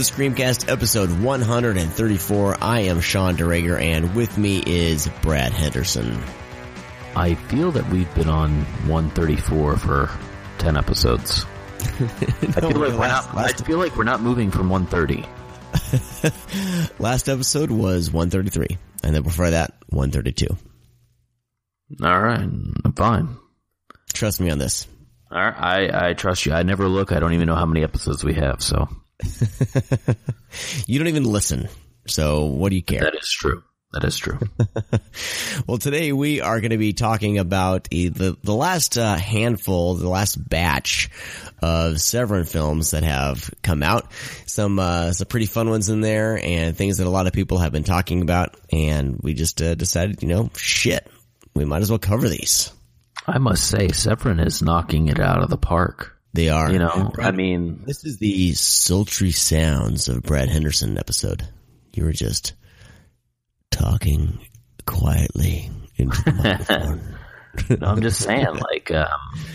Welcome to the Screamcast episode 134. I am Sean DeRager and with me is Brad Henderson. I feel that we've been on 134 for 10 episodes. I, feel like we're not, I feel like we're not moving from 130. last episode was 133 and then before that 132. All right, I'm fine. Trust me on this. All right, I, I trust you. I never look. I don't even know how many episodes we have, so. you don't even listen. So what do you care? That is true. That is true. well, today we are going to be talking about the the last uh, handful, the last batch of Severin films that have come out. Some uh, some pretty fun ones in there, and things that a lot of people have been talking about. And we just uh, decided, you know, shit, we might as well cover these. I must say, Severin is knocking it out of the park. They are. You know, Brad, I mean, this is the sultry sounds of Brad Henderson episode. You were just talking quietly into the microphone. No, I'm just saying, like um,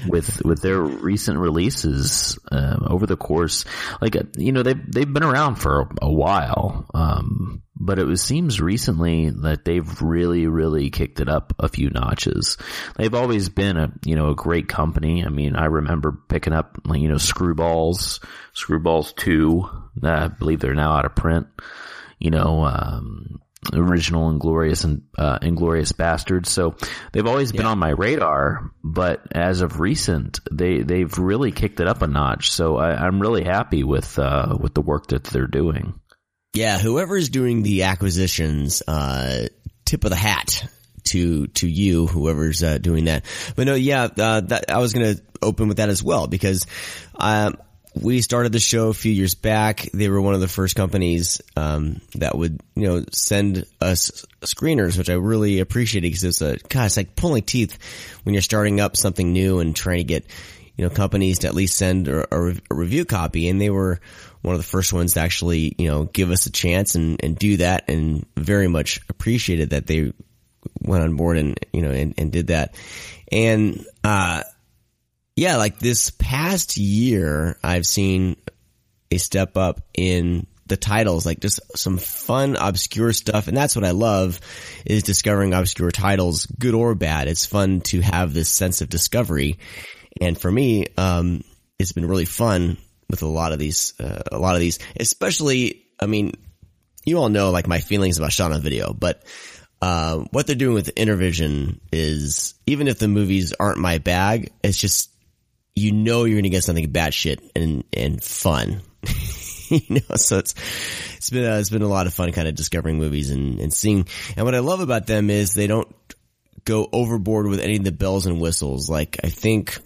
with with their recent releases um, over the course, like uh, you know they've they've been around for a, a while, um, but it was, seems recently that they've really really kicked it up a few notches. They've always been a you know a great company. I mean, I remember picking up like you know Screwballs, Screwballs two. I believe they're now out of print. You know, um, original Inglourious and uh, Inglourious Basterds. So they've always been on my radar, but as of recent, they they've really kicked it up a notch. So I, am really happy with uh, with the work that they're doing. Yeah, whoever's doing the acquisitions, uh, tip of the hat to to you, whoever's uh, doing that. But no, yeah, uh, that, I was going to open with that as well because um, we started the show a few years back. They were one of the first companies um, that would, you know, send us screeners, which I really appreciated because it's a God, it's like pulling teeth when you're starting up something new and trying to get, you know, companies to at least send a, a, a review copy. And they were one of the first ones to actually, you know, give us a chance and, and do that, and very much appreciated that they went on board and you know and, and did that. And uh, yeah, like this past year, I've seen a step up in the titles, like just some fun, obscure stuff. And that's what I love is discovering obscure titles, good or bad. It's fun to have this sense of discovery. And for me, um, it's been really fun with a lot of these, uh, a lot of these, especially, I mean, you all know like my feelings about Shaun of Video, but, uh, what they're doing with Intervision is even if the movies aren't my bag, it's just you know you're going to get something bad shit and and fun. you know, so it's it's been a, it's been a lot of fun kind of discovering movies and and seeing. And what I love about them is they don't go overboard with any of the bells and whistles. Like I think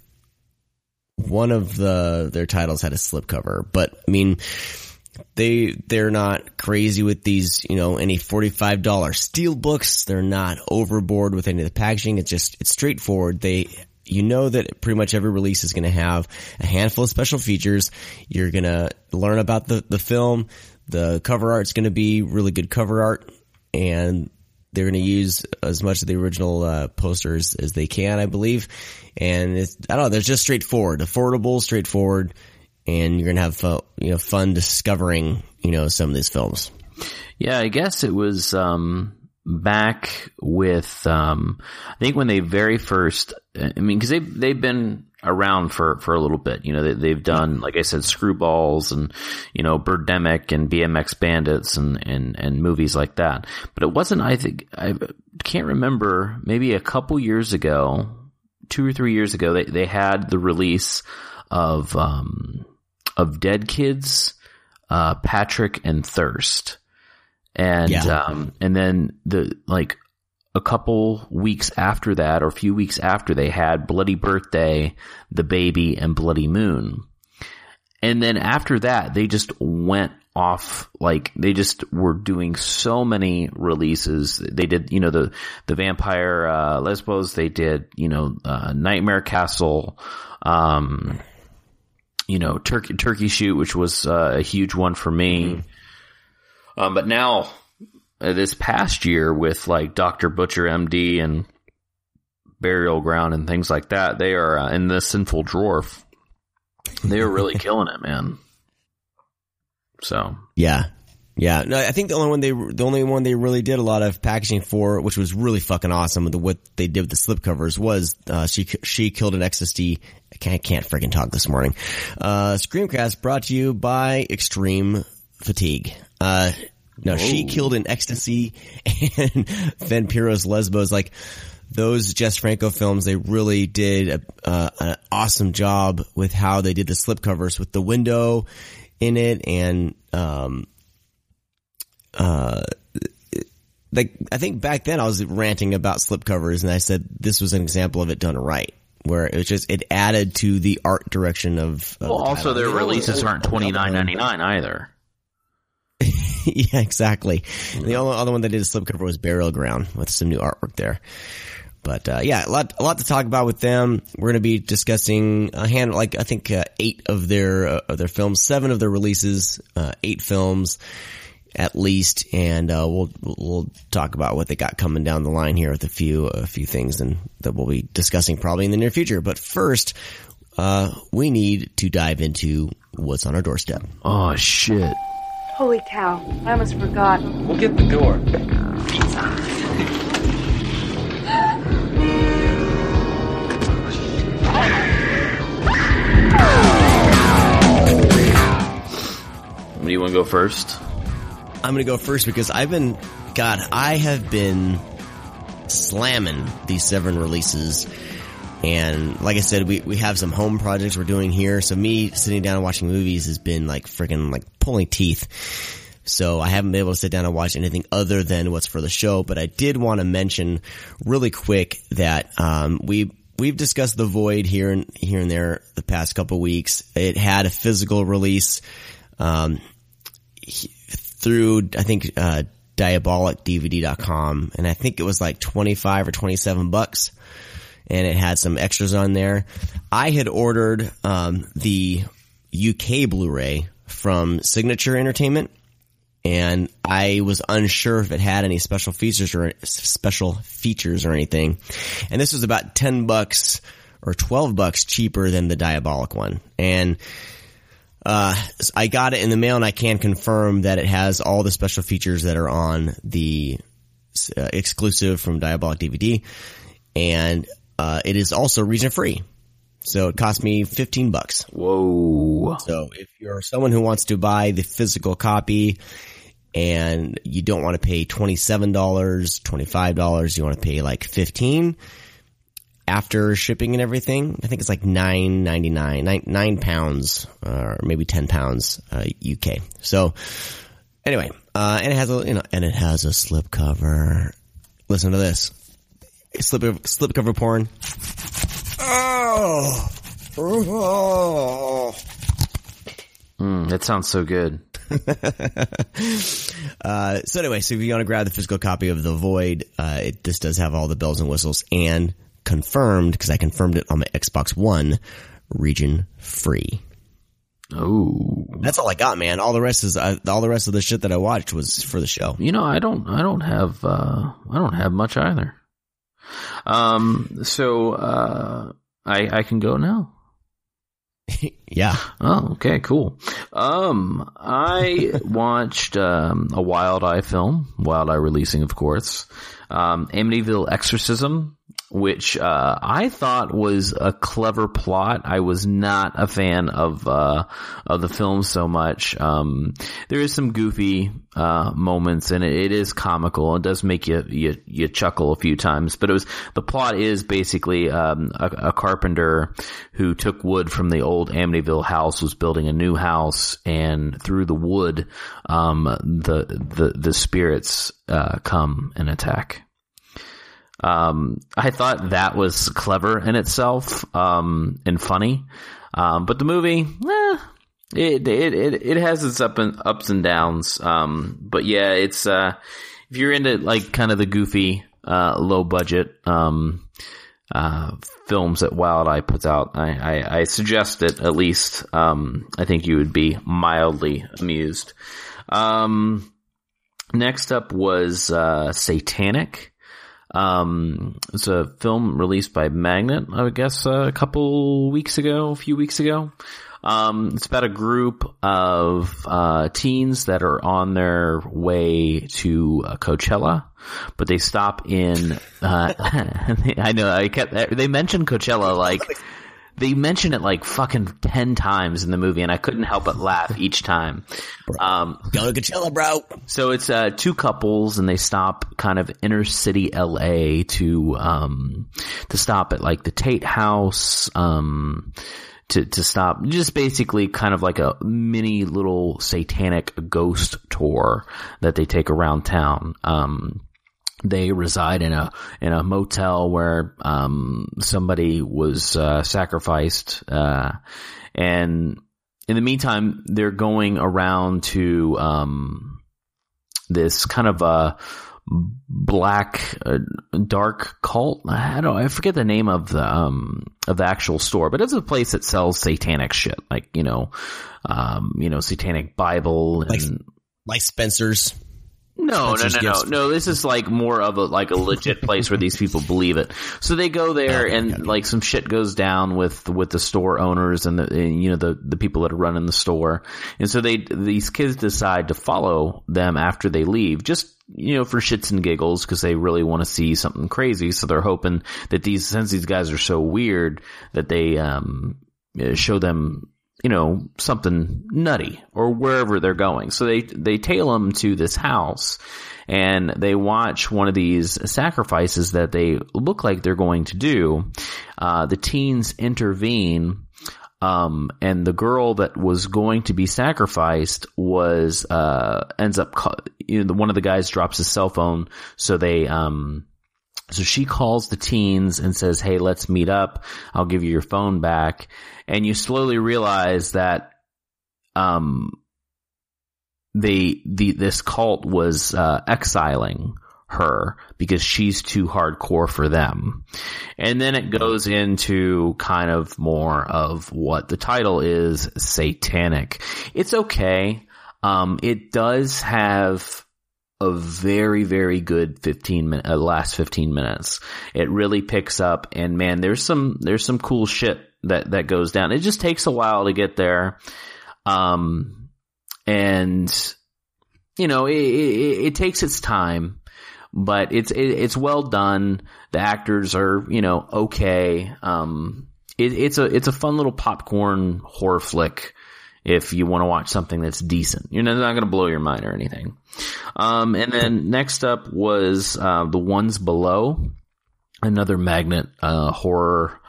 one of the their titles had a slipcover, but I mean they they're not crazy with these, you know, any $45 steel books. They're not overboard with any of the packaging. It's just it's straightforward. They you know that pretty much every release is going to have a handful of special features. You're going to learn about the, the film. The cover art is going to be really good cover art and they're going to use as much of the original uh, posters as they can, I believe. And it's, I don't know, they're just straightforward, affordable, straightforward, and you're going to have, uh, you know, fun discovering, you know, some of these films. Yeah, I guess it was, um, back with, um, I think when they very first, I mean, cause they, they've been around for, for a little bit, you know, they, have done, like I said, Screwballs and, you know, Birdemic and BMX Bandits and, and, and movies like that. But it wasn't, I think, I can't remember, maybe a couple years ago, two or three years ago, they, they had the release of, um, of Dead Kids, uh, Patrick and Thirst and yeah. um, and then the like a couple weeks after that, or a few weeks after, they had Bloody Birthday, The Baby, and Bloody Moon. And then after that, they just went off like they just were doing so many releases. They did, you know, the the Vampire uh, Lesbos. They did, you know, uh, Nightmare Castle. Um, you know, Turkey Turkey Shoot, which was uh, a huge one for me. Mm-hmm. Um, but now this past year with like Dr. Butcher MD and Burial Ground and things like that, they are uh, in the Sinful Dwarf. They are really killing it, man. So Yeah. Yeah. No, I think the only one they, the only one they really did a lot of packaging for, which was really fucking awesome with the, what they did with the slipcovers was, uh, she, she killed in ecstasy. I can't, I can't freaking talk this morning. Uh, Screamcast brought to you by Extreme Fatigue. Uh, no, she killed in ecstasy and Vampiros Lesbos. Like those Jess Franco films, they really did a, uh, an awesome job with how they did the slipcovers with the window in it and, um, uh, like I think back then I was ranting about slipcovers and I said this was an example of it done right. Where it was just it added to the art direction of. of well, the also title. their releases aren't twenty nine ninety nine either. yeah, exactly. The only other one that did a slipcover was Burial Ground with some new artwork there. But uh, yeah, a lot, a lot to talk about with them. We're going to be discussing a hand, like I think uh, eight of their uh, of their films, seven of their releases, uh, eight films at least, and uh, we'll we'll talk about what they got coming down the line here with a few a few things, and that we'll be discussing probably in the near future. But first, uh, we need to dive into what's on our doorstep. Oh shit! Holy cow, I almost forgot. We'll get the door. Do you want to go first? I'm gonna go first because I've been, God, I have been slamming these seven releases. And like I said, we, we have some home projects we're doing here. So me sitting down and watching movies has been like freaking like pulling teeth. So I haven't been able to sit down and watch anything other than what's for the show. But I did want to mention really quick that, um, we, we've discussed the void here and here and there the past couple weeks. It had a physical release. Um, through I think uh diabolicdvd.com and I think it was like 25 or 27 bucks and it had some extras on there. I had ordered um the UK Blu-ray from Signature Entertainment and I was unsure if it had any special features or special features or anything. And this was about 10 bucks or 12 bucks cheaper than the Diabolic one. And uh, I got it in the mail and I can confirm that it has all the special features that are on the uh, exclusive from Diabolic DVD. And, uh, it is also region free. So it cost me 15 bucks. Whoa! So if you're someone who wants to buy the physical copy and you don't want to pay $27, $25, you want to pay like 15 after shipping and everything, I think it's like nine ninety nine, nine nine pounds, or maybe ten pounds, uh, UK. So anyway, uh, and it has a you know, and it has a slip cover. Listen to this, slip slip cover porn. Oh, oh. Mm, that sounds so good. Uh, so anyway, so if you want to grab the physical copy of The Void, uh, it, this does have all the bells and whistles and confirmed, because I confirmed it on my Xbox One, region free. Oh, That's all I got, man. All the rest is, uh, all the rest of the shit that I watched was for the show. you know, I don't, I don't have, uh, I don't have much either. Um, so, uh, I, I can go now. Yeah. Oh, okay, cool. Um, I watched um, a Wild Eye film, Wild Eye releasing, of course, um, Amityville Exorcism, which uh, I thought was a clever plot. I was not a fan of uh, of the film so much. Um, there is some goofy uh, moments, and it, it is comical. It does make you, you you chuckle a few times. But it was the plot is basically um, a, a carpenter who took wood from the old Amityville house, was building a new house, and through the wood, um, the the the spirits uh, come and attack. Um, I thought that was clever in itself, um, and funny. Um, but the movie, eh, it, it, it, it has its up and ups and downs. Um, but yeah, it's, uh, if you're into like kind of the goofy, uh, low budget, um, uh, films that Wild Eye puts out, I, I, I suggest it at least. Um, I think you would be mildly amused. Um, next up was, uh, Satanic. Um, it's a film released by Magnet, I would guess, uh, a couple weeks ago, a few weeks ago. Um, it's about a group of uh, teens that are on their way to uh, Coachella, but they stop in. Uh, I know I kept they mentioned Coachella like they mention it like fucking ten times in the movie, and I couldn't help but laugh each time. Um, Go to Coachella, bro. so it's uh, two couples, and they stop kind of inner city LA to um, to stop at like the Tate House. Um, to, to stop, just basically kind of like a mini little satanic ghost tour that they take around town. Um, they reside in a in a motel where um, somebody was uh, sacrificed, uh, and in the meantime, they're going around to um, this kind of a black uh, dark cult. I don't I forget the name of the um of the actual store, but it's a place that sells satanic shit, like you know, um, you know, satanic Bible and. Like, like Spencer's. No, no, Spencer's no, no, Gifts. no. This is like more of a like a legit place where these people believe it. So they go there, Okay, and like some shit goes down with with the store owners and the and, you know the the people that are running the store. And so they these kids decide to follow them after they leave, just you know for shits and giggles because they really want to see something crazy. So they're hoping that these since these guys are so weird that they um show them you know, something nutty or wherever they're going. So they, they tail them to this house and they watch one of these sacrifices that they look like they're going to do. Uh, the teens intervene. Um, and the girl that was going to be sacrificed was, uh, ends up, you know, one of the guys drops his cell phone. So they, um, so she calls the teens and says, Hey, let's meet up. I'll give you your phone back. And you slowly realize that, um, they, the, this cult was, uh, exiling her because she's too hardcore for them. And then it goes into kind of more of what the title is, satanic. It's okay. Um, it does have a very, very good 15 minute, uh, last 15 minutes. It really picks up and man, there's some, there's some cool shit that, that goes down. It just takes a while to get there. Um, and you know, it, it, it takes its time, but it's, it, it's well done. The actors are, you know, okay. Um, it, it's a, it's a fun little popcorn horror flick if you want to watch something that's decent. You're not, going to blow your mind or anything. Um, and then next up was, uh, The Ones Below, another magnet, uh, horror,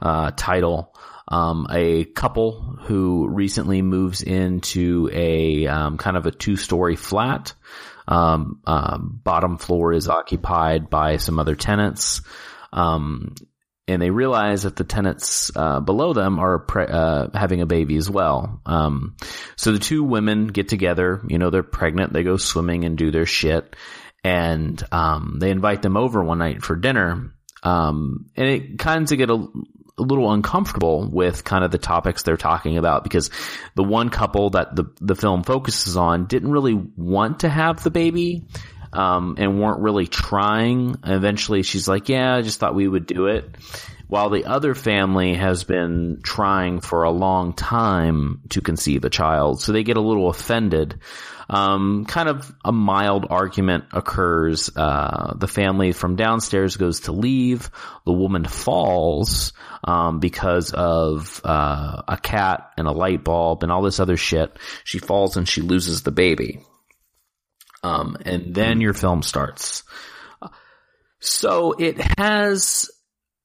uh, title. Um, a couple who recently moves into a, um, kind of a two-story flat. Um, um, bottom floor is occupied by some other tenants. And they realize that the tenants uh, below them are pre- uh, having a baby as well. Um, so the two women get together. You know, they're pregnant. They go swimming and do their shit, and um, they invite them over one night for dinner. Um, and it kind of get a, a little uncomfortable with kind of the topics they're talking about because the one couple that the the film focuses on didn't really want to have the baby um, and weren't really trying. Eventually, she's like, "Yeah, I just thought we would do it." While the other family has been trying for a long time to conceive a child, so they get a little offended. Um, kind of a mild argument occurs. Uh, the family from downstairs goes to leave. The woman falls um, because of uh, a cat and a light bulb and all this other shit. She falls and she loses the baby. Um, and then your film starts. So it has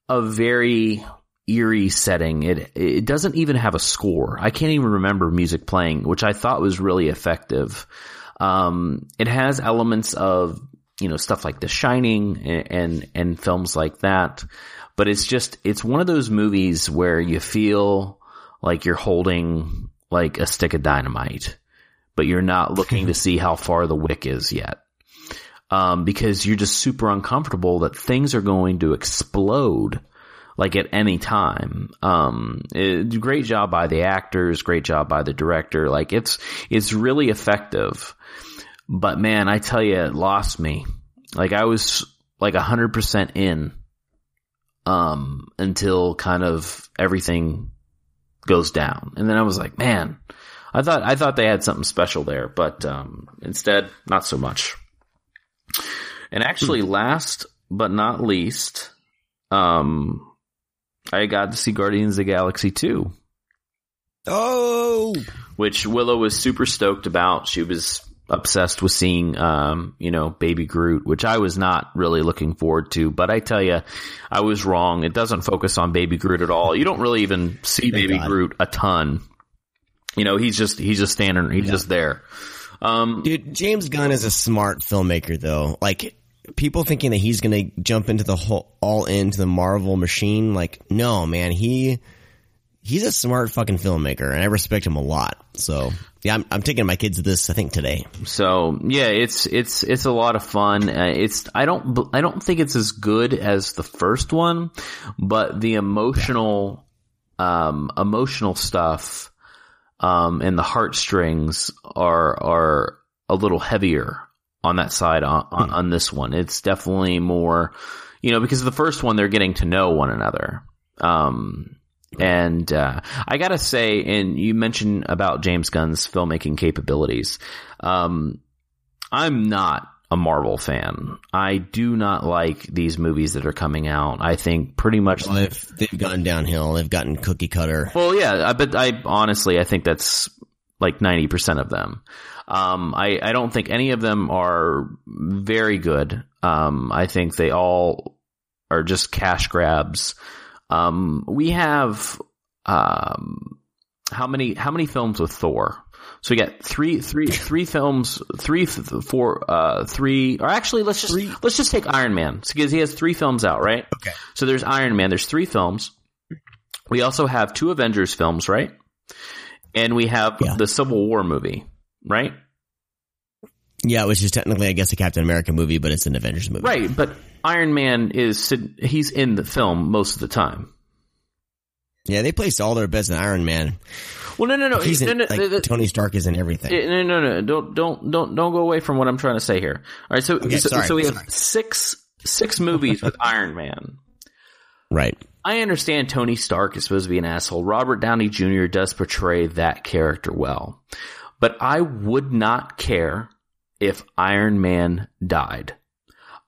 a very eerie setting. It it doesn't even have a score. I can't even remember music playing, which I thought was really effective. Um, it has elements of you know stuff like The Shining and, and and films like that, but it's just it's one of those movies where you feel like you're holding like a stick of dynamite but you're not looking to see how far the wick is yet. Um, because you're just super uncomfortable that things are going to explode like at any time. Um, it, great job by the actors, great job by the director. Like it's, it's really effective. But man, I tell you, it lost me. Like I was like a hundred percent in, um, until kind of everything goes down. And then I was like, man, I thought I thought they had something special there, but um, instead, not so much. And actually, last but not least, um, I got to see Guardians of the Galaxy two, Oh, which Willow was super stoked about. She was obsessed with seeing, um, you know, Baby Groot, which I was not really looking forward to. But I tell you, I was wrong. It doesn't focus on Baby Groot at all. You don't really even see Baby God. Groot a ton. You know, he's just he's just standing, he's just there. Um, dude, James Gunn is a smart filmmaker, though. Like people thinking that he's gonna jump into the whole all into the Marvel machine. Like, no, man, he he's a smart fucking filmmaker, and I respect him a lot. So yeah, I'm, I'm taking my kids to this. I think today. So yeah, it's it's it's a lot of fun. Uh, it's I don't I don't think it's as good as the first one, but the emotional um, emotional stuff um, and the heartstrings are are a little heavier on that side on, on, on this one. It's definitely more, you know, because the first one they're getting to know one another. Um, and uh, I gotta say, and you mentioned about James Gunn's filmmaking capabilities. Um, I'm not a Marvel fan. I do not like these movies that are coming out. I think pretty much. Well, they've they've gone downhill. They've gotten cookie cutter. Well, yeah, I- but I honestly, I think that's like 90% of them. Um, I, I don't think any of them are very good. Um, I think they all are just cash grabs. Um, we have, um, how many, how many films with Thor? So we got three, three, three films, three, four, uh, three, or actually let's just, Three. let's just take Iron Man because he has three films out, right? Okay. So there's Iron Man, there's three films. We also have two Avengers films, right? And we have Yeah. the Civil War movie, right? Yeah, which is technically, I guess, a Captain America movie, but it's an Avengers movie. Right, but Iron Man is he's in the film most of the time. Yeah, they placed all their bets in Iron Man. Well, no, no, no, He's in, no, like, no, no, Tony Stark is in everything. no, no, no, don't, don't, don't, don't go away from what I'm trying to say here. All right, so, Okay, so, sorry, so we have six, six movies with Iron Man. right. I understand Tony Stark is supposed to be an asshole. Robert Downey Jr. does portray that character well. But I would not care if Iron Man died.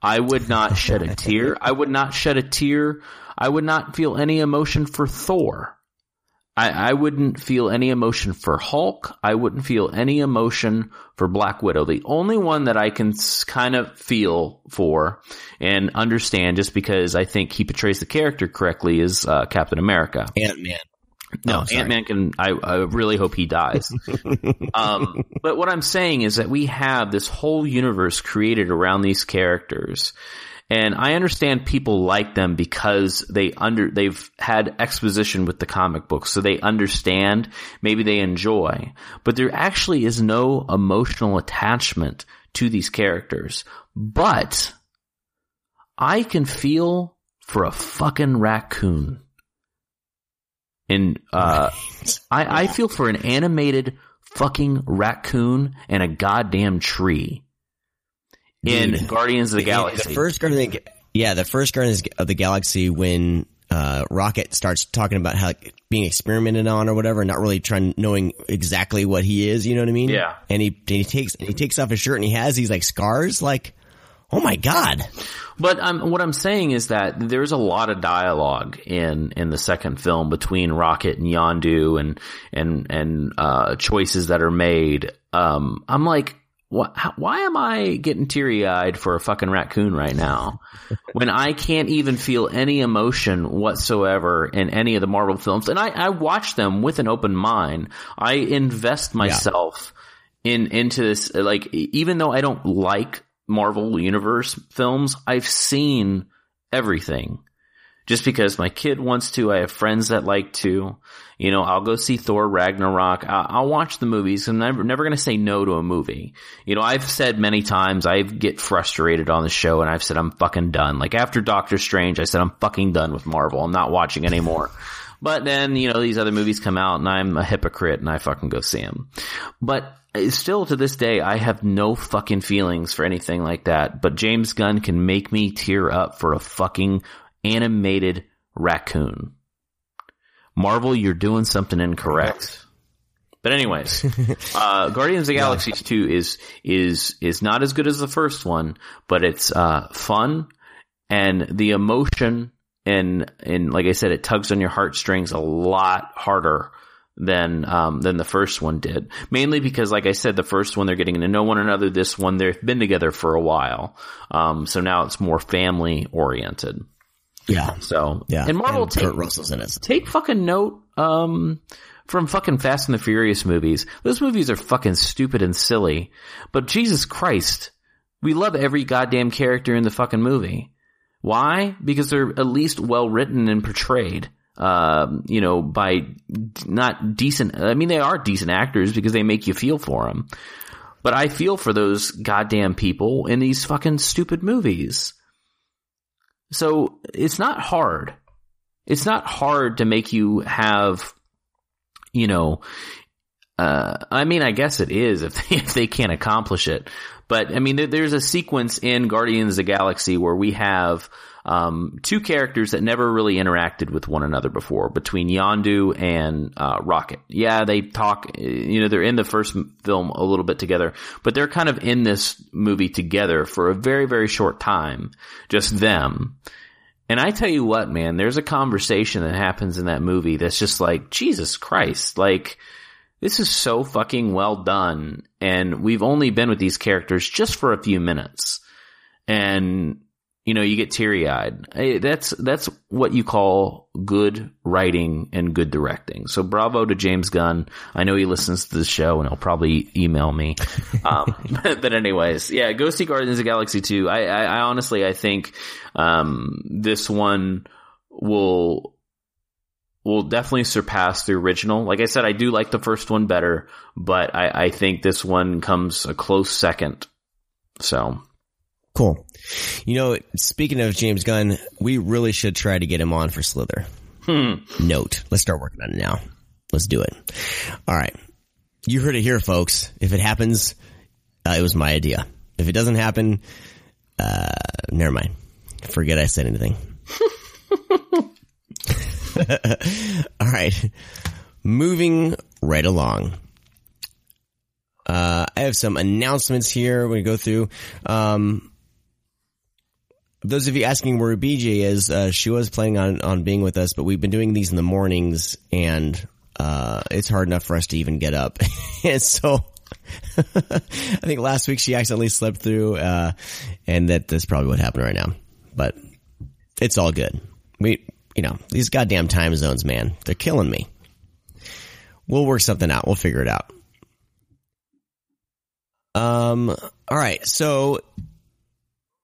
I would not shed a tear. I would not shed a tear. I would not feel any emotion for Thor. I, I wouldn't feel any emotion for Hulk. I wouldn't feel any emotion for Black Widow. The only one that I can kind of feel for and understand just because I think he portrays the character correctly is uh, Captain America. Ant Man. No, Oh. Ant Man can. I, I really hope he dies. um, but what I'm saying is that we have this whole universe created around these characters, and I understand people like them because they under they've had exposition with the comic books, so they understand. Maybe they enjoy, but there actually is no emotional attachment to these characters. But I can feel for a fucking raccoon. And uh, I, I feel for an animated fucking raccoon and a goddamn tree in Dude. Guardians of the Galaxy. The first Guardian, of the Ga- yeah, the first Guardians of the Galaxy when uh, Rocket starts talking about how like, being experimented on or whatever, not really trying knowing exactly what he is. You know what I mean? Yeah. And he and he takes and he takes off his shirt and he has these like scars. Like, oh my god! But um, what I'm saying is that there's a lot of dialogue in in the second film between Rocket and Yondu and and and uh, choices that are made. Um, I'm like, what? How, why am I getting teary eyed for a fucking raccoon right now when I can't even feel any emotion whatsoever in any of the Marvel films? And I, I watch them with an open mind. I invest myself in into this. Like, even though I don't like Marvel Universe films, I've seen everything. Just because my kid wants to, I have friends that like to. You know, I'll go see Thor Ragnarok. I'll, I'll watch the movies. I'm never, never going to say no to a movie. You know, I've said many times I get frustrated on the show and I've said I'm fucking done. Like after Doctor Strange, I said I'm fucking done with Marvel. I'm not watching anymore. But then, you know, these other movies come out and I'm a hypocrite and I fucking go see them. But uh, still to this day, I have no fucking feelings for anything like that. But James Gunn can make me tear up for a fucking animated raccoon. Marvel, you're doing something incorrect. But anyways, uh, Guardians of the Galaxy 2 is, is, is not as good as the first one, but it's, uh, fun and the emotion and, and like I said, it tugs on your heartstrings a lot harder than, um, than the first one did. Mainly because, like I said, the first one they're getting to know one another. This one they've been together for a while. Um, so now it's more family oriented. Yeah. So, Yeah. and Marvel and take, Kurt Russell's in it. take fucking note, um, from fucking Fast and the Furious movies. Those movies are fucking stupid and silly, but Jesus Christ, we love every goddamn character in the fucking movie. Why? Because they're at least well written and portrayed. Um, you know, by not decent. I mean, they are decent actors because they make you feel for them. But I feel for those goddamn people in these fucking stupid movies. So it's not hard. It's not hard to make you have, you know, uh, I mean, I guess it is if they, if they can't accomplish it. But I mean, there, there's a sequence in Guardians of the Galaxy where we have um, two characters that never really interacted with one another before, between Yondu and uh, Rocket. Yeah, they talk. You know, they're in the first film a little bit together, but they're kind of in this movie together for a very very short time, just them. And I tell you what, man, there's a conversation that happens in that movie that's just like Jesus Christ, like this is so fucking well done. And we've only been with these characters just for a few minutes. And, you know, you get teary eyed. That's, that's what you call good writing and good directing. So bravo to James Gunn. I know he listens to the show and he'll probably email me. Um, but, but anyways, yeah, go see Guardians of the Galaxy 2. I, I, I honestly, I think, um, this one will, will definitely surpass the original. Like I said, I do like the first one better, but I, I think this one comes a close second. So Cool. You know, speaking of James Gunn, we really should try to get him on for Slither. Note. Let's start working on it now. Let's do it. All right. You heard it here, folks. If it happens, uh, it was my idea. If it doesn't happen, uh, never mind. Forget I said anything. All right. Moving right along. Uh, I have some announcements here. To go through. Um, those of you asking where BJ is, uh, she was planning on, on being with us, but we've been doing these in the mornings and, uh, it's hard enough for us to even get up. and so, I think last week she accidentally slept through, uh, and that that's probably what happened right now. But it's all good. We, you know, these goddamn time zones, man, they're killing me. We'll work something out. We'll figure it out. Um, all right. So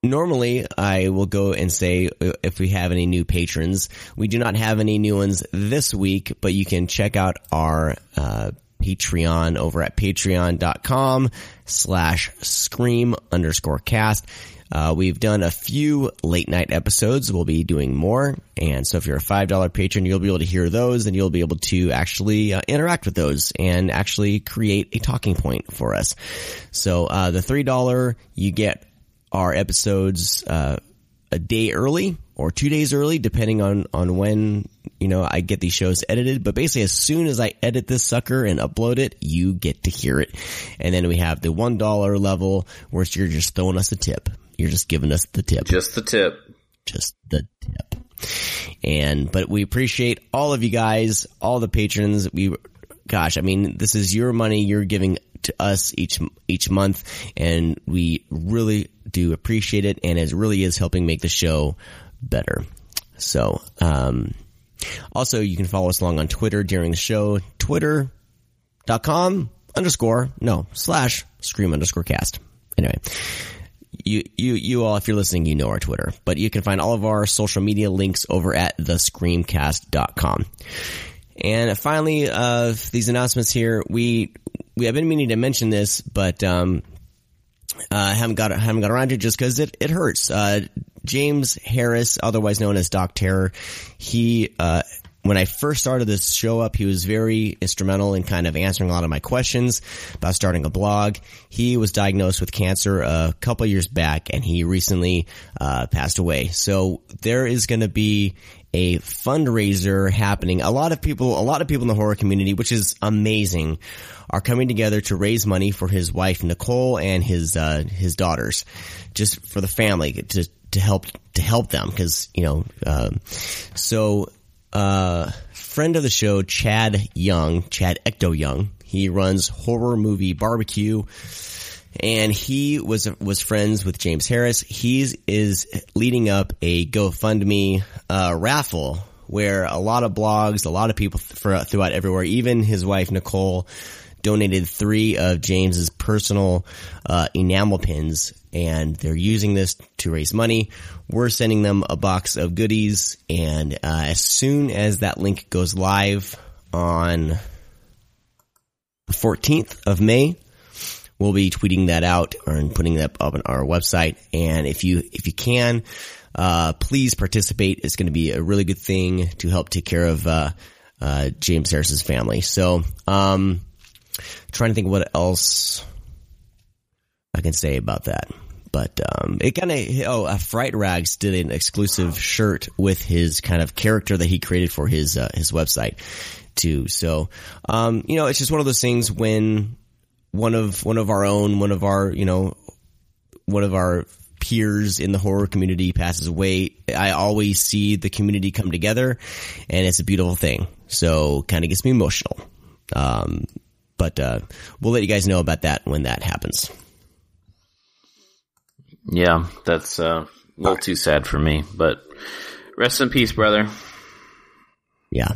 normally I will go and say if we have any new patrons. We do not have any new ones this week, but you can check out our, uh, Patreon over at patreon.com slash scream underscore cast. Uh, we've done a few late night episodes. We'll be doing more. And so if you're a $5 patron, you'll be able to hear those and you'll be able to actually uh, interact with those and actually create a talking point for us. So, uh, the $3, you get our episodes, uh, a day early or two days early, depending on, on when, you know, I get these shows edited. But basically, as soon as I edit this sucker and upload it, you get to hear it. And then we have the $1 level where you're just throwing us a tip. You're just giving us the tip. just the tip. Just the tip. And, but we appreciate all of you guys, all the patrons. We, gosh, I mean, this is your money you're giving to us each, each month. And we really do appreciate it. And it really is helping make the show better. So, um, also you can follow us along on Twitter during the show, twitter.com underscore, no, slash scream underscore cast. Anyway, you, you, you all, if you're listening, you know our Twitter, but you can find all of our social media links over at thescreamcast.com. And finally, uh, these announcements here, we, we have been meaning to mention this, but, um, uh, haven't got haven't got around to it just because it it hurts. Uh, James Harris, otherwise known as Doc Terror, he uh, when I first started this show up, he was very instrumental in kind of answering a lot of my questions about starting a blog. He was diagnosed with cancer a couple years back, and he recently uh, passed away. So there is going to be a fundraiser happening. A lot of people, a lot of people in the horror community, which is amazing, are coming together to raise money for his wife Nicole and his uh, his daughters, just for the family to to help to help them because you know. Um, so, uh, friend of the show, Chad Young, Chad Ecto Young, he runs Horror Movie Barbecue and he was was friends with James Harris. He is leading up a GoFundMe uh, raffle where a lot of blogs, a lot of people for, throughout everywhere, even his wife Nicole, donated three of James's personal uh, enamel pins, and they're using this to raise money. We're sending them a box of goodies, and uh, as soon as that link goes live on the 14th of May, we'll be tweeting that out and putting that up on our website. And if you, if you can, uh, please participate. It's going to be a really good thing to help take care of, uh, uh, James Harris's family. So, um, trying to think what else I can say about that. But, um, it kind of, oh, uh, Fright Rags did an exclusive shirt with his kind of character that he created for his, uh, his website too. So, um, you know, it's just one of those things when, one of one of our own, one of our you know, one of our peers in the horror community passes away, I always see the community come together, and it's a beautiful thing. So, kind of gets me emotional. Um, but uh, we'll let you guys know about that when that happens. Yeah, that's uh, a little too sad for me, but rest in peace, brother. Yeah,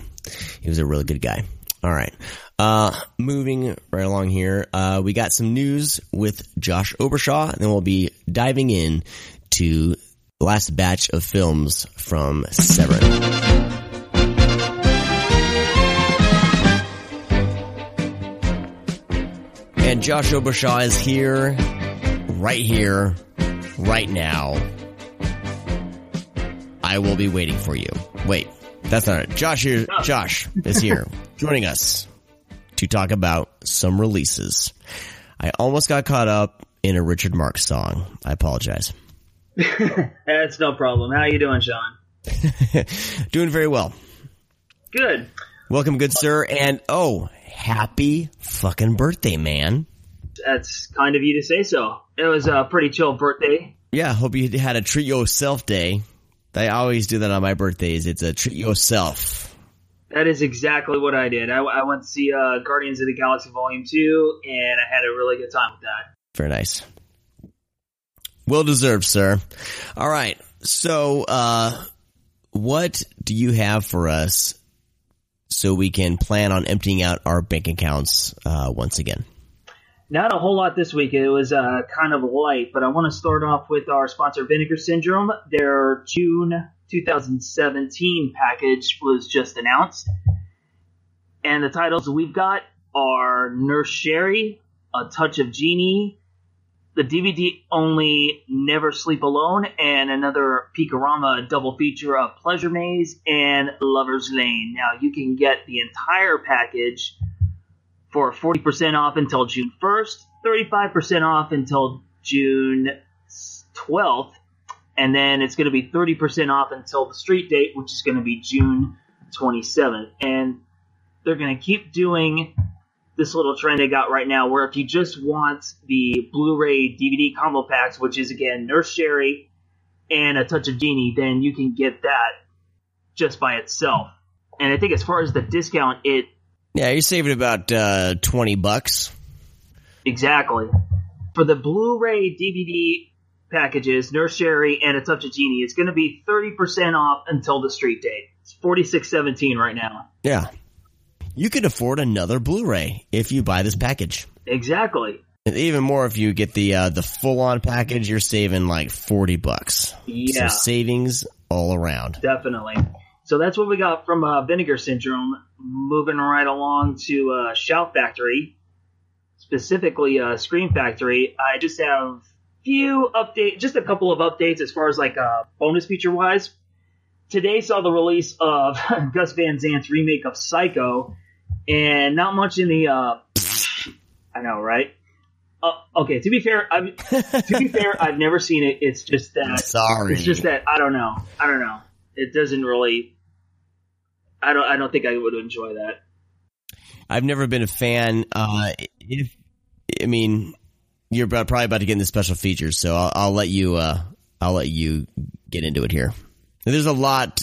he was a really good guy. All right. Uh, moving right along here, uh, we got some news with Josh Obershaw, and then we'll be diving in to the last batch of films from Severin. And Josh Obershaw is here, right here, right now. I will be waiting for you. Wait, that's not it. Josh here. Josh is here, joining us to talk about some releases. I almost got caught up in a Richard Marx song. I apologize. That's no problem. How are you doing, Sean? Doing very well. Good. Welcome, good sir. And oh, happy fucking birthday, man. That's kind of you to say so. It was a pretty chill birthday. Yeah, hope you had a treat yourself day. I always do that on my birthdays. It's a treat yourself. That is exactly what I did. I, I went to see uh, Guardians of the Galaxy Volume 2, and I had a really good time with that. Very nice. Well deserved, sir. All right. So, uh, what do you have for us so we can plan on emptying out our bank accounts uh, once again? Not a whole lot this week. It was uh, kind of light, but I want to start off with our sponsor, Vinegar Syndrome. Their June 2017 package was just announced. And the titles we've got are Nurse Sherri, A Touch of Genie, the DVD only Never Sleep Alone, and another Peekarama double feature of Pleasure Maze and Lover's Lane. Now, you can get the entire package for 40% off until June 1st, 35% off until June 12th, and then it's going to be 30% off until the street date, which is going to be June 27th. And they're going to keep doing this little trend they got right now, where if you just want the Blu-ray DVD combo packs, which is again Nurse Sherri and a touch of Genie, then you can get that just by itself. And I think as far as the discount, it Yeah, you're saving about uh, 20 bucks. exactly for the Blu-ray DVD packages, Nurse Sherri and a touch of Genie, it's going to be 30% off until the street date. It's 46.17 right now. Yeah. You could afford another Blu-ray if you buy this package. Exactly. And even more if you get the uh, the full-on package, you're saving like 40 bucks. Yeah. So savings all around. Definitely. So that's what we got from uh, Vinegar Syndrome. Moving right along to uh, Shout Factory, specifically uh, Scream Factory. I just have few update, just a couple of updates as far as like uh, bonus feature wise. Today saw the release of Gus Van Sant's remake of Psycho, and not much in the. Uh, I know, right? Uh, okay, to be fair, I'm, to be fair, I've never seen it. It's just that Sorry. it's just that I don't know. I don't know. It doesn't really I don't I don't think I would enjoy that. I've never been a fan. Uh, if I mean, you're about, probably about to get into special features, so I'll, I'll let you. Uh, I'll let you get into it here. There's a lot.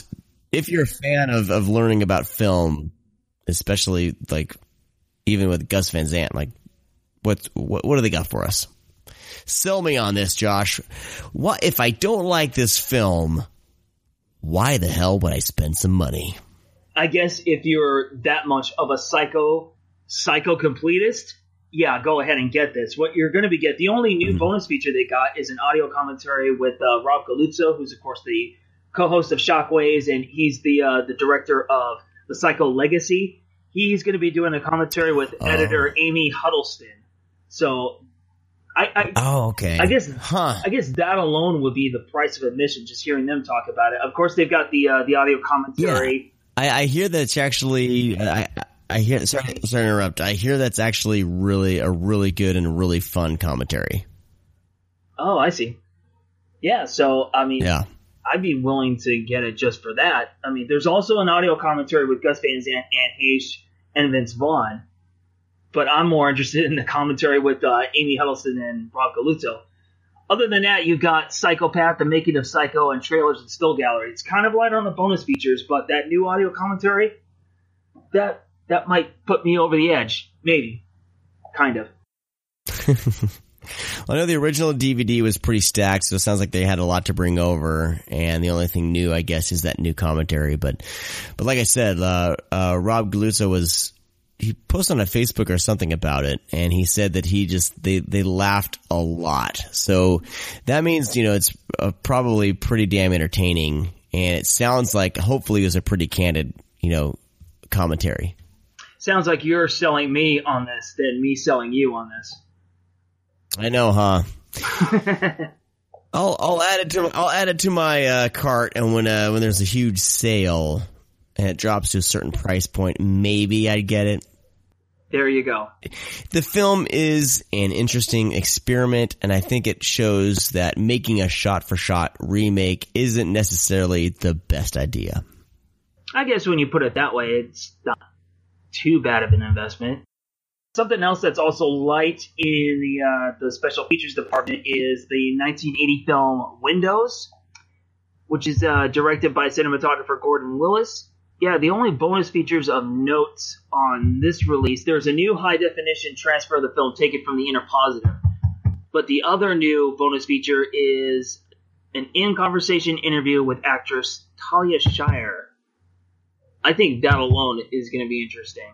If you're a fan of of learning about film, especially like even with Gus Van Sant, like what what what do they got for us? Sell me on this, Josh. What if I don't like this film? Why the hell would I spend some money? I guess if you're that much of a psycho psycho completist, yeah, go ahead and get this. What you're going to be get the only new bonus feature they got is an audio commentary with uh, Rob Galluzzo, who's of course the co-host of Shockwaves, and he's the uh, the director of the Psycho Legacy. He's going to be doing a commentary with editor Amy Duddleston. So, I, I Oh, okay. I guess huh? I guess that alone would be the price of admission. Just hearing them talk about it. Of course, they've got the uh, the audio commentary. I, I hear that it's actually I I hear sorry, sorry to interrupt. I hear that's actually really a really good and really fun commentary. Oh, I see. Yeah, so I mean, Yeah. I'd be willing to get it just for that. I mean, there's also an audio commentary with Gus Van Sant, Anne Heche, and Vince Vaughn. But I'm more interested in the commentary with uh, Amy Duddleston and Rob Galluzzo. Other than that, you've got Psychopath, the making of Psycho, and trailers and still gallery. It's kind of light on the bonus features, but that new audio commentary, that that might put me over the edge, maybe, kind of. I know the original DVD was pretty stacked, so it sounds like they had a lot to bring over. And the only thing new, I guess, is that new commentary. But, but like I said, uh, uh, Rob Galluzzo was he posted on a Facebook or something about it, and he said that he just they they laughed a lot. So that means you know it's uh, probably pretty damn entertaining, and it sounds like hopefully it was a pretty candid you know commentary. Sounds like you're selling me on this than me selling you on this. I know, huh? I'll I'll add it to I'll add it to my uh, cart, and when uh, when there's a huge sale and it drops to a certain price point, maybe I'd get it. There you go. The film is an interesting experiment, and I think it shows that making a shot for shot remake isn't necessarily the best idea. I guess when you put it that way, it's not too bad of an investment. Something else that's also light in the uh, the special features department is the 1980 film Windows, which is uh, directed by cinematographer Gordon Willis. Yeah, the only bonus features of note on this release, there's a new high definition transfer of the film taken from the interpositive. But the other new bonus feature is an in conversation interview with actress Talia Shire. I think that alone is going to be interesting.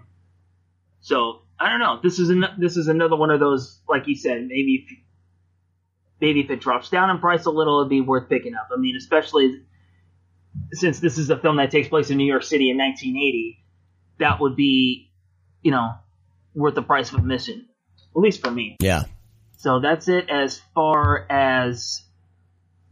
So I don't know. This is an, this is another one of those, like you said, maybe if, maybe if it drops down in price a little, it'd be worth picking up. I mean, especially since this is a film that takes place in New York City in 1980, that would be, you know, worth the price of admission, at least for me. Yeah. So that's it as far as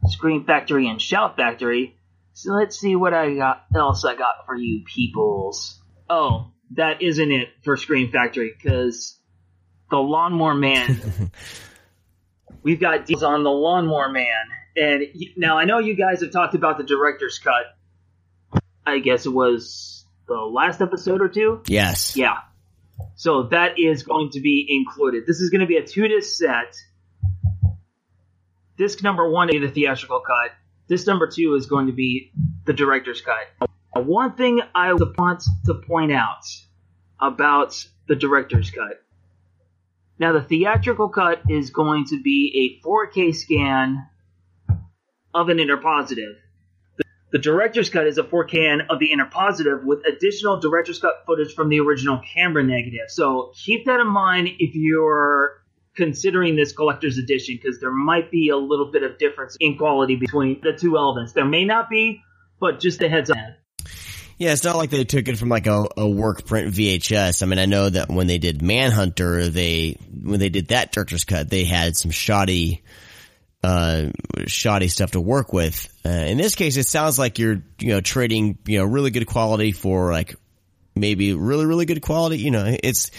Scream Factory and Shout Factory. So let's see what I got else I got for you peoples. Oh, that isn't it for Scream Factory because the Lawnmower Man. we've got deals on the Lawnmower Man, and now I know you guys have talked about the director's cut. I guess it was the last episode or two. Yes. Yeah. So that is going to be included. This is going to be a two disc set. Disc number one is the theatrical cut. Disc number two is going to be the director's cut. One thing I want to point out about the director's cut. Now, the theatrical cut is going to be a 4K scan of an interpositive. The director's cut is a 4K of the interpositive with additional director's cut footage from the original camera negative. So keep that in mind if you're considering this collector's edition because there might be a little bit of difference in quality between the two elements. There may not be, but just a heads up. Yeah, it's not like they took it from like a, a work print VHS. I mean, I know that when they did Manhunter, they when they did that director's cut, they had some shoddy, uh, shoddy stuff to work with. Uh, in this case, it sounds like you're you know trading you know really good quality for like maybe really really good quality. You know, it's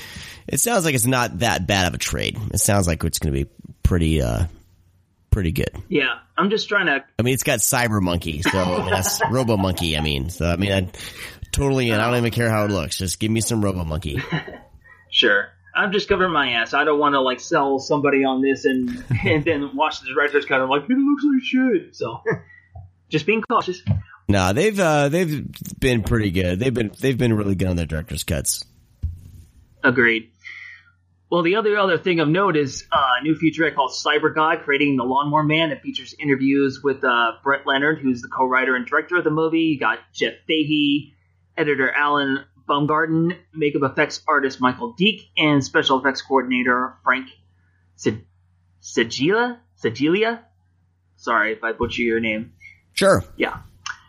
it sounds like it's not that bad of a trade. It sounds like it's going to be pretty uh pretty good. Yeah, I'm just trying to. I mean, it's got Cyber Monkey, so I mean, that's Robo Monkey. I mean, so I mean, I, totally and I don't even care how it looks. Just give me some Robo Monkey. Sure. I'm just covering my ass. I don't want to like sell somebody on this and and then watch the director's cut. I'm like, it looks like shit. So, just being cautious. No, they've uh, they've been pretty good. They've been they've been really good on their director's cuts. Agreed. Well, the other other thing of note is uh, a new featurette called Cyber God, creating the Lawnmower Man. It features interviews with uh, Brett Leonard, who's the co-writer and director of the movie. You got Jeff Fahey, editor Alan Baumgarten, makeup effects artist Michael Deak, and special effects coordinator Frank Segilia. Segilia. Sorry if I butcher your name. Sure. Yeah.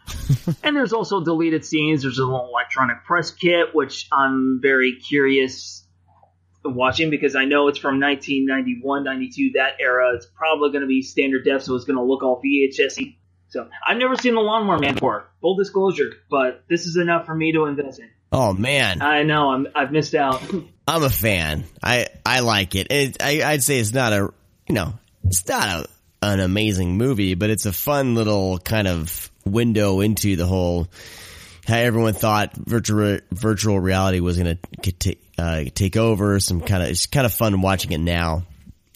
and there's also deleted scenes. There's a little electronic press kit, which I'm very curious watching because I know it's from 1991, 92, that era. It's probably going to be standard def, so it's going to look all VHS So I've never seen the Lawnmower Man before, full disclosure, but this is enough for me to invest in. Oh man, I know I'm I've missed out. I'm a fan. I I like it. it I, I'd say it's not a you know it's not a an amazing movie, but it's a fun little kind of window into the whole how everyone thought virtual virtual reality was going to uh, take over. Some kind of it's kind of fun watching it now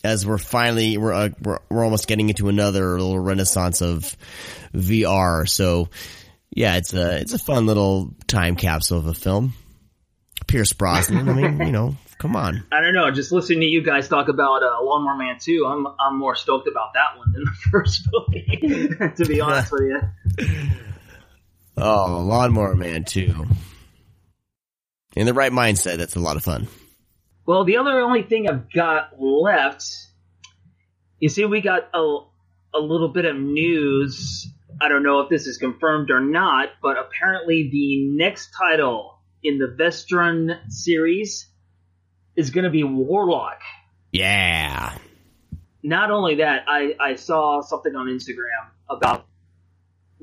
as we're finally we're, uh, we're we're almost getting into another little renaissance of VR. So yeah, it's a it's a fun little time capsule of a film. Pierce Brosnan. I mean, you know, come on. I don't know. Just listening to you guys talk about uh, Lawnmower Man 2, I'm I'm more stoked about that one than the first movie. to be honest with you. Oh, Lawnmower Man 2. In the right mindset, that's a lot of fun. Well, the other only thing I've got left, you see, we got a, a little bit of news. I don't know if this is confirmed or not, but apparently the next title in the Vestron series is going to be Warlock. Yeah. Not only that, I, I saw something on Instagram about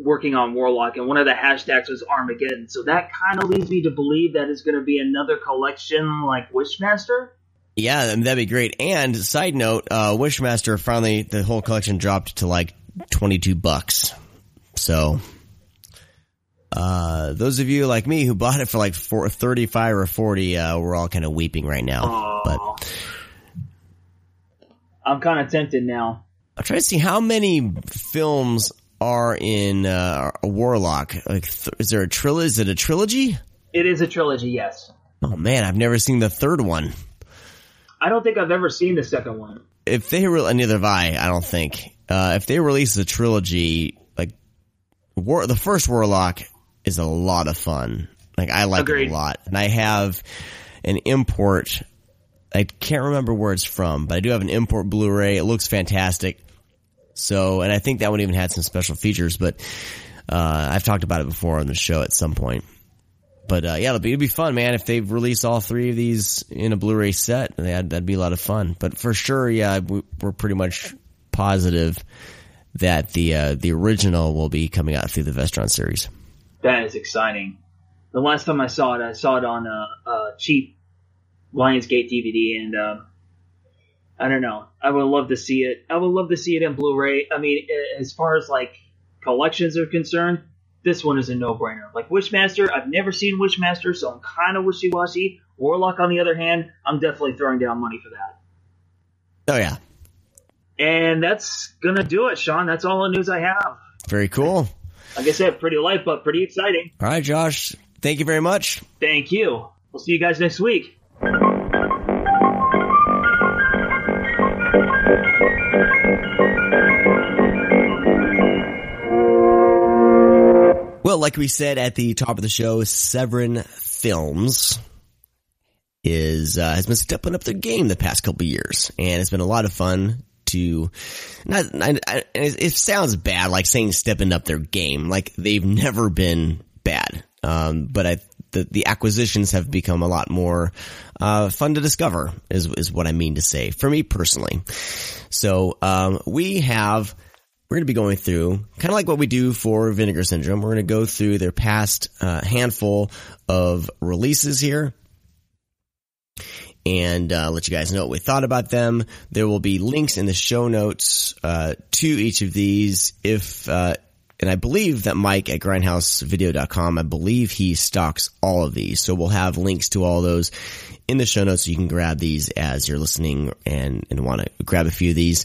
working on Warlock, and one of the hashtags was Armageddon. So that kind of leads me to believe that it's going to be another collection like Wishmaster. Yeah, that'd be great. And side note, uh, Wishmaster finally the whole collection dropped to like twenty two bucks. So, uh, those of you like me who bought it for like four, 35 or forty, uh, we're all kind of weeping right now. But I'm kind of tempted now. I'm trying to see how many films are in uh, a Warlock. Like, th- is there a trilogy? Is it a trilogy? It is a trilogy, yes. Oh man, I've never seen the third one. I don't think I've ever seen the second one. If they re- neither have I. I don't think. Uh, if they release a trilogy, like War, the first Warlock is a lot of fun. Like I like Agreed. it a lot, and I have an import. I can't remember where it's from, but I do have an import Blu-ray. It looks fantastic. So, and I think that one even had some special features, but uh, I've talked about it before on the show at some point. But uh, yeah, it'll be, it'll be fun, man. If they release all three of these in a Blu-ray set, that'd, that'd be a lot of fun. But for sure, yeah, we, we're pretty much positive that the uh, the original will be coming out through the Vestron series. That is exciting. The last time I saw it, I saw it on a, a cheap Lionsgate DVD, and um, I don't know. I would love to see it. I would love to see it in Blu-ray. I mean, as far as like collections are concerned, this one is a no-brainer. Like Wishmaster, I've never seen Wishmaster, so I'm kind of wishy-washy. Warlock, on the other hand, I'm definitely throwing down money for that. Oh yeah, And that's gonna do it, Sean. That's all the news I have. very cool. Like I said, pretty light, but pretty exciting. All right, Josh, thank you very much. Thank you. We'll see you guys next week. Well, like we said at the top of the show, Severin Films is uh, has been stepping up their game the past couple years, and it's been a lot of fun to. Not, I, it, it sounds bad, like saying stepping up their game, like they've never been bad. Um, but I, the the acquisitions have become a lot more uh, fun to discover, is is what I mean to say for me personally. So um, we have we're going to be going through kind of like what we do for Vinegar Syndrome. We're going to go through their past uh, handful of releases here and uh, let you guys know what we thought about them. There will be links in the show notes uh, to each of these if uh, and I believe that Mike at grindhousevideo.com, I believe he stocks all of these. So we'll have links to all those in the show notes so you can grab these as you're listening and, and want to grab a few of these.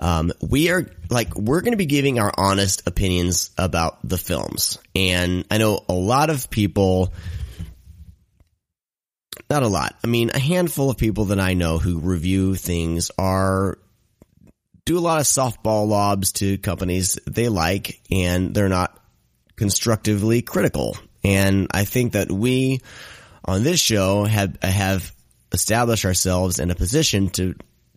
Um, we are like, we're going to be giving our honest opinions about the films. And I know a lot of people, not a lot. I mean, a handful of people that I know who review things are do a lot of softball lobs to companies they like and they're not constructively critical. And I think that we on this show have, have established ourselves in a position to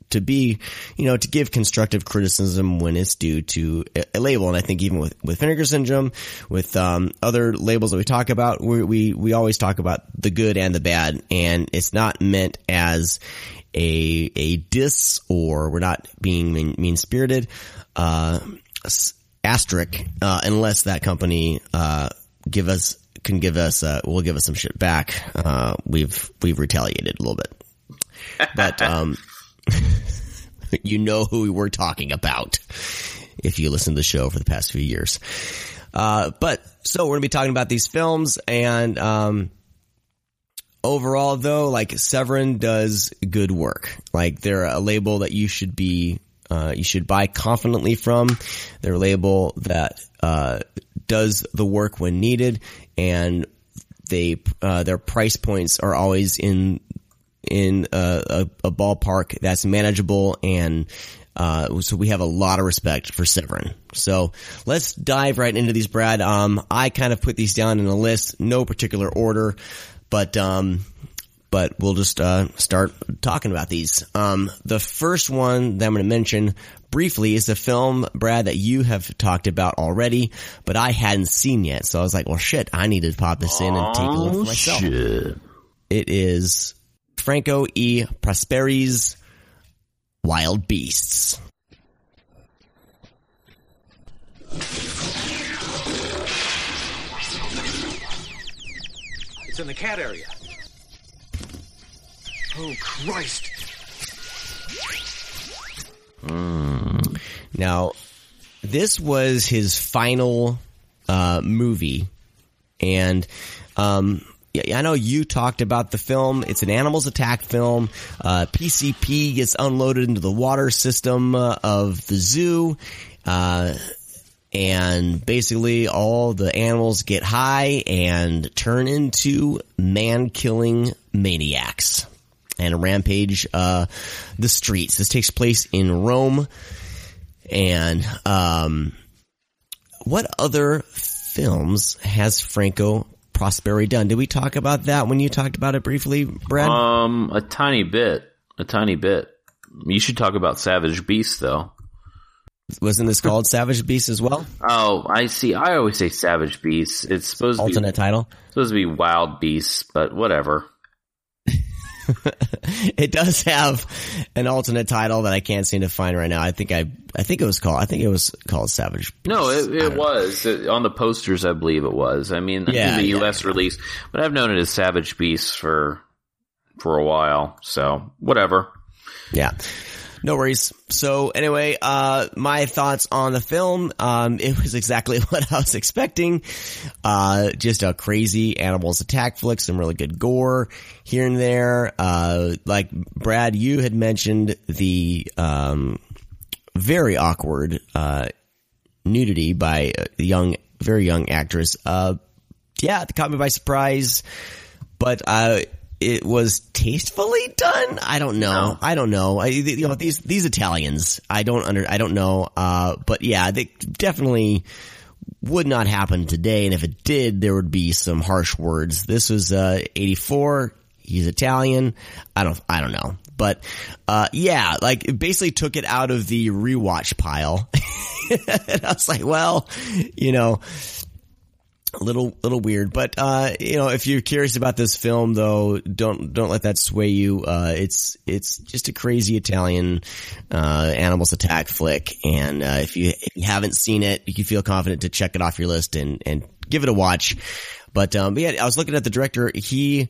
to be, you know, to give constructive criticism when it's due to a, label. And I think even with, with Vinegar Syndrome, with, um, other labels that we talk about, we, we, we always talk about the good and the bad. And it's not meant as a, a diss or we're not being mean spirited, uh, asterisk, uh, unless that company, uh, give us, can give us, uh, will give us some shit back. Uh, we've, we've retaliated a little bit. But, um, you know who we were talking about if you listen to the show for the past few years. Uh, but so we're gonna be talking about these films and, um, overall though, like Severin does good work. Like they're a label that you should be, uh, you should buy confidently from. They're a label that, uh, does the work when needed and they, uh, their price points are always in in a, a, a ballpark that's manageable and uh, so we have a lot of respect for Severin. So let's dive right into these, Brad. Um, I kind of put these down in a list, no particular order, but um, but we'll just uh, start talking about these. Um, the first one that I'm going to mention briefly is the film, Brad, that you have talked about already, but I hadn't seen yet. So I was like, well, shit, I need to pop this in and take a look for myself. Shit. It is Franco E. Prosperi's Wild Beasts. It's in the cat area. Oh, Christ. Now, this was his final uh, movie, and um, I know you talked about the film. It's an animals attack film. Uh, PCP gets unloaded into the water system uh, of the zoo. Uh, and basically all the animals get high and turn into man killing maniacs and rampage, uh, the streets. This takes place in Rome. And, um, what other films has Franco Prosperi done? Did we talk about that when you talked about it briefly, Brad? Um, a tiny bit, a tiny bit. You should talk about Savage Beast though. Wasn't this called Savage Beast as well? Oh, I see. I always say Savage Beast. It's supposed to Alternate be title. supposed to be Wild Beasts, but whatever. it does have an alternate title that I can't seem to find right now. I think I, I think it was called, I think it was called Savage. No, it, it was It- on the posters. I believe it was. I mean, Yeah, in the yeah. U.S. release, but I've known it as Savage Beasts for for a while. So whatever. Yeah. No worries. So anyway, uh, my thoughts on the film, um, it was exactly what I was expecting. Uh, just a crazy animals attack flick, some really good gore here and there. Uh, like Brad, you had mentioned the, um, very awkward, uh, nudity by a young, very young actress. Uh, yeah, it caught me by surprise, but, uh, it was tastefully done. I don't know. I don't know. I, you know, these, these Italians, I don't under, I don't know. Uh, but yeah, they definitely would not happen today. And if it did, there would be some harsh words. This was, uh, 84. He's Italian. I don't, I don't know. But, uh, yeah, like it basically took it out of the rewatch pile. and I was like, well, you know, a little little weird but uh you know if you're curious about this film though don't don't let that sway you uh it's it's just a crazy italian uh animals attack flick and uh if you if you haven't seen it you can feel confident to check it off your list and and give it a watch but um but yeah i was looking at the director he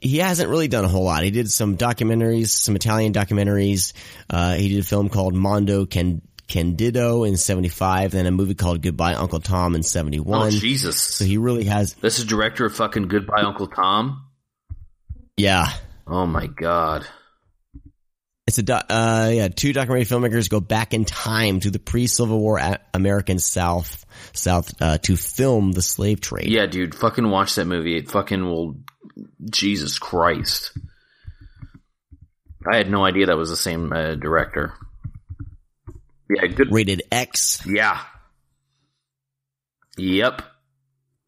he hasn't really done a whole lot. He did some documentaries, some Italian documentaries. Uh, he did a film called Mondo Can- Candido in 75, then a movie called Goodbye Uncle Tom in 71. Oh Jesus! So he really has, This is director of fucking Goodbye Uncle Tom. yeah. Oh my god. It's a, do- uh, yeah, two documentary filmmakers go back in time to the pre-Civil War American South, South, uh, to film the slave trade. Yeah, dude, fucking watch that movie. It fucking will. Jesus Christ. I had no idea that was the same uh, director. Yeah, good. Rated X. Yeah. Yep.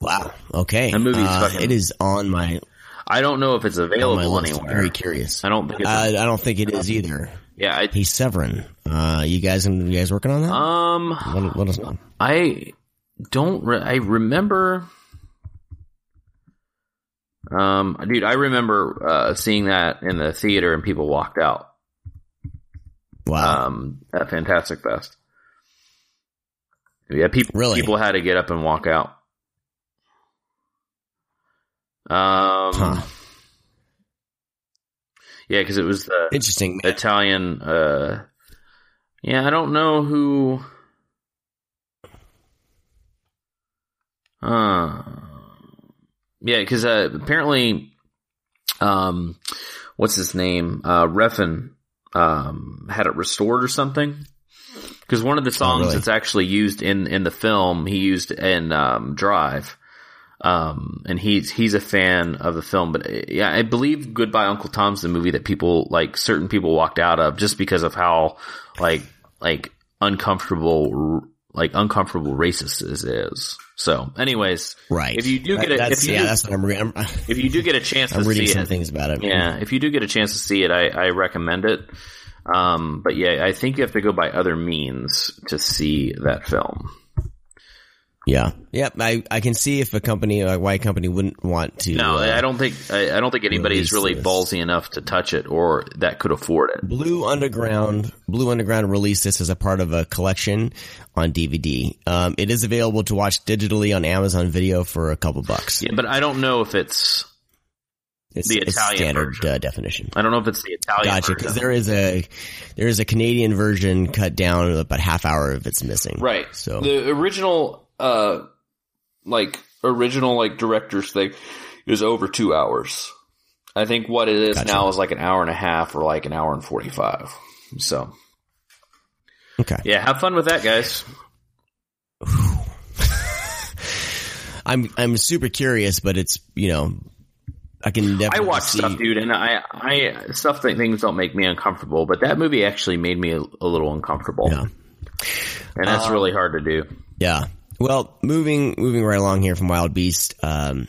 Wow. Okay. That movie's Uh, fucking- It is on my, I don't know if it's available list. I'm anywhere. very curious. I don't think it's. Uh, I don't think it is either. yeah. I, Hey, Severin, uh, you guys, you guys working on that? um. let, let us know. I don't. Re- I remember. Um, dude, I remember uh, seeing that in the theater and people walked out. Wow. Um, at Fantastic Fest. Yeah, people Really? people had to get up and walk out. Um, Huh. yeah, because it was the Interesting. Italian. Uh, yeah, I don't know who. Uh, yeah, because uh, apparently, um, what's his name? Uh, Refn um, had it restored or something. Because one of the songs really? that's actually used in in the film, he used in um, Drive. Um, and he's he's a fan of the film, but yeah, I believe Goodbye Uncle Tom's the movie that people like certain people walked out of just because of how like like uncomfortable like uncomfortable racist is. So, anyways, Right. If you do get That- a if you yeah, do, that's what I'm, re- I'm, if you do get a chance to I'm reading see some it, things about it. yeah, if you do get a chance to see it, I, I recommend it. Um, but yeah, I think you have to go by other means to see that film. Yeah. Yeah. I, I can see if a company, a white company wouldn't want to. No, uh, I don't think I, I don't think anybody's release really this. ballsy enough to touch it or that could afford it. Blue Underground, Blue Underground released this as a part of a collection on DVD. Um, it is available to watch digitally on Amazon Video for a couple bucks. Yeah, but I don't know if it's It's the it's Italian standard version. uh, definition. I don't know if it's the Italian Gotcha. Because there is a there is a Canadian version cut down, about half hour of it's missing. Right. So the original, uh, like original like director's thing is over two hours. I think what it is Gotcha. now is like an hour and a half or like an hour and forty five. So okay. yeah, have fun with that, guys. I'm I'm super curious, but it's you know I can I watch see, stuff, dude, and I, I stuff that things don't make me uncomfortable, but that movie actually made me a, a little uncomfortable, Yeah. and that's really hard to do. Yeah. Well, moving moving right along here from Wild Beast, um,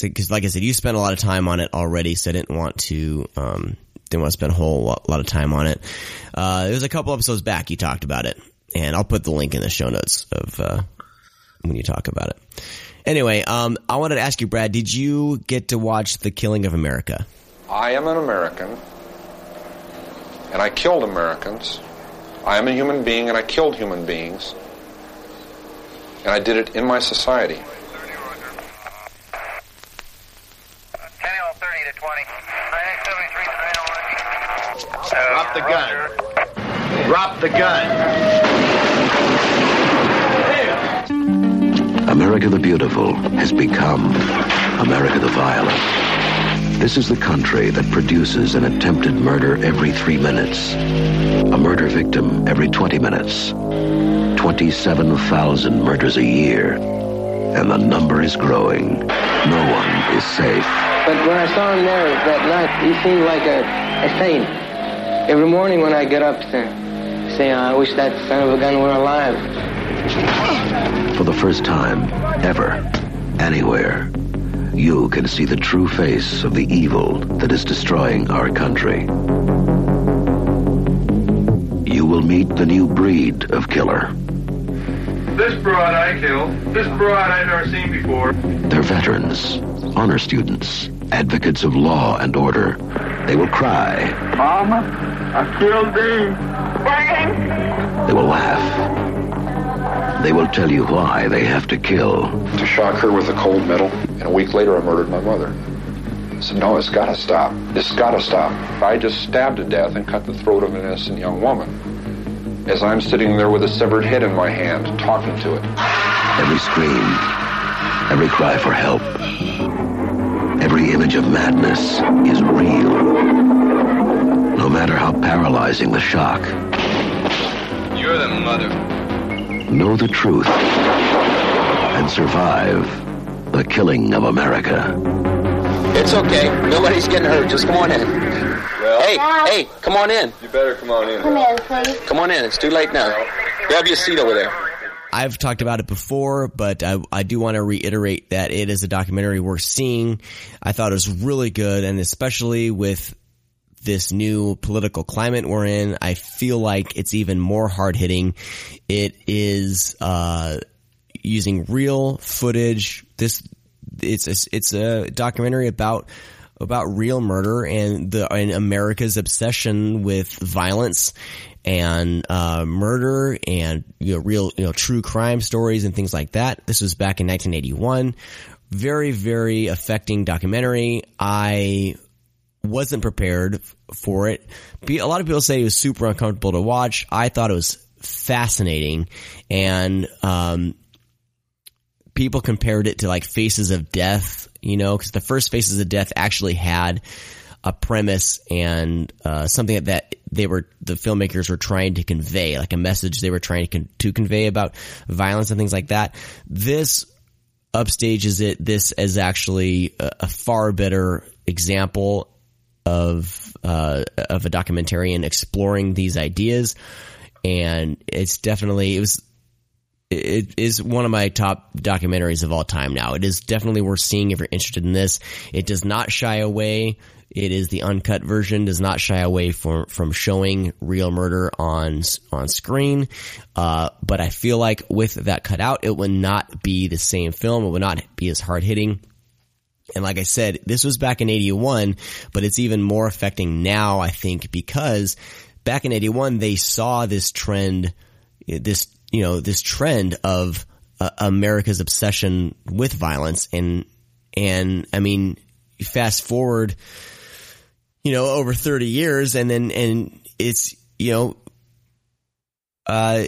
because like I said, you spent a lot of time on it already, so I didn't want to um didn't want to spend a whole lot, lot of time on it. Uh, there was a couple episodes back you talked about it, and I'll put the link in the show notes of uh, when you talk about it. Anyway, um, I wanted to ask you, Brad, did you get to watch The Killing of America? I am an American, and I killed Americans. I am a human being, and I killed human beings. And I did it in my society. Daniel 30 to 20. 973 Drop the gun. Drop the gun. America the Beautiful has become America the Violent. This is the country that produces an attempted murder every three minutes, a murder victim every 20 minutes, 27,000 murders a year, and the number is growing. No one is safe. But when I saw him there that night, he seemed like a, a saint. Every morning when I get up to say, ah, I wish that son of a gun were alive. For the first time ever, anywhere, you can see the true face of the evil that is destroying our country. You will meet the new breed of killer. This broad I kill. This broad I've never seen before. They're veterans, honor students, advocates of law and order. They will cry. Mama, I killed Dean. They will laugh. They will tell you why they have to kill. To shock her with a cold metal, and a week later I murdered my mother. I said, no, it's gotta stop. It's gotta stop. I just stabbed to death and cut the throat of an innocent young woman. as I'm sitting there with a severed head in my hand, talking to it. Every scream, every cry for help, every image of madness is real. No matter how paralyzing the shock, You're the mother. Know the truth and survive the killing of America. It's okay. Nobody's getting hurt. Just come on in. hey, hey, come on in. You better come on in. Come in, please. Come on in. It's too late now. Grab your seat over there. I've talked about it before, but I, I do want to reiterate that it is a documentary worth seeing. I thought it was really good, and especially with this new political climate we're in, I feel like it's even more hard hitting. It is uh, using real footage. This it's a, it's a documentary about about real murder and the and America's obsession with violence and uh, murder and you know real you know true crime stories and things like that. This was back in 1981. Very very affecting documentary. I wasn't prepared for it. A lot of people say it was super uncomfortable to watch. I thought it was fascinating and um, people compared it to like Faces of Death, you know, because the first Faces of Death actually had a premise and uh, something that, they were the filmmakers were trying to convey, like a message they were trying to con- to convey about violence and things like that. This upstages it. This is actually a, a far better example of uh, of a documentarian exploring these ideas, and it's definitely it was it is one of my top documentaries of all time now. It is definitely worth seeing if you're interested in this. It does not shy away. It is the uncut version, does not shy away from, from showing real murder on, on screen. Uh, but I feel like with that cut out, it would not be the same film. It would not be as hard hitting. And like I said, this was back in 81, but it's even more affecting now, I think, because back in 81, they saw this trend, this, you know, this trend of uh, America's obsession with violence. And, and I mean, fast forward, you know, over 30 years and then, and it's, you know, uh,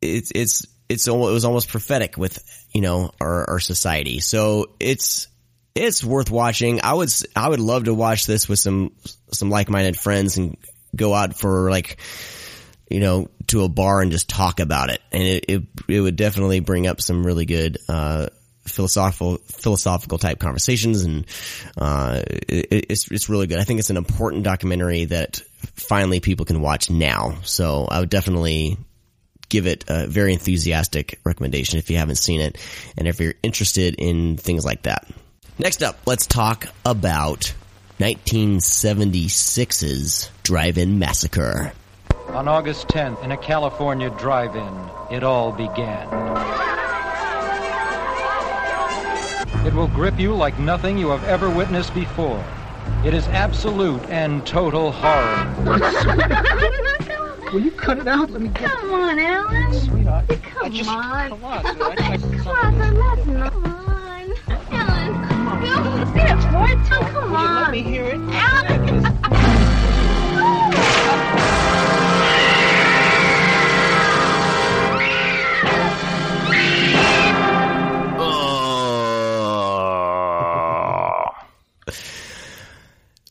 it's, it's, it's, it was almost prophetic with, you know, our, our society. So it's, it's worth watching. I would, I would love to watch this with some, some like-minded friends and go out for like, you know, to a bar and just talk about it. And it, it, it would definitely bring up some really good, uh, philosophical, philosophical type conversations. And, uh, it, it's, it's really good. I think it's an important documentary that finally people can watch now. So I would definitely give it a very enthusiastic recommendation if you haven't seen it and if you're interested in things like that. Next up, let's talk about 1976's Drive-In Massacre. On August 10th, in a California drive-in, it all began. It will grip you like nothing you have ever witnessed before. It is absolute and total horror. Will you cut it out? Let me get Come on, Alan. Sweetheart. Come I just- on. come on, dude. I- I- come on, that's not on. Come on. Say it. Oh, let me hear it?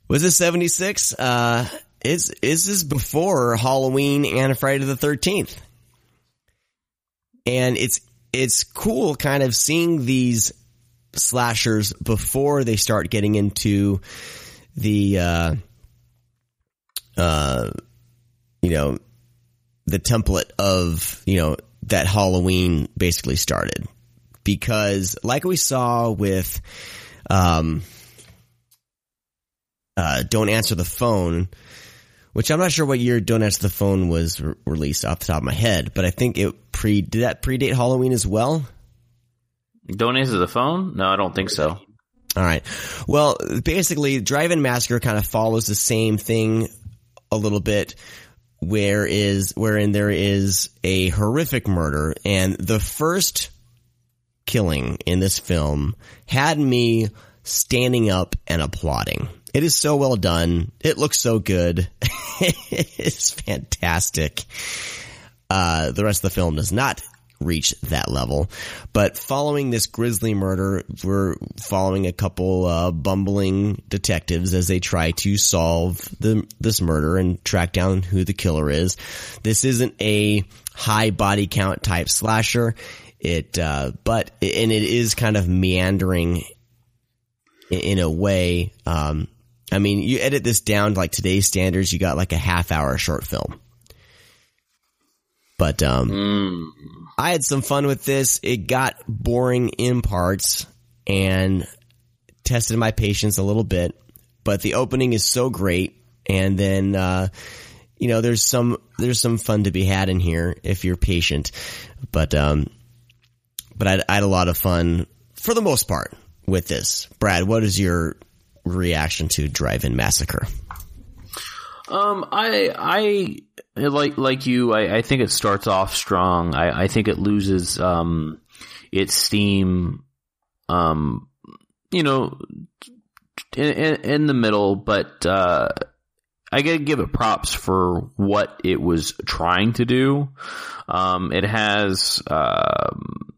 Was this 76? Uh, is, is this before Halloween and Friday the 13th? And it's, it's cool kind of seeing these slashers before they start getting into the, uh, uh, you know, the template of, you know, that Halloween basically started. Because like we saw with, um, uh, Don't Answer the Phone, which I'm not sure what year Don't Answer the Phone was re- released off the top of my head, but I think it pre, did that predate Halloween as well? Don't answer the phone? No, I don't think so. All right. Well, basically, Drive-In Massacre kind of follows the same thing a little bit, where is wherein there is a horrific murder, and the first killing in this film had me standing up and applauding. It is so well done. It looks so good. it's fantastic. Uh, the rest of the film does not reach that level. But following this grisly murder, we're following a couple uh, bumbling detectives as they try to solve the this murder and track down who the killer is. This isn't a high body count type slasher. It, uh, but and it is kind of meandering in, in a way. Um, I mean, you edit this down to like today's standards, you got like a half hour short film. But um, I had some fun with this. It got boring in parts and tested my patience a little bit. But the opening is so great, and then uh, you know there's some there's some fun to be had in here if you're patient. But um, but I, I had a lot of fun for the most part with this. Brad, what is your reaction to Drive-In Massacre? Um, I, I like like you. I, I think it starts off strong. I, I think it loses um its steam. Um, you know, in, in, in the middle, but uh, I gotta give it props for what it was trying to do. Um, it has um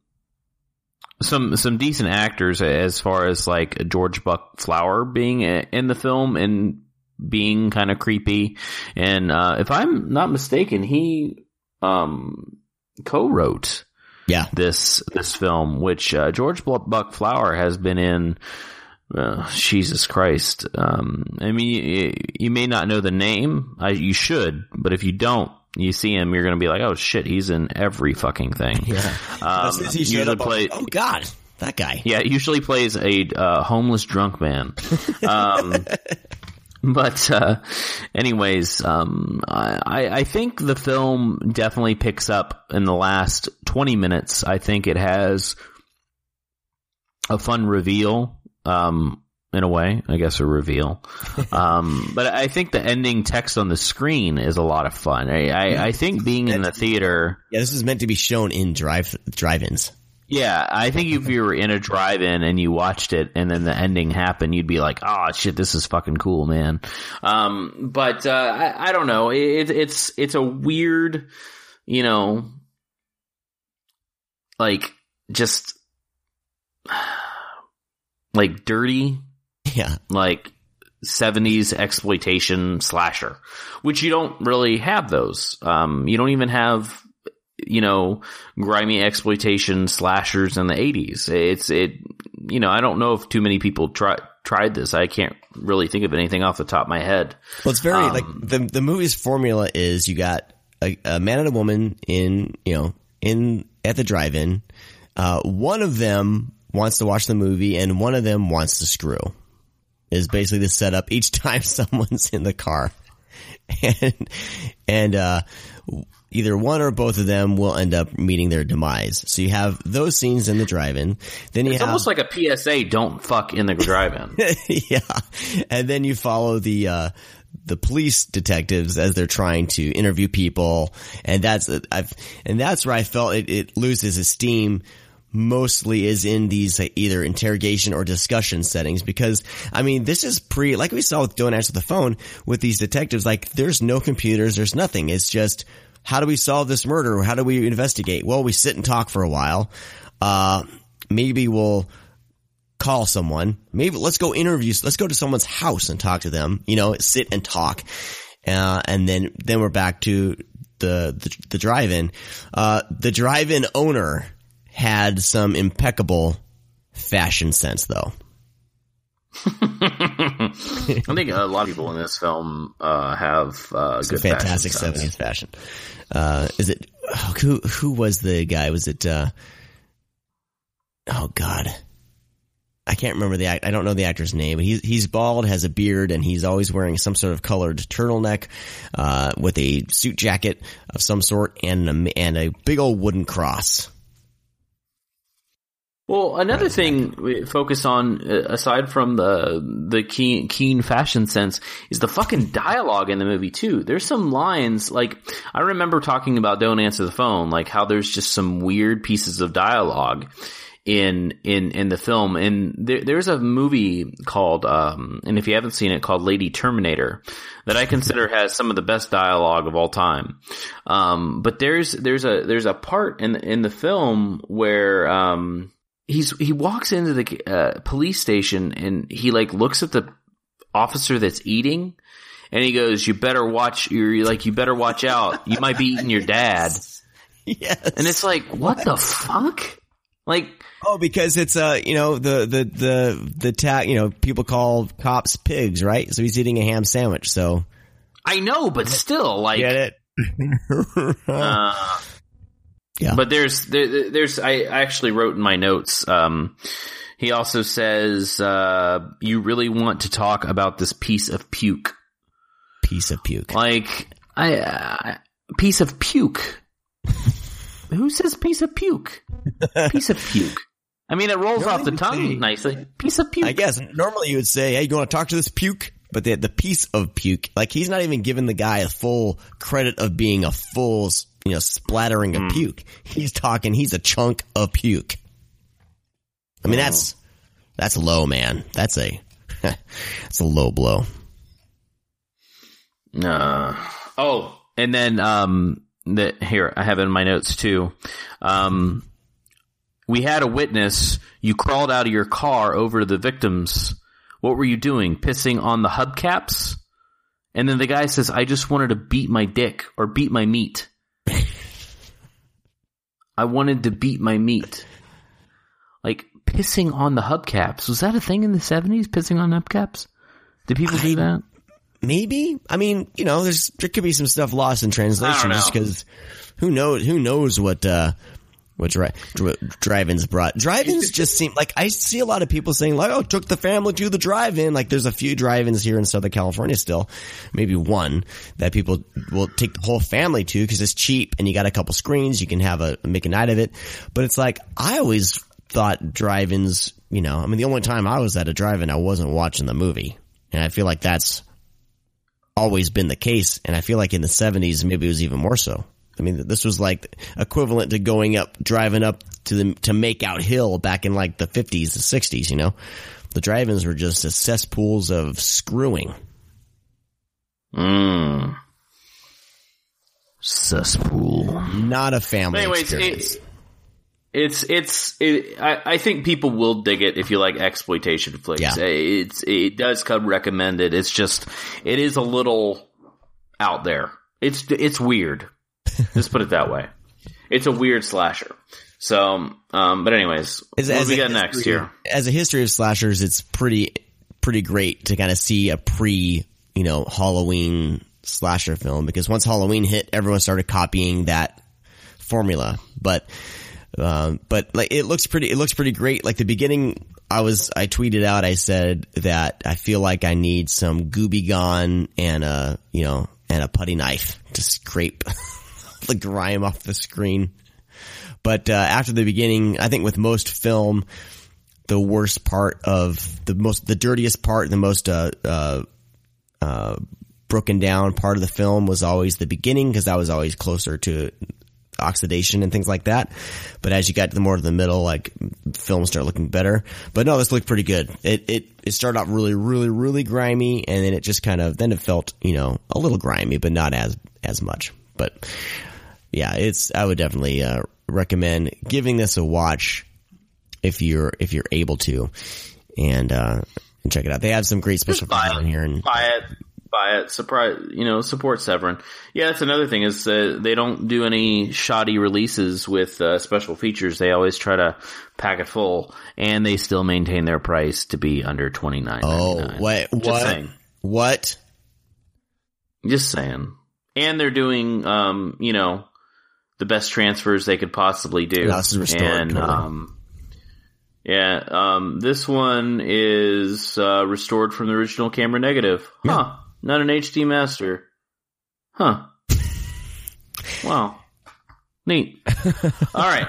some some decent actors as far as like George Buck Flower being in the film and being kind of creepy. And uh, if I'm not mistaken, he um, co-wrote yeah this this film, which uh, George Buck Flower has been in. Uh, Jesus Christ! Um, I mean, you, you, may not know the name. I, you should, but if you don't, you see him, you're going to be like, "Oh shit, he's in every fucking thing." Yeah. Um, he usually play, oh god, that guy. Yeah, usually plays a uh, homeless drunk man. Um, but uh, anyways, um, I, I think the film definitely picks up in the last 20 minutes. I think it has a fun reveal, um, in a way, I guess a reveal. Um, but I think the ending text on the screen is a lot of fun. I, I, I think being in the theater. Yeah, this is meant to be shown in drive drive-ins. Yeah, I think if you were in a drive-in and you watched it and then the ending happened, you'd be like, "Oh shit, this is fucking cool, man." Um, but uh, I, I, don't know. It, it's it's a weird, you know, like just like dirty, yeah, like 70s exploitation slasher, which you don't really have those. Um, you don't even have you know, grimy exploitation slashers in the 80s. It's, it, you know, I don't know if too many people try, tried this. I can't really think of anything off the top of my head. Well, it's very, um, like, the, the movie's formula is you got a, a, man and a woman in, you know, in, at the drive-in. Uh, one of them wants to watch the movie and one of them wants to screw. Is basically the setup each time someone's in the car. And, and, uh, either one or both of them will end up meeting their demise. So you have those scenes in the drive-in. Then you it's have almost like a PSA: "Don't fuck in the drive-in." yeah, and then you follow the uh, the police detectives as they're trying to interview people, and that's I've and that's where I felt it, it loses its steam mostly is in these either interrogation or discussion settings because I mean this is pre like we saw with Don't Answer the Phone with these detectives like there's no computers there's nothing it's just how do we solve this murder? How do we investigate? Well, we sit and talk for a while. Uh, maybe we'll call someone. Maybe let's go interview. Let's go to someone's house and talk to them. You know, sit and talk. Uh, and then, then we're back to the, the, the drive-in. Uh, the drive-in owner had some impeccable fashion sense though. I think a lot of people in this film uh, have uh, good fantastic seventies fashion. Uh, is it who? Who was the guy? Was it? Uh, oh God, I can't remember the act. I don't know the actor's name, he's he's bald, has a beard, and he's always wearing some sort of colored turtleneck uh, with a suit jacket of some sort and a, and a big old wooden cross. Well, another thing we focus on uh, aside from the the keen keen fashion sense is the fucking dialogue in the movie too. There's some lines like I remember talking about "Don't Answer the Phone," like how there's just some weird pieces of dialogue in in in the film. And there, there's a movie called, um, and if you haven't seen it, called Lady Terminator, that I consider has some of the best dialogue of all time. Um, but there's there's a there's a part in in the film where um, he's he walks into the uh, police station and he like looks at the officer that's eating. And he goes, "You better watch. You're like, you better watch out. You might be eating your dad." Yes. And it's like, what the fuck? Like, oh, because it's uh, you know, the the the the ta- you know, people call cops pigs, right? So he's eating a ham sandwich. So I know, but still, like, get it? uh, yeah. But there's there, there's I actually wrote in my notes. Um, he also says, uh, "You really want to talk about this piece of puke." Piece of puke. Like, I uh, piece of puke. Who says piece of puke? piece of puke. I mean, it rolls off the tongue nicely. Piece of puke. I guess normally you would say, "Hey, you want to talk to this puke?" But the the piece of puke, like he's not even giving the guy a full credit of being a full, you know, splattering of puke. He's talking. He's a chunk of puke. I mean, that's that's low, man. That's a that's a low blow. Uh, oh, and then um, that here I have in my notes too. Um, we had a witness. You crawled out of your car over to the victims. What were you doing? Pissing on the hubcaps? And then the guy says, "I just wanted to beat my dick or beat my meat." I wanted to beat my meat. Like pissing on the hubcaps. Was that a thing in the seventies? Pissing on hubcaps? Did people do that? Maybe. I mean, you know, there's there could be some stuff lost in translation just because who knows who knows what uh what dri- dri- drive-ins brought. Drive-ins just seem like I see a lot of people saying like, "Oh, took the family to the drive-in." Like, there's a few drive-ins here in Southern California still, maybe one that people will take the whole family to because it's cheap and you got a couple screens, you can have a make a night of it. But it's like I always thought drive-ins. You know, I mean, the only time I was at a drive-in, I wasn't watching the movie, and I feel like that's always been the case. And I feel like in the 70s, maybe it was even more so. I mean, this was like equivalent to going up, driving up to the, to make out hill back in like the 50s, the 60s, you know? The drive-ins were just a cesspools of screwing. Mm. Cesspool. Not a family anyways, experience. it, it's it's it, I, I think people will dig it if you like exploitation flicks. Yeah. It's it does come recommended. It's just it is a little out there. It's it's weird. Let's put it that way. It's a weird slasher. So, um, but anyways, As- what as we a got next history- here? As a history of slashers, it's pretty, pretty great to kind of see a pre, you know, Halloween slasher film because once Halloween hit, everyone started copying that formula. But, um, but like it looks pretty, it looks pretty great. Like the beginning, I was, I tweeted out, I said that I feel like I need some Gooby Gone and a, you know, and a putty knife to scrape the grime off the screen. But uh, after the beginning, I think with most film, the worst part of the most, the dirtiest part, the most uh, uh, uh, broken down part of the film was always the beginning because that was always closer to oxidation and things like that. But as you got to the more to the middle, like films start looking better. But no, this looked pretty good. It it it started out really, really, really grimy, and then it just kind of then it felt you know a little grimy, but not as as much. But yeah, it's I would definitely uh, recommend giving this a watch if you're if you're able to, and uh, and check it out. They have some great special buy features in here, and buy it, buy it. Surprise, you know, support Severin. Yeah, that's another thing is uh, they don't do any shoddy releases with uh, special features. They always try to pack it full, and they still maintain their price to be under twenty nine. oh what Just what saying. what Just saying. And they're doing, um, you know, the best transfers they could possibly do. Yeah, this is restored, And, totally. um, yeah, um, this one is uh, restored from the original camera negative. Huh. Not an HD master. Huh. wow. Neat. All right.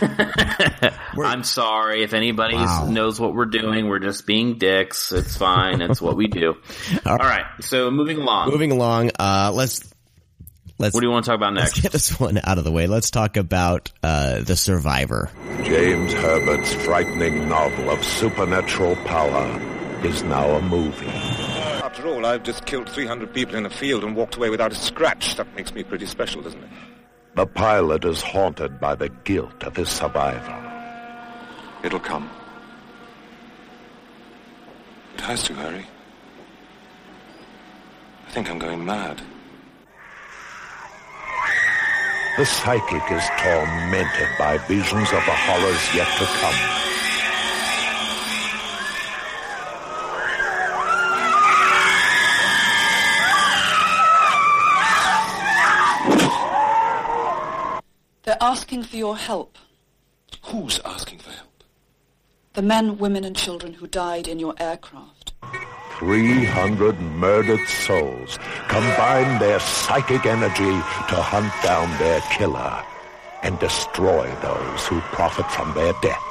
I'm sorry if anybody Wow. knows what we're doing. We're just being dicks. It's fine. It's what we do. All right. So moving along. Moving along, uh, let's let's. What do you want to talk about next? Let's next? get this one out of the way. Let's talk about uh, the Survivor. James Herbert's frightening novel of supernatural power is now a movie. After all, I've just killed 300 people in a field and walked away without a scratch. That makes me pretty special, doesn't it? The pilot is haunted by the guilt of his survival. It'll come. It has to, Harry. I think I'm going mad. The psychic is tormented by visions of the horrors yet to come. They're asking for your help. Who's asking for help? The men, women, and children who died in your aircraft. 300 murdered souls combine their psychic energy to hunt down their killer and destroy those who profit from their death.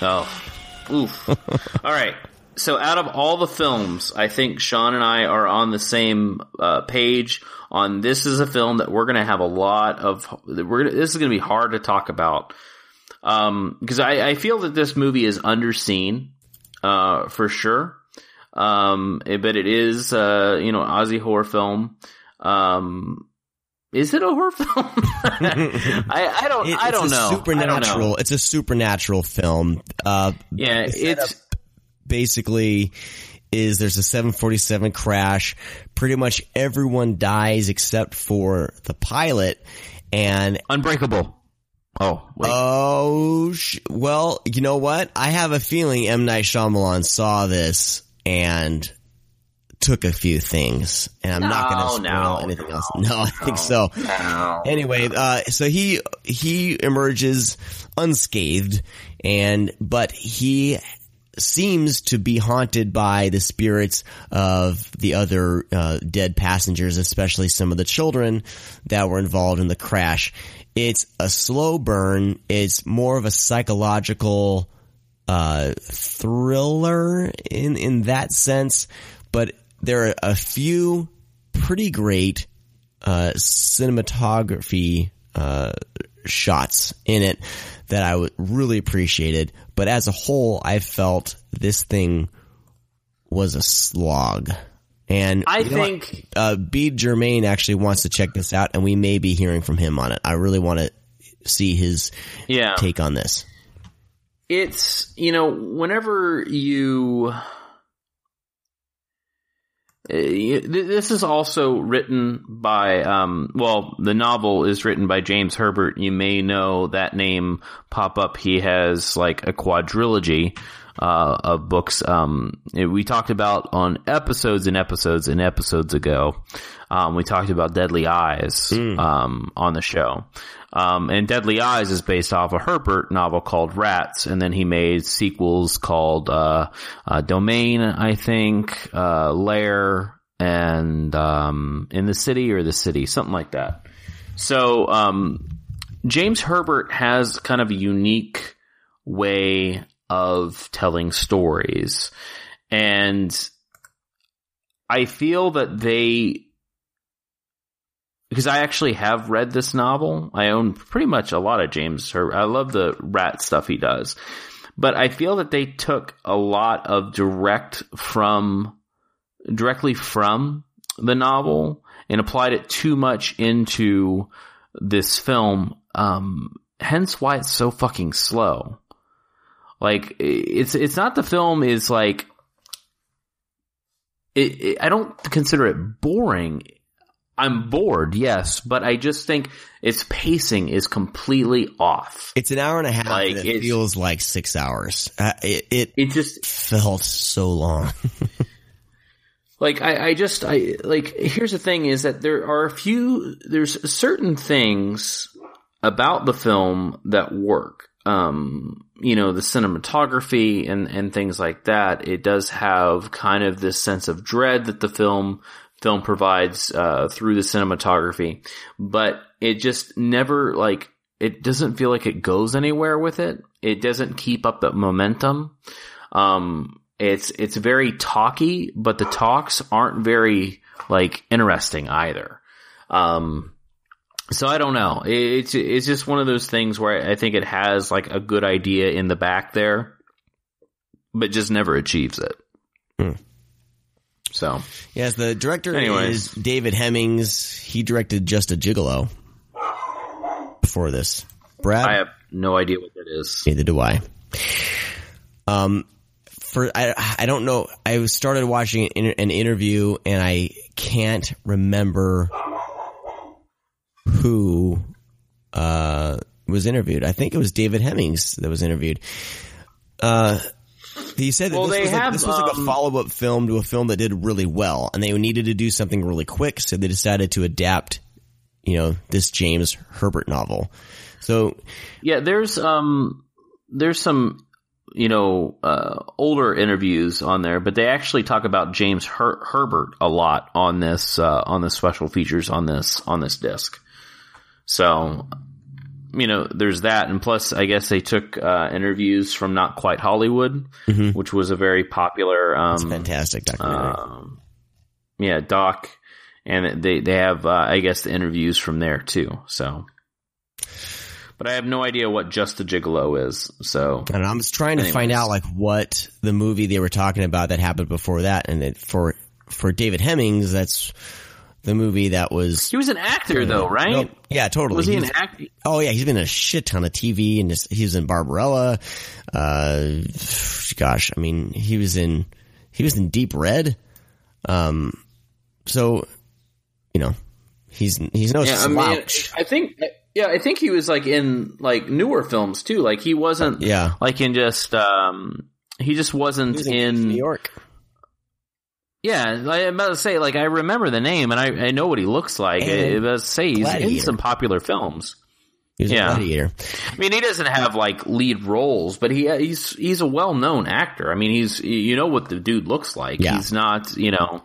Oh, oof. all right. So, out of all the films, I think Sean and I are on the same uh, page on this is a film that we're going to have a lot of. We're this is going to be hard to talk about because I, I feel that this movie is underseen uh, for sure. Um, it- but it is uh, you know Aussie horror film. Um, is it a horror film? I, I don't. It- I don't know. I don't Supernatural. know. It's a supernatural film. Uh, Yeah, it's basically is there's a 747 crash. Pretty much everyone dies except for the pilot and Unbreakable. Oh, wait. Oh, sh- well, you know what? I have a feeling M Night Shyamalan saw this and took a few things, and I'm not going to No, spoil no, anything else. No, I think so. Anyway, uh, so he he emerges unscathed, and but he seems to be haunted by the spirits of the other uh, dead passengers, especially some of the children that were involved in the crash. It's a slow burn. It's more of a psychological uh, thriller in in that sense, but there are a few pretty great uh, cinematography uh, shots in it that I really appreciated. But as a whole, I felt this thing was a slog. And I you know what? think- uh, Bede Germain actually wants to check this out, and we may be hearing from him on it. I really want to see his Yeah. take on this. it's you know whenever you uh, this is also written by um well the novel is written by James Herbert you may know that name pop up he has like a quadrilogy uh of books. Um we talked about on episodes and episodes and episodes ago um we talked about Deadly Eyes um on the show. Um, and Deadly Eyes is based off a Herbert novel called Rats, and then he made sequels called uh, uh, Domain, I think, uh, Lair, and um, In the City or the City, something like that. So um, James Herbert has kind of a unique way of telling stories, and I feel that they because I actually have read this novel. I own pretty much a lot of James Herbert. I love the rat stuff he does. But I feel that they took a lot of direct from directly from the novel and applied it too much into this film. Um, hence why it's so fucking slow. Like it's it's not the film is like it, it, I don't consider it boring. I'm bored, yes, but I just think its pacing is completely off. It's an hour and a half, Like, and it feels like six hours. Uh, it, it it just felt so long. Like I, I just I like here's the thing is that there are a few there's certain things about the film that work. Um, you know, the cinematography and and things like that. It does have kind of this sense of dread that the film film provides uh, through the cinematography, but it just never like it doesn't feel like it goes anywhere with it. It doesn't keep up the momentum. Um, it's it's very talky, but the talks aren't very like interesting either. Um, so I don't know. It's it's just one of those things where I think it has like a good idea in the back there, but just never achieves it. Hmm. So Yes, the director Anyways. is David Hemmings. He directed Just a Gigolo before this. Brad? I have no idea what that is. Neither do I. Um, for I I don't know. I started watching an, an interview and I can't remember who uh was interviewed. I think it was David Hemmings that was interviewed. Uh, he said that Well, this, was like, have, this was like a um, follow up film to a film that did really well, and they needed to do something really quick, so they decided to adapt, you know, this James Herbert novel. So Yeah, there's um there's some you know uh, older interviews on there, but they actually talk about James Her- Herbert a lot on this uh, on the special features on this on this disc. So you know, there's that, and plus, I guess they took uh, interviews from Not Quite Hollywood, Mhm. which was a very popular, um, fantastic documentary. um, yeah, doc, and they they have, uh, I guess, the interviews from there too. So, but I have no idea what Just a Gigolo is. So, And I'm just trying to find out like what the movie they were talking about that happened before that, and it, for for David Hemmings, that's the movie that was. He was an actor, though, right? No, yeah, totally. Was he He's- an actor? Oh yeah, he's been in a shit ton of TV, and just, he was in Barbarella. Uh, gosh, I mean, he was in he was in Deep Red. Um, so you know, he's he's no yeah, I mean, slouch. I think, yeah, I think he was like in like newer films too. Like he wasn't, Yeah. like in just, um, he just wasn't He was in in New York. Yeah, I'm about to say, like I remember the name and I, I know what he looks like. I, And I was about to say he's in some popular films. He was in Yeah. Gladiator. I mean, he doesn't have like lead roles, but he he's he's a well known actor. I mean, he's you know what the dude looks like. Yeah. He's not you know.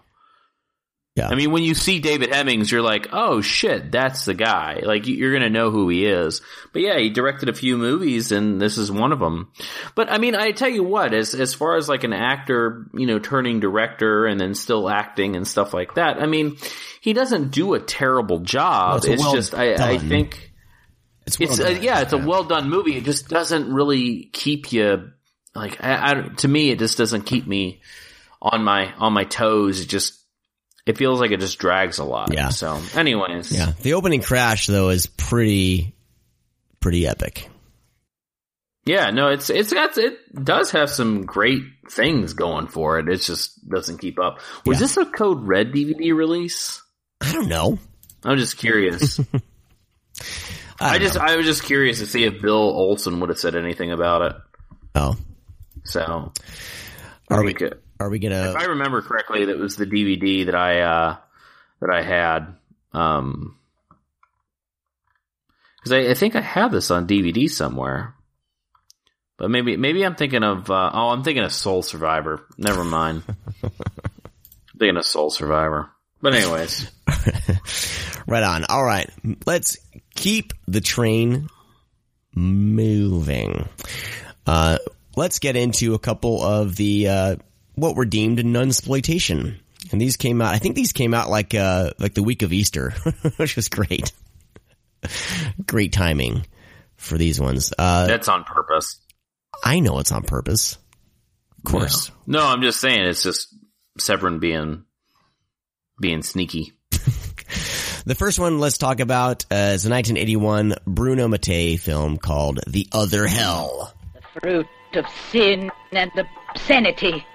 Yeah. I mean, when you see David Hemmings, you're like, oh shit, that's the guy. Like you- you're gonna know who he is. But yeah, he directed a few movies, and this is one of them. But I mean, I tell you what, as as far as like an actor, you know, turning director and then still acting and stuff like that. I mean, he doesn't do a terrible job. Well, it's it's well just I, I think It's, it's well uh, done. yeah, it's a well done movie. It just doesn't really keep you like I, I to me it just doesn't keep me on my on my toes. It just it feels like it just drags a lot. Yeah. So, anyways, Yeah, the opening crash though is pretty pretty epic. yeah, no, it's it's got it does have some great things going for it. It just doesn't keep up. Was this a Code Red DVD release? I don't know. I'm just curious. I, don't just I was just curious to see if Bill Olsen would have said anything about it. Oh, So, Are we- it- are we gonna? if I remember correctly, that was the DVD that I uh, that I had. Um, because I, I think I have this on DVD somewhere, but maybe maybe I'm thinking of uh, oh I'm thinking of Soul Survivor. Never mind. I'm thinking of Soul Survivor. But anyways, Right on. All right, let's keep the train moving. Uh, let's get into a couple of the uh, what were deemed a nunsploitation, and these came out. I think these came out like uh, like the week of Easter, which was great. great timing for these ones. Uh, that's on purpose. I know it's on purpose. Of course. No, I'm just saying it's just Severin being being sneaky. The first one let's talk about uh, is a 1981 Bruno Mattei film called The Other Hell. The fruit of sin and obscenity.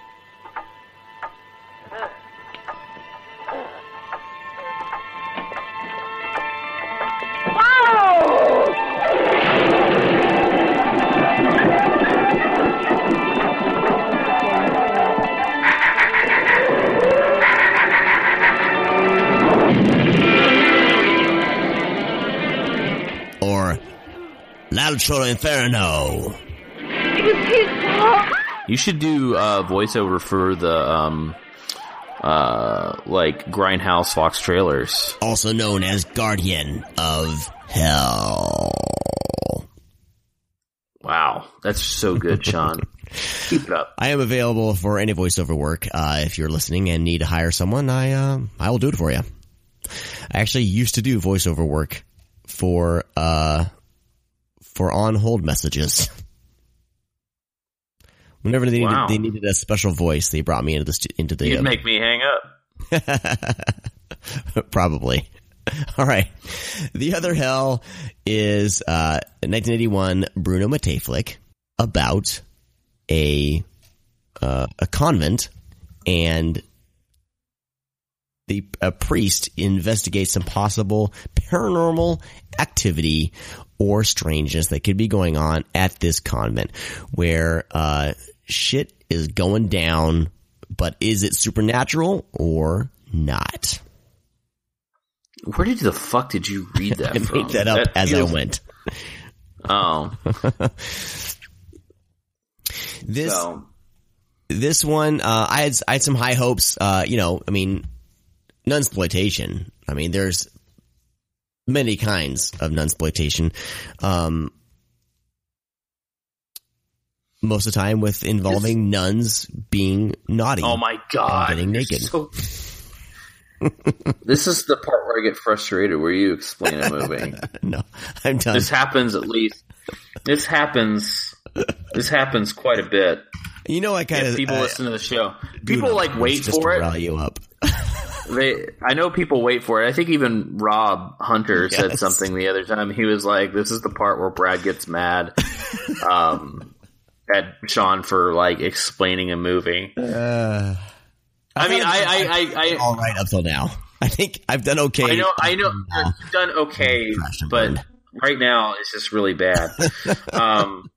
L'altro Inferno. It was his fault. You should do uh, voiceover for the um, uh, like Grindhouse Fox trailers. Also known as Guardian of Hell. Wow, that's so good, Sean. Keep it up. I am available for any voiceover work. Uh, if you're listening and need to hire someone, I uh, I will do it for you. I actually used to do voiceover work for uh for on hold messages. Whenever they needed, Wow. they needed a special voice, they brought me into the stu- into the You'd uh, make me hang up. Probably. All right. The other hell is uh, 1981 Bruno Mattei flick about a uh, a convent and the a priest investigates some possible paranormal activity or strangeness that could be going on at this convent where uh, shit is going down but is it supernatural or not Where did the fuck did you read that I from? made that up as I went. Oh. This So- this one, uh, I had I had some high hopes. Uh, you know, I mean, nunsploitation. I mean, there's many kinds of nunsploitation. Um, most of the time with involving nuns being naughty. Oh my god. and getting naked. so- this is the part where I get frustrated where you explain a movie. no, I'm done. This happens at least. This happens. This happens quite a bit. You know, I kind of people uh, listen to the show. People like wait just for to it. rile you up. They, I know people wait for it. I think even Rob Hunter said Yes. something the other time. He was like, "This is the part where Brad gets mad um, at Sean for like explaining a movie." Uh, I mean, I, I've I, I, I, all right up till now. I think I've done okay. I know, I know, you've done okay, but right now it's just really bad. um,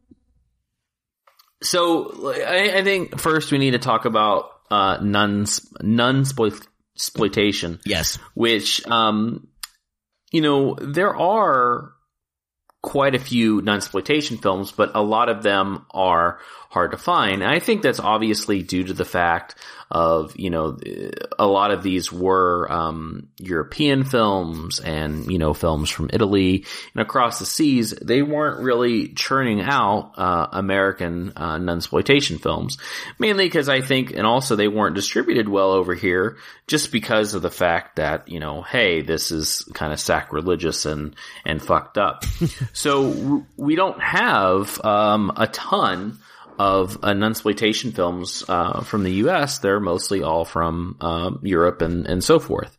so I, I think first we need to talk about uh, nuns, nun exploitation. Yes, which um, you know there are quite a few non-exploitation films, but a lot of them are hard to find. And I think that's obviously due to the fact of, you know, a lot of these were, um, European films and, you know, films from Italy and across the seas. They weren't really churning out, uh, American, uh, non-exploitation films. Mainly because I think, and also they weren't distributed well over here just because of the fact that, you know, hey, this is kind of sacrilegious and, and fucked up. so we don't have, um, a ton of uh, nunsploitation films uh, from the U.S. They're mostly all from um, Europe and and so forth.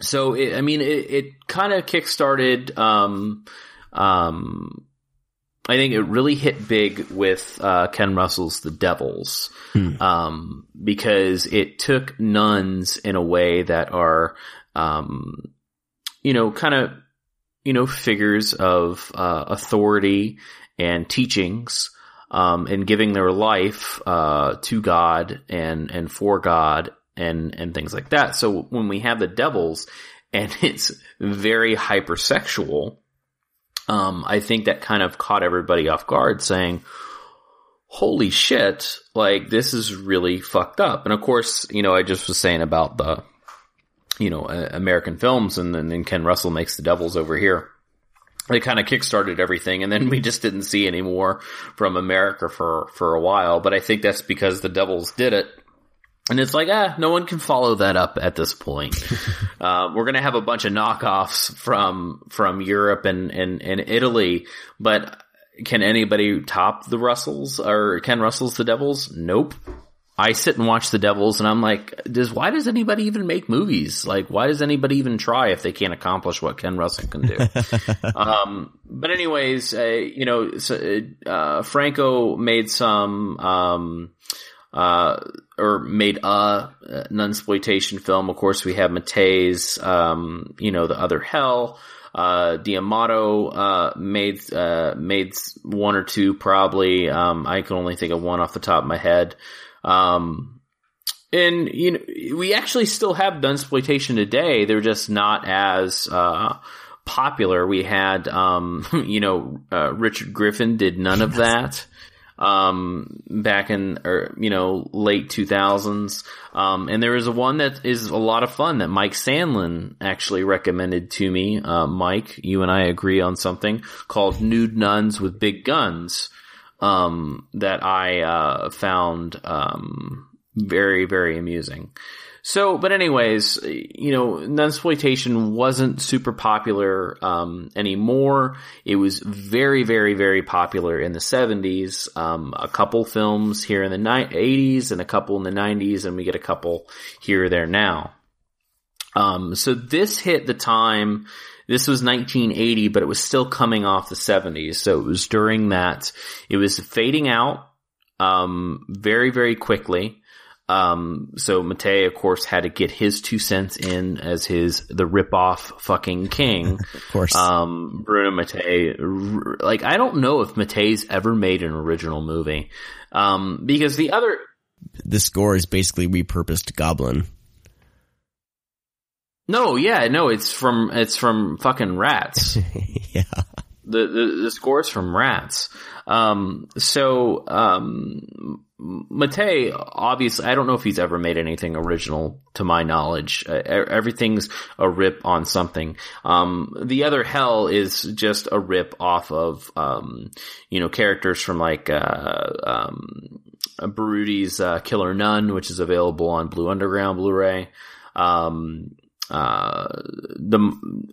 So it, I mean, it, it kind of kickstarted. Um, um, I think it really hit big with uh, Ken Russell's The Devils um, because it took nuns in a way that are, um, you know, kind of, you know, figures of uh, authority and teachings um, and giving their life uh, to God and and for God and and things like that. So when we have the devils and it's very hypersexual, um, I think that kind of caught everybody off guard, saying, "Holy shit! Like this is really fucked up." And of course, you know, I just was saying about the you know uh, American films, and then Ken Russell makes the devils over here they kind of kickstarted everything and then we just didn't see any more from America for, for a while. But I think that's because the Devils did it. And it's like, ah, no one can follow that up at this point. uh, we're going to have a bunch of knockoffs from, from Europe and, and, and Italy, but can anybody top the Russells or can Russell's The Devils? Nope. I sit and watch the Devils and I'm like, does, why does anybody even make movies? Like, why does anybody even try if they can't accomplish what Ken Russell can do? um, but anyways, uh, you know, so, uh, Franco made some, um, uh, or made a nunsploitation film. Of course, we have Mattei's, um, you know, the other hell. Uh, D'Amato, uh, made, uh, made one or two probably. Um, I can only think of one off the top of my head. Um, and you know, we actually still have nunsploitation today. They're just not as, uh, popular. We had, um, you know, uh, Richard Griffin did Nun of That. Um, back in, or, you know, late 2000s. Um, and there is a one that is a lot of fun that Mike Sandlin actually recommended to me. Uh, Mike, you and I agree on something called Nude Nuns with Big Guns. Um, that I uh, found um, very very amusing. So, but anyways, you know, nunsploitation wasn't super popular um, anymore. It was very, very, very popular in the '70s. Um, a couple films here in the ni- '80s and a couple in the '90s, and we get a couple here or there now. Um, so this hit the time. This was 1980, but it was still coming off the 70s. So it was during that. It was fading out um, very, very quickly. Um, so Mattei, of course, had to get his two cents in as his the rip-off fucking king. of course. Um, Bruno Mattei, like I don't know if Mattei's ever made an original movie, um, because the other The score is basically repurposed Goblin. No, yeah, no, it's from it's from fucking Rats. yeah. The, the the score's from Rats. Um, so um, Mattei, obviously, I don't know if he's ever made anything original to my knowledge. Uh, everything's a rip on something. Um, the other hell is just a rip off of, um, you know, characters from like, uh, um, Berruti's, uh, Killer Nun, which is available on Blue Underground Blu-ray. Um, uh, the,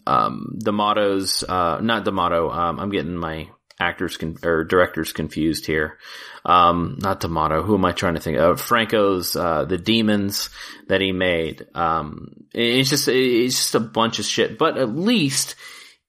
um, the mottos, uh, not the motto, um, I'm getting my actors con- or directors confused here. Um, not motto. Who am I trying to think of? Franco's, uh, the demons that he made. Um, it's just, it's just a bunch of shit, but at least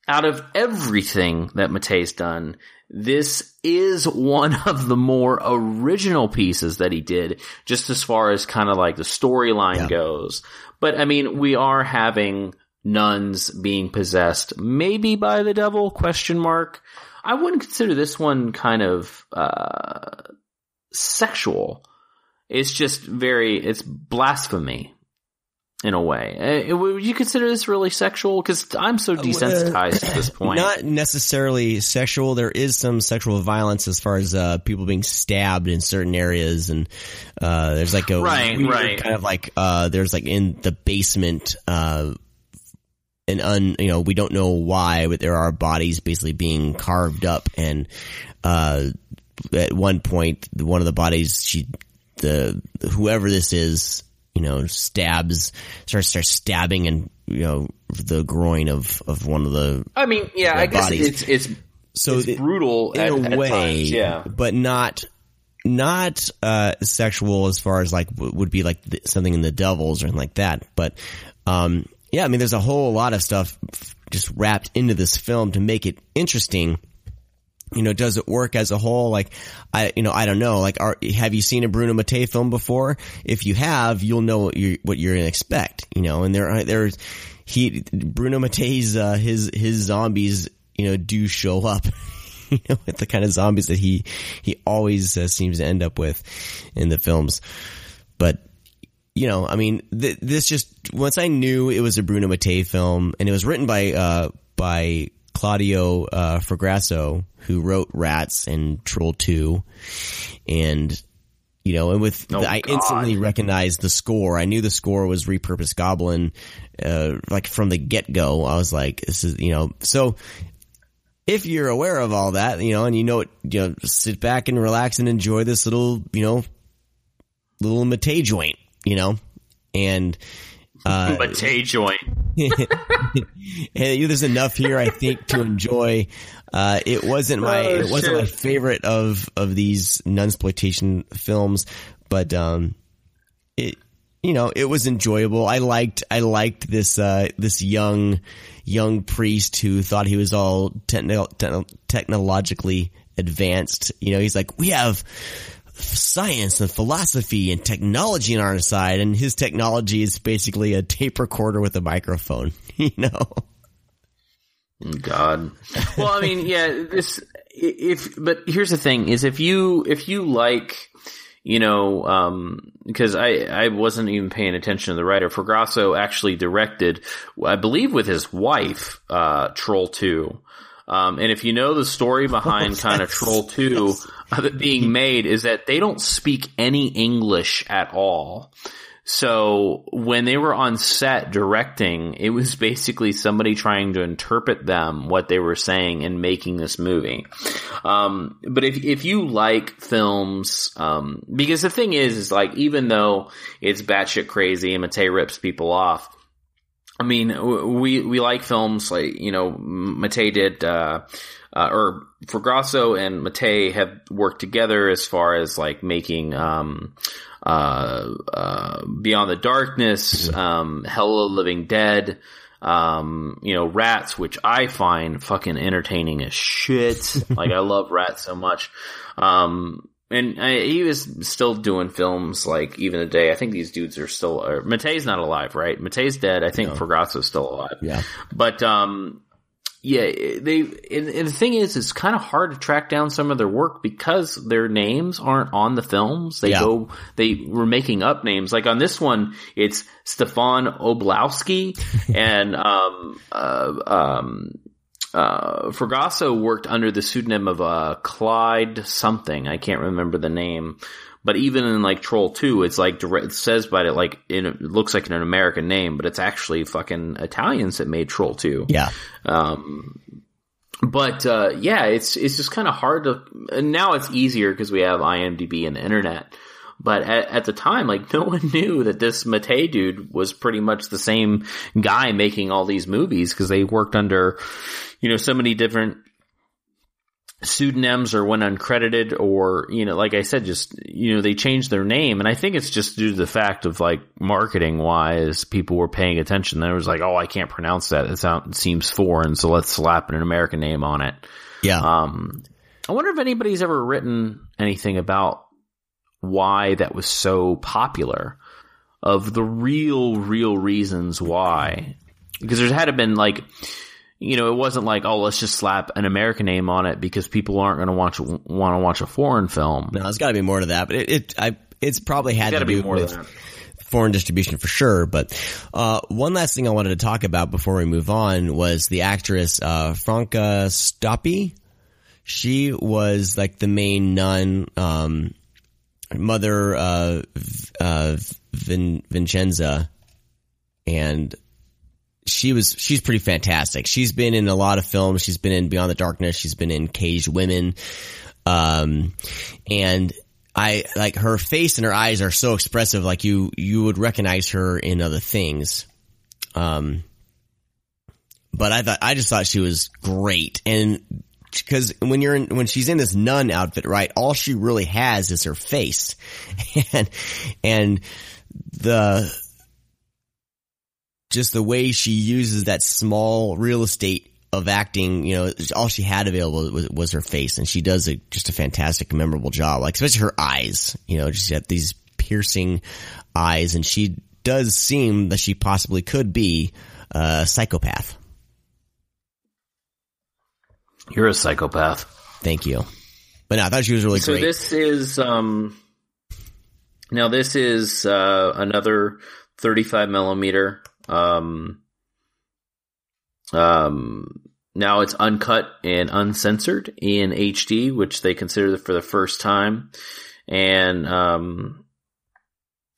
out of everything that Mattei's done, this is one of the more original pieces that he did, just as far as kind of like the storyline Yeah. goes. But I mean, we are having nuns being possessed, maybe by the devil? Question mark. I wouldn't consider this one kind of uh, sexual. It's just very, it's blasphemy in a way. Uh, would you consider this really sexual? Because I'm so desensitized at this point. Not necessarily sexual. There is some sexual violence as far as uh, people being stabbed in certain areas, and uh, there's like a Right, right. kind of like uh, there's like in the basement. Uh, an un, you know, we don't know why, but there are bodies basically being carved up, and uh, at one point, one of the bodies, she, the whoever this is, you know, stabs, starts starts stabbing, and you know, the groin of of one of the I mean, yeah, I guess bodies. it's it's so it's it- brutal in at, a way, times, yeah. but not not uh, sexual as far as like would be like th- something in the devils or anything like that. But um, yeah, I mean, there's a whole lot of stuff just wrapped into this film to make it interesting. You know, does it work as a whole? Like, I, you know, I don't know. Like, are, have you seen a Bruno Mattei film before? If you have, you'll know what you're, what you're going to expect, you know, and there are, there's, he, Bruno Mattei's, uh, his, his zombies, you know, do show up, you know, with the kind of zombies that he, he always uh, seems to end up with in the films. But, you know, I mean, th- this just, once I knew it was a Bruno Mattei film and it was written by, uh, by Claudio, uh, Fragasso, who wrote Rats and Troll 2. And, you know, and with, Oh, I God. instantly recognized the score. I knew the score was repurposed Goblin, uh, like from the get go. I was like, this is, you know, so if you're aware of all that, you know, and you know, it, you know, sit back and relax and enjoy this little, you know, little Mattei joint, you know, and, uh, Mattei joint. and there's enough here, I think, to enjoy. Uh, it wasn't my, Oh, it wasn't my favorite of, of these nunsploitation films, but, um, it, you know, it was enjoyable. I liked, I liked this, uh, this young, young priest who thought he was all techno, techno, technologically advanced. You know, he's like, we have science and philosophy and technology on our side, and his technology is basically a tape recorder with a microphone. You know, God. Well, I mean, yeah, this, if, but here's the thing is if you, if you like, you know, um, because I, I wasn't even paying attention to the writer. Fragasso actually directed, I believe with his wife, uh, Troll 2. Um, and if you know the story behind kind of Troll 2 of it being made is that they don't speak any English at all. So when they were on set directing, it was basically somebody trying to interpret them what they were saying and making this movie. Um, but if if you like films, um, because the thing is, is like even though it's batshit crazy and Mattei rips people off. I mean, we we like films like you know Mattei did, uh, uh, or Fragasso and Mattei have worked together as far as like making um, uh, uh, Beyond the Darkness, um, Hell of Living Dead, um, you know, Rats, which I find fucking entertaining as shit. like I love Rats so much. Um, and I, he was still doing films like even today. I think these dudes are still. Or, Mattei's not alive, right? Mattei's dead. I think no. Still alive. Yeah, but um, yeah, they. And, and the thing is, it's kind of hard to track down some of their work because their names aren't on the films. They Yeah. go. They were making up names. Like on this one, it's Stefan Oblowsky and um uh, um uh, Fragasso worked under the pseudonym of uh, Clyde something. I can't remember the name. But even in like Troll 2, it's like direct, it says by it like it looks like an American name, but it's actually fucking Italians that made Troll 2. Yeah. Um, but uh, yeah, it's it's just kind of hard to. And now it's easier because we have IMDb and the internet. But at, at the time, like no one knew that this Mattei dude was pretty much the same guy making all these movies because they worked under, you know, so many different pseudonyms or went uncredited or, you know, like I said, just, you know, they changed their name. And I think it's just due to the fact of like marketing wise, people were paying attention. There was like, oh, I can't pronounce that. It sounds, seems foreign. So let's slap an American name on it. Yeah. Um, I wonder if anybody's ever written anything about why that was so popular of the real, real reasons why. Because there's had to been like, you know, it wasn't like, oh, let's just slap an American name on it because people aren't going to watch want to watch a foreign film. No, there's got to be more to that, but it, it I it's probably had There's to be more with foreign distribution for sure. But uh, one last thing I wanted to talk about before we move on was the actress uh, Franca Stoppi. She was like the main nun, um, mother uh, uh, Vin- Vincenza, and she was she's pretty fantastic. She's been in a lot of films. She's been in Beyond the Darkness. She's been in Caged Women, um, and I like her face and her eyes are so expressive. Like you you would recognize her in other things. Um, but I thought I just thought she was great, and because when you're in when she's in this nun outfit, right, all she really has is her face, and and the just the way she uses that small real estate of acting, you know, all she had available was, was her face, and she does a, just a fantastic, memorable job. Like especially her eyes, you know, just had these piercing eyes, and she does seem that she possibly could be a psychopath. You're a psychopath. Thank you. But no, I thought she was really so great. So this is um now this is uh another 35 millimeter um um now it's uncut and uncensored in HD which they consider for the first time. And um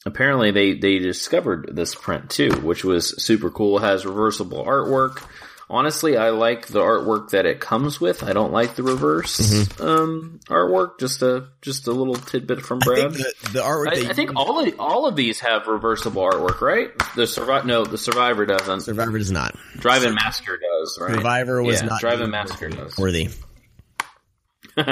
apparently they they discovered this print too which was super cool. It has reversible artwork honestly i like the artwork that it comes with i don't like the reverse Mm-hmm. um artwork just a just a little tidbit from brad the, the artwork I, they I think all of, all of these have reversible artwork right the survivor no the survivor doesn't Survivor does not. drive-in massacre does right Survivor was yeah, not drive-in massacre does worthy.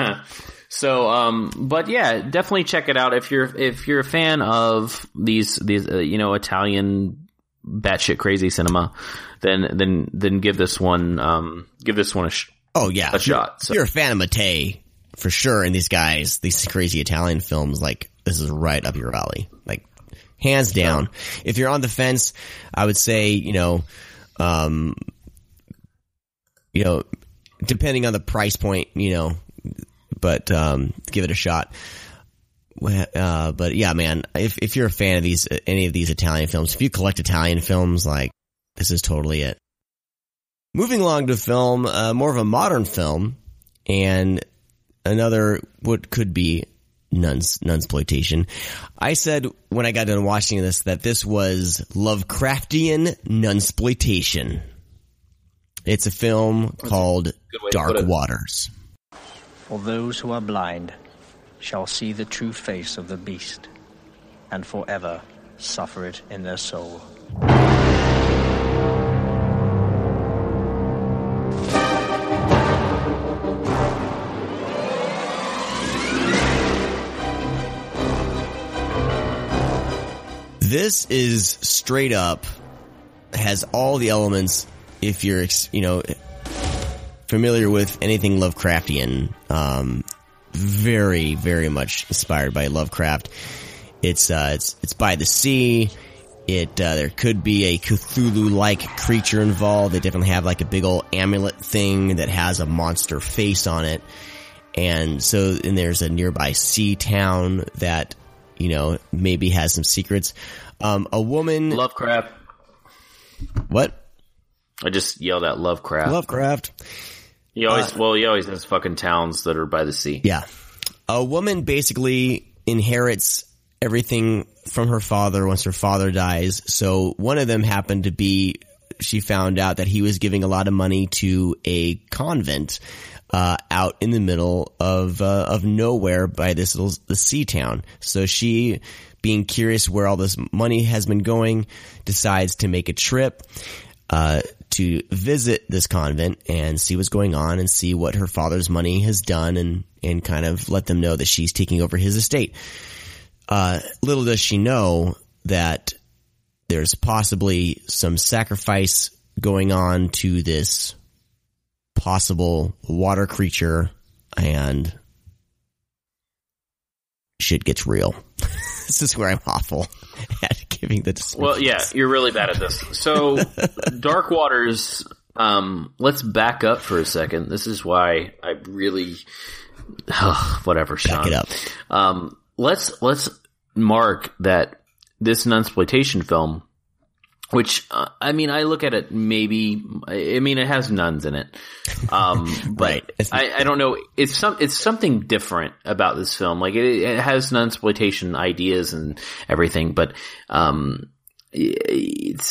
so, um, but yeah, definitely check it out if you're if you're a fan of these these uh, you know Italian batshit crazy cinema. Then then then give this one um give this one a sh- Oh yeah, a shot. If you're a fan of Mattei for sure, and these guys, these crazy Italian films, like this is right up your alley, like hands down. If you're on the fence, I would say you know, um, you know, depending on the price point, you know, but um, give it a shot. Uh, but yeah, man, if if you're a fan of these any of these Italian films, if you collect Italian films, like this is totally it. Moving along to film, uh, more of a modern film, and another what could be nuns nunsploitation. I said when I got done watching this that this was Lovecraftian nunsploitation. It's a film called way to put Dark. Waters. For those who are blind shall see the true face of the beast, and forever suffer it in their soul. This is straight up has all the elements. If you're, you know, familiar with anything Lovecraftian, um, very, very much inspired by Lovecraft. It's uh, it's it's by the sea. It uh, there could be a Cthulhu-like creature involved. They definitely have like a big old amulet thing that has a monster face on it, and so and there's a nearby sea town that you know maybe has some secrets. Um, a woman Lovecraft. What? I just yelled out Lovecraft. Lovecraft. He always Uh, well, he always has fucking towns that are by the sea. Yeah. A woman basically inherits everything from her father once her father dies. So one of them happened to be, she found out that he was giving a lot of money to a convent, uh, out in the middle of, uh, of nowhere by this little, the sea town. So she, being curious where all this money has been going, decides to make a trip, uh, to visit this convent and see what's going on and see what her father's money has done and, and kind of let them know that she's taking over his estate. Uh, little does she know that there's possibly some sacrifice going on to this possible water creature and shit gets real. this is where I'm awful at giving the description. Well, yeah, you're really bad at this. So, Dark Waters. Um, let's back up for a second. This is why I really, whatever, Sean. it up. Um, let's let's mark that this nunsploitation film, which uh, I mean, I look at it maybe. I mean, it has nuns in it, um, but I, I don't know. It's some it's something different about this film. Like it, it has nunsploitation ideas and everything, but um, it's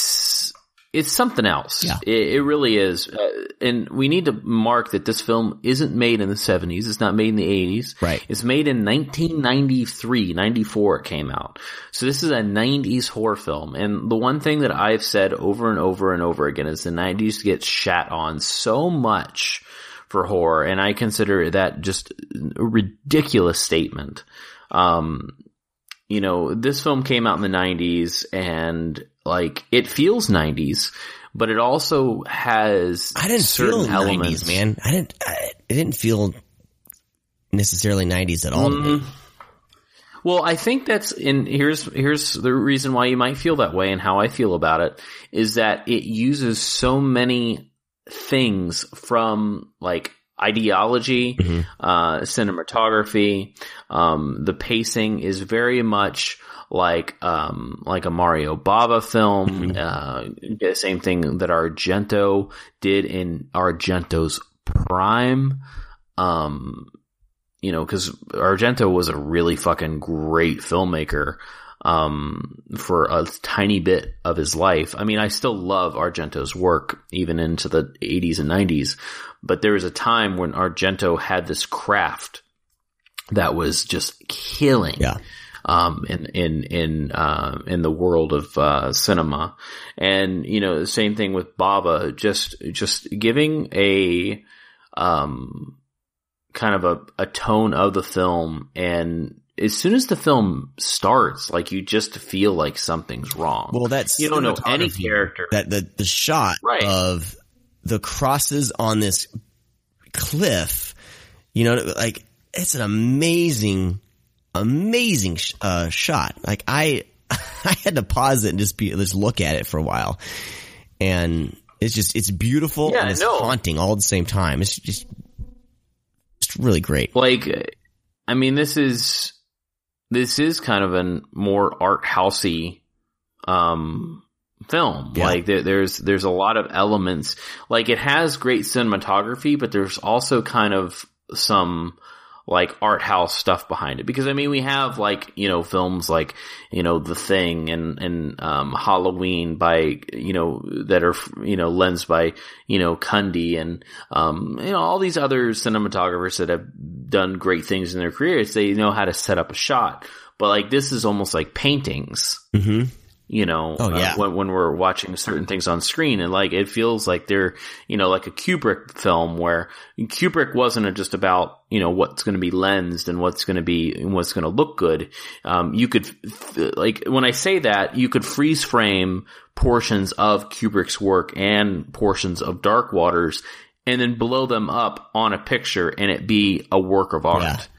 it's something else. Yeah. It, it really is. Uh, and we need to mark that this film isn't made in the 70s. It's not made in the 80s. Right. It's made in 1993, 94 it came out. So this is a 90s horror film. And the one thing that I've said over and over and over again is the 90s get shat on so much for horror. And I consider that just a ridiculous statement. Um, you know, this film came out in the 90s and like it feels 90s, but it also has I didn't certain feel elements. 90s, man. I didn't. I, it didn't feel necessarily 90s at all. Mhm. Well, I think that's in here's here's the reason why you might feel that way and how I feel about it is that it uses so many things from like ideology, uh, cinematography, um, the pacing is very much like um, like a Mario Bava film. Uh, the same thing that Argento did in Argento's prime. Um, you know, because Argento was a really fucking great filmmaker um, for a tiny bit of his life. I mean, I still love Argento's work even into the 80s and 90s, but there was a time when Argento had this craft that was just killing. Yeah. Um, in, in, in, uh, in the world of, uh, cinema. And, you know, the same thing with Bava, just, just giving a, um, kind of a, a tone of the film and as soon as the film starts, like you just feel like something's wrong. Well, that's you don't know any character. That the the shot Right. of the crosses on this cliff, you know, like it's an amazing, amazing sh- uh, shot. Like I, I had to pause it and just be just look at it for a while, and it's just it's beautiful Yeah, and it's no. haunting all at the same time. It's just it's really great. like I mean this is this is kind of a more art housey um film Yeah. like there, there's there's a lot of elements like it has great cinematography but there's also kind of some like art house stuff behind it. Because I mean we have like you know films like you know The Thing and and um, Halloween by you know that are you know lensed by you know Cundey and um, you know all these other cinematographers that have done great things in their careers. They know how to set up a shot. But like this is almost like paintings. Mm-hmm. You know, Oh, yeah. uh, when, when we're watching certain things on screen and like, it feels like they're, you know, like a Kubrick film where Kubrick wasn't just about, you know, what's going to be lensed and what's going to be, and what's going to look good. Um, you could, like, when I say that, you could freeze frame portions of Kubrick's work and portions of Dark Waters and then blow them up on a picture and it be a work of art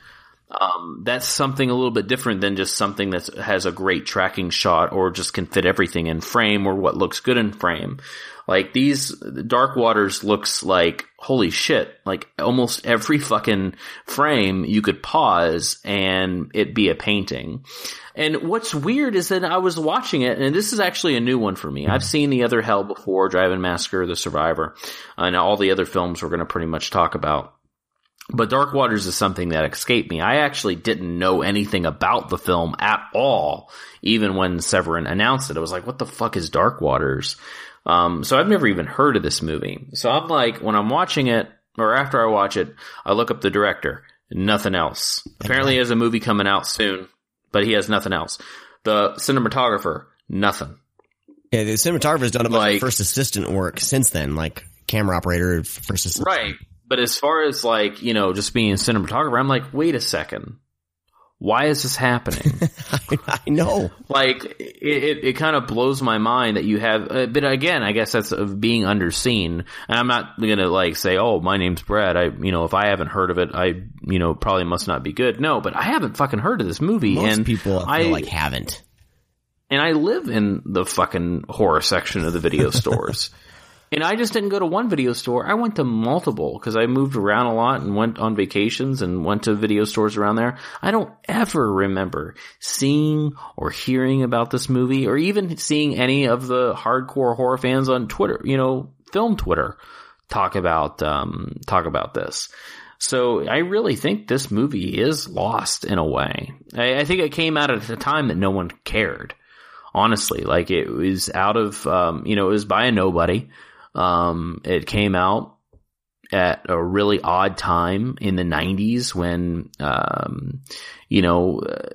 um, that's something a little bit different than just something that has a great tracking shot or just can fit everything in frame or what looks good in frame. Like these Dark Waters looks like holy shit. Like almost every fucking frame you could pause and it be a painting. And what's weird is that I was watching it, and this is actually a new one for me. I've seen the other Hell before, Drive-In Massacre, The Survivor, and all the other films we're going to pretty much talk about. But Dark Waters is something that escaped me. I actually didn't know anything about the film at all, even when Severin announced it. I was like, what the fuck is Dark Waters? Um, so I've never even heard of this movie. So I'm like, when I'm watching it, or after I watch it, I look up the director. Nothing else. Apparently he has a movie coming out soon, but he has nothing else. The cinematographer, nothing. Yeah, the cinematographer's done a bunch Like- of first assistant work since then, like camera operator, first assistant. Right. But as far as like, you know, just being a cinematographer, I'm like, wait a second. Why is this happening? I know. Like, it, it, it kind of blows my mind that you have, uh, but again, I guess that's of being underseen. And I'm not gonna like say, oh, my name's Brad. I, you know, if I haven't heard of it, I, you know, probably must not be good. No, but I haven't fucking heard of this movie. Most and people I I feel like haven't. and I live in the fucking horror section of the video stores. And I just didn't go to one video store. I went to multiple because I moved around a lot and went on vacations and went to video stores around there. I don't ever remember seeing or hearing about this movie or even seeing any of the hardcore horror fans on Twitter, you know, film Twitter talk about, um, talk about this. So I really think this movie is lost in a way. I, I think it came out at a time that no one cared honestly. Like it was out of, um, you know, it was by a nobody. Um, it came out at a really odd time in the 90s when, um, you know, uh,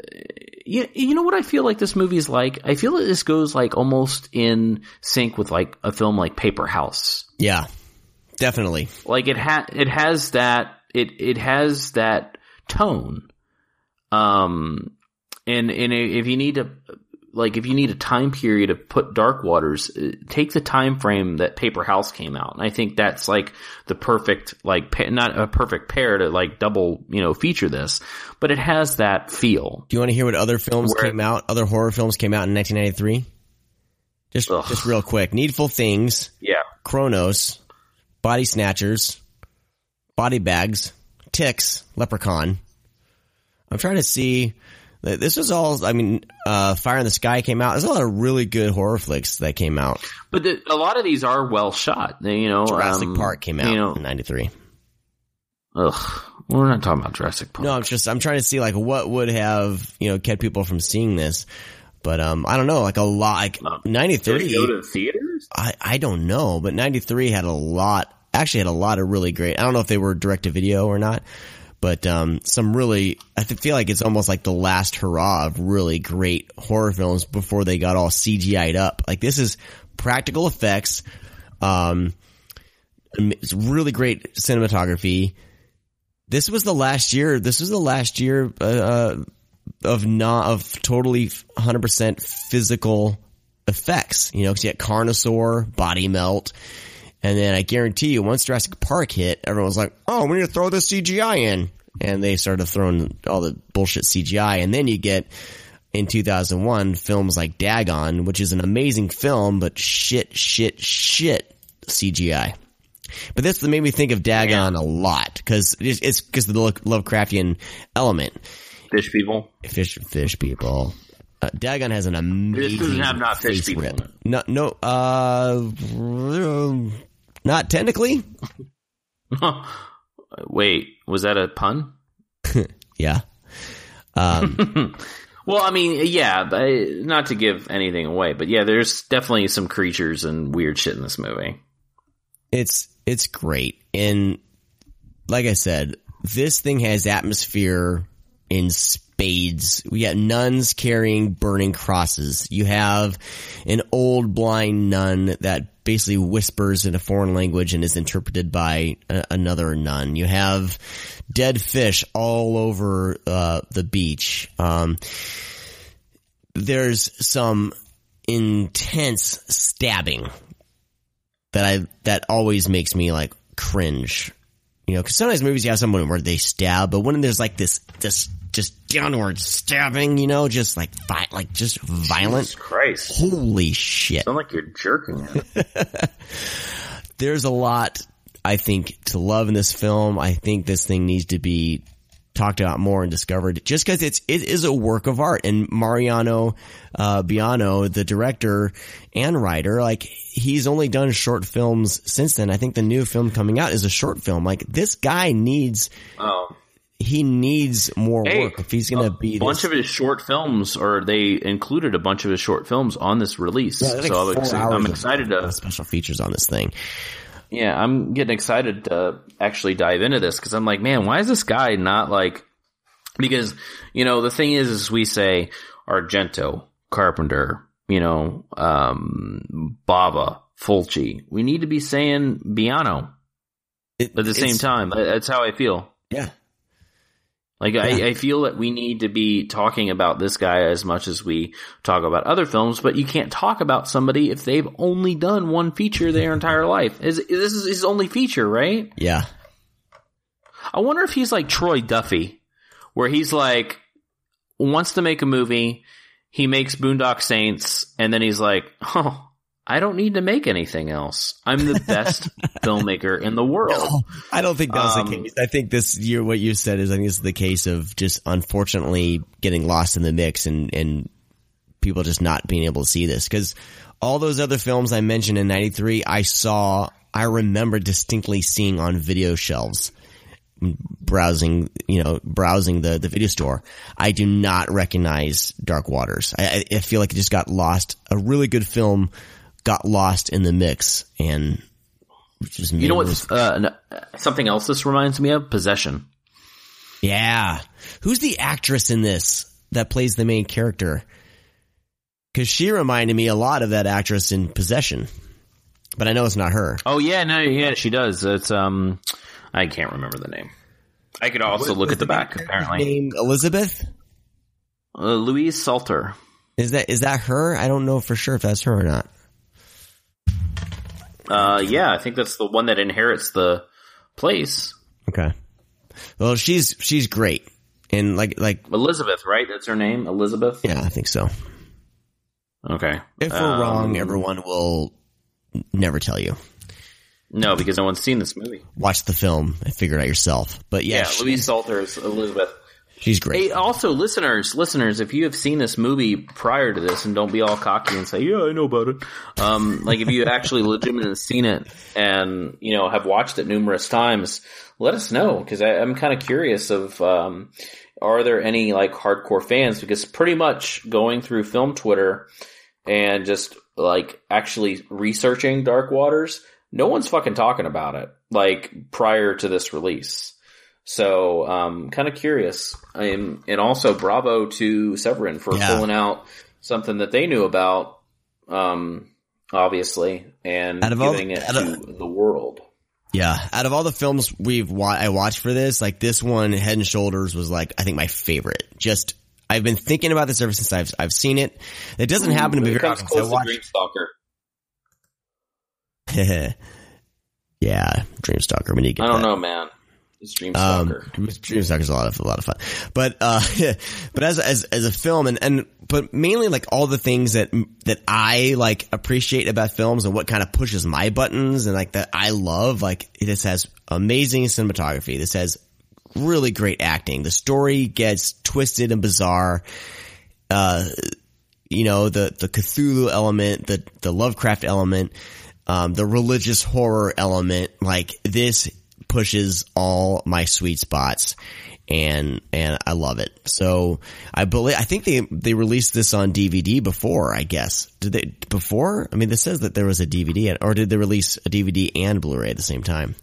you, you know what I feel like this movie is like? I feel that this goes like almost in sync with like a film like Paperhouse. Yeah, definitely. Like it ha- it has that, it, it has that tone. Um, and, and if you need to, like if you need a time period to put Dark Waters, uh, take the time frame that Paperhouse came out, and I think that's like the perfect, like not a perfect pair to like double, you know, feature this, but it has that feel. Do you want to hear what other films Where- came out? Other horror films came out in 1993. Just, just real quick. Needful Things, Yeah, Cronos, Body Snatchers, Body Bags, Ticks, Leprechaun. I'm trying to see. This was all. I mean, uh, Fire in the Sky came out. There's a lot of really good horror flicks that came out. but the, a lot of these are well shot. They, you know, Jurassic um, Park came out You know, in '93. ugh, we're not talking about Jurassic Park. No, I'm just I'm trying to see like what would have you know kept people from seeing this, but um I don't know like a lot like Did '93. it go to theaters? I I don't know, but '93 had a lot. Actually, had a lot of really great. I don't know if they were direct to video or not, but um some really. I feel like it's almost like the last hurrah of really great horror films before they got all CGI'd up. Like this is practical effects. Um, it's really great cinematography. This was the last year. This was the last year uh, uh, of not of totally 100% physical effects. You know, because you had Carnosaur, Body Melt, and then I guarantee you, once Jurassic Park hit, everyone was like, "Oh, we need to throw the CGI in," and they started throwing all the bullshit CGI, and then you get in 2001 films like Dagon, which is an amazing film, but shit, shit, shit CGI. But this made me think of Dagon a lot because it's because of the Lovecraftian element. Fish people. Fish, fish people. Uh, Dagon has an amazing. This doesn't have not fish people. No, no, uh, not technically. Wait, was that a pun? yeah. Um, well, I mean, yeah, but not to give anything away, but yeah, there's definitely some creatures and weird shit in this movie. It's it's great, and like I said, this thing has atmosphere in spades. We got nuns carrying burning crosses. You have an old blind nun that basically whispers in a foreign language and is interpreted by a, another nun. You have dead fish all over uh, the beach. Um, there's some intense stabbing that I that always makes me like cringe. You know, because sometimes movies you have someone where they stab, but when there's like this this just downward stabbing, you know, just like vi- like just violent. Jesus Christ! Holy shit! Sound like you're jerking. there's a lot I think to love in this film. I think this thing needs to be talked about more and discovered just because it's it is a work of art and Mariano uh, Baino the director and writer like he's only done short films since then I think the new film coming out is a short film like this guy needs oh he needs more Hey, work if he's gonna be a bunch this, of his short films, or they included a bunch of his short films on this release. Yeah, like so I'm, I'm excited to special features on this thing Yeah, I'm getting excited to actually dive into this because I'm like, man, why is this guy not like? Because you know the thing is, is we say Argento, Carpenter, you know, um, Bava, Fulci. We need to be saying Baino at the same time. That's how I feel. yeah Like I, I feel that we need to be talking about this guy as much as we talk about other films, but you can't talk about somebody if they've only done one feature their entire life. Is this is his only feature, right? yeah I wonder if he's like Troy Duffy, where he's like wants to make a movie, he makes Boondock Saints, and then he's like, oh. I don't need to make anything else. I'm the best filmmaker in the world. I don't think that's Um, the case. I think this year, what you said is, I think is the case of just unfortunately getting lost in the mix and, and people just not being able to see this. Cause all those other films I mentioned in 93, I saw, I remember distinctly seeing on video shelves, browsing, you know, browsing the, the video store. I do not recognize Dark Waters. I- I feel like it just got lost. A really good film got lost in the mix and just You know what? Uh, something else this reminds me of Possession. Yeah. Who's the actress in this that plays the main character? Cause she reminded me a lot of that actress in Possession. But I know it's not her. Oh yeah, no, yeah, she does. It's um, I can't remember the name. I could also look at the back. Apparently, Name Elizabeth? uh, Louise Salter. Is that is that her? I don't know for sure if that's her or not. Uh, yeah, I think that's the one that inherits the place. Okay. Well, she's she's great. And like like Elizabeth, right? That's her name, Elizabeth. yeah, I think so. Okay. If we're Um, wrong, everyone will never tell you. No, because no one's seen this movie. Watch the film and figure it out yourself. But yeah, Yeah, she- Louise Salter is Elizabeth. She's great. Hey, also, listeners, listeners, if you have seen this movie prior to this, and don't be all cocky and say, "Yeah, I know about it," um, like if you actually legitimately seen it and you know have watched it numerous times, let us know because I'm kind of curious of um, are there any like hardcore fans? Because pretty much going through film Twitter and just like actually researching Dark Waters, no one's fucking talking about it like prior to this release. So, um, kind of curious. Um, and also bravo to Severin for Yeah. pulling out something that they knew about, um, obviously, and Out of giving the- it to the world. Yeah, out of all the films we've wa- I watched for this, like this one, Head and Shoulders, was like I think my favorite. Just I've been thinking about this ever since I've I've seen it. It doesn't happen to be very often. close I to Dreamstalker. watch- yeah, Dreamstalker. We need to get I don't that. know, man. It's Um, Dreamstalker. Dreamstalker's a lot of a lot of fun, but uh, but as as as a film and and but mainly like all the things that that I like appreciate about films and what kind of pushes my buttons and like that I love. Like this has amazing cinematography. This has really great acting. The story gets twisted and bizarre. Uh, you know the the Cthulhu element, the the Lovecraft element, um, the religious horror element. Like this pushes all my sweet spots, and and I love it. So I believe I think they they released this on DVD before. I guess did they before? I mean, this says that there was a DVD, or did they release a DVD and Blu-ray at the same time?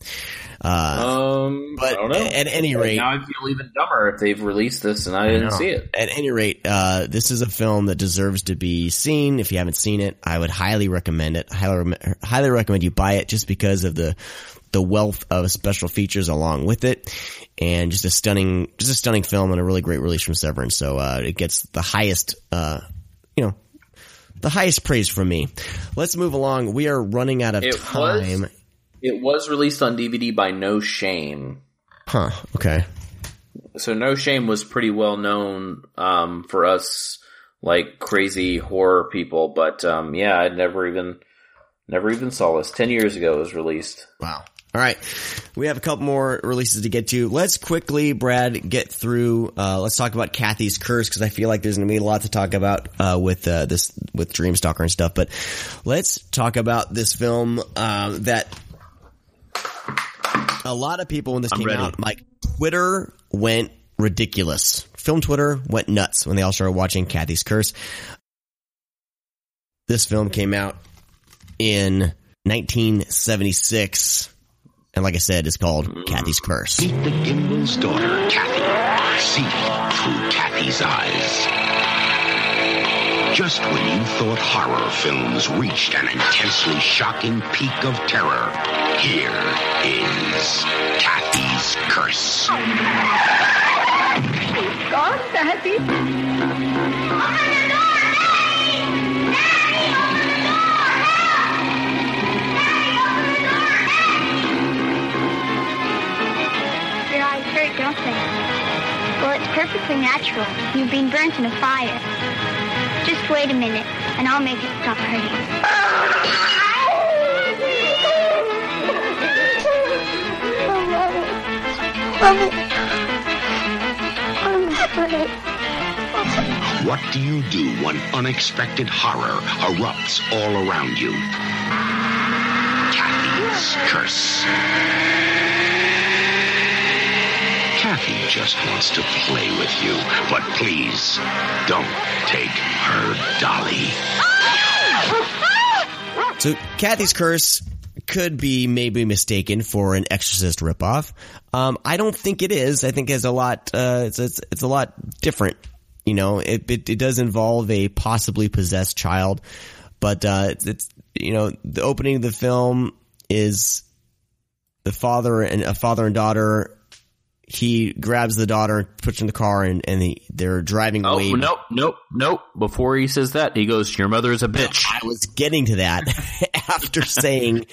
Uh, Um, but I don't know. at any rate, now I feel even dumber if they've released this and I, didn't see it. At any rate, uh, this is a film that deserves to be seen. If you haven't seen it, I would highly recommend it. Highly, highly recommend you buy it just because of the the wealth of special features along with it, and just a stunning, just a stunning film and a really great release from Severin. So uh, it gets the highest, uh, you know, the highest praise from me. Let's move along. We are running out of It time. was it was released on DVD by No Shame. Huh. Okay. So No Shame was pretty well known um, for us like crazy horror people, but um, yeah, I never even never even saw this. Ten years ago it was released. Wow. All right. We have a couple more releases to get to. Let's quickly, Brad, get through, uh, let's talk about Cathy's Curse because I feel like there's going to be a lot to talk about, uh, with, uh, this, with Dreamstalker and stuff. But let's talk about this film, um, that a lot of people when this I'm came ready. out, like Twitter went ridiculous. Film Twitter went nuts when they all started watching Cathy's Curse. This film came out in 1976. And like I said, it's called Cathy's Curse. Meet the Gimbel's daughter, Cathy. See through Cathy's eyes. Just when you thought horror films reached an intensely shocking peak of terror, here is Cathy's Curse. Oh, God, Daddy. Perfectly natural. You've been burnt in a fire. Just wait a minute, and I'll make it stop hurting. What do you do when unexpected horror erupts all around you? Cathy's Curse. Cathy just wants to play with you, but please don't take her dolly. So Cathy's Curse could be maybe mistaken for an Exorcist ripoff. Um, I don't think it is. I think it's a lot. Uh, it's, it's it's a lot different. You know, it, it it does involve a possibly possessed child, but uh, it's, it's you know the opening of the film is the father and a father and daughter. He grabs the daughter, puts her in the car, and and he, they're driving Oh away. nope, nope, nope. Before he says that, he goes, "Your mother is a bitch." I was getting to that after saying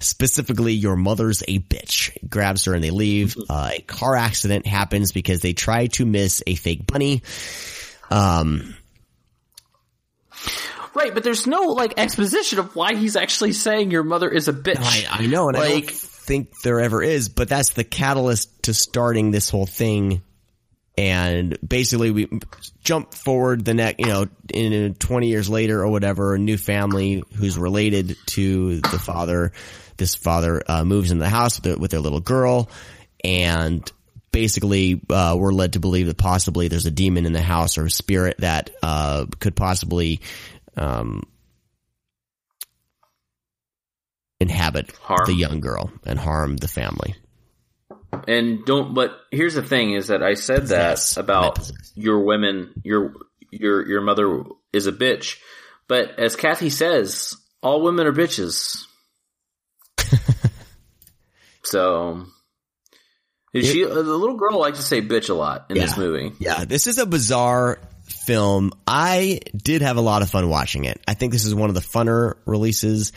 specifically, your mother's a bitch. He grabs her and they leave. Uh, a car accident happens because they try to miss a fake bunny. Um, Right, but there's no like exposition of why he's actually saying your mother is a bitch. I, I know, and Like- think there ever is, but that's the catalyst to starting this whole thing. And basically, we jump forward the next, you know, in 20 years later or whatever, a new family who's related to the father. This father uh, moves into the house with, their- with their little girl, and basically, uh, we're led to believe that possibly there's a demon in the house or a spirit that uh, could possibly um, inhabit Harm. the young girl and harm the family. And don't. But here's the thing: is that I said that about your women, your your your mother is a bitch. But as Cathy says, all women are bitches. so. Is she the little girl likes to say bitch a lot in this movie? Yeah, this is a bizarre film. I did have a lot of fun watching it. I think this is one of the funner releases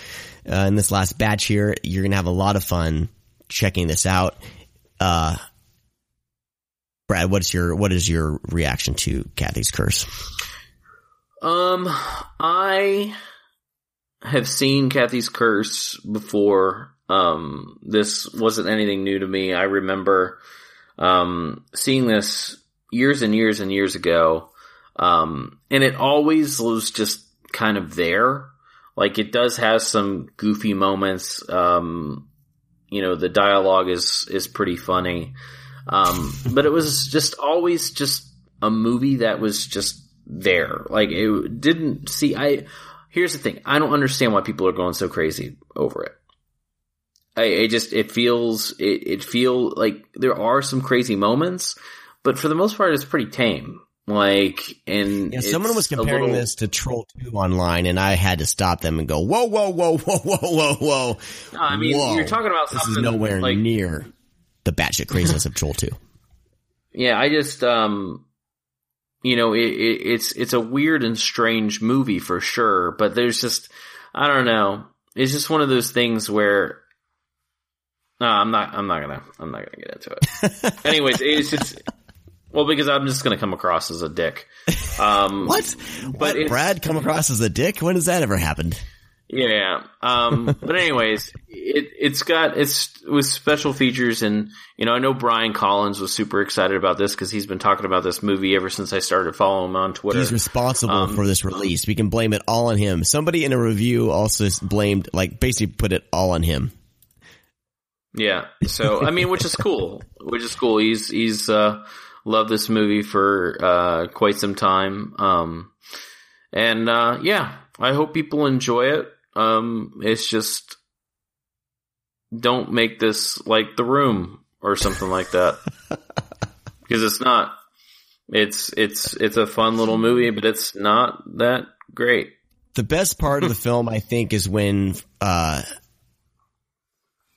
uh, in this last batch here. You're gonna have a lot of fun checking this out. Uh, Brad, what's your what is your reaction to Cathy's Curse? Um, I have seen Cathy's Curse before. Um, this wasn't anything new to me. I remember, um, seeing this years and years and years ago. Um, and it always was just kind of there. Like it does have some goofy moments. Um, you know, the dialogue is, is pretty funny. Um, but it was just always just a movie that was just there. Like it didn't see. I here's the thing. I don't understand why people are going so crazy over it. I it just it feels it it feel like there are some crazy moments, but for the most part, it's pretty tame. Like and Yeah, someone was comparing little- this to Troll 2 online, and I had to stop them and go, whoa, whoa, whoa, whoa, whoa, whoa, whoa. No, I mean, Whoa. you're talking about This is nowhere like- near the batshit craziness of Troll 2. Yeah, I just um you know, it, it, it's it's a weird and strange movie for sure, but there's just I don't know. It's just one of those things where no, I'm not I'm not gonna I'm not gonna get into it. Anyways, it's just well because I'm just gonna come across as a dick. Um What? But What, Brad come across as a dick? When has that ever happened? Yeah. Um, but anyways, it, it's got, it's with special features and, you know, I know Brian Collins was super excited about this because he's been talking about this movie ever since I started following him on Twitter. He's responsible Um, for this release. We can blame it all on him. Somebody in a review also blamed, like, basically put it all on him. Yeah. So, I mean, which is cool, which is cool. He's, he's, uh, loved this movie for, uh, quite some time. Um, and, uh, yeah, I hope people enjoy it. Um, it's just, don't make this like The Room or something like that. Because it's not. It's, it's, it's a fun little movie, but it's not that great. The best part of the film, I think, is when, uh,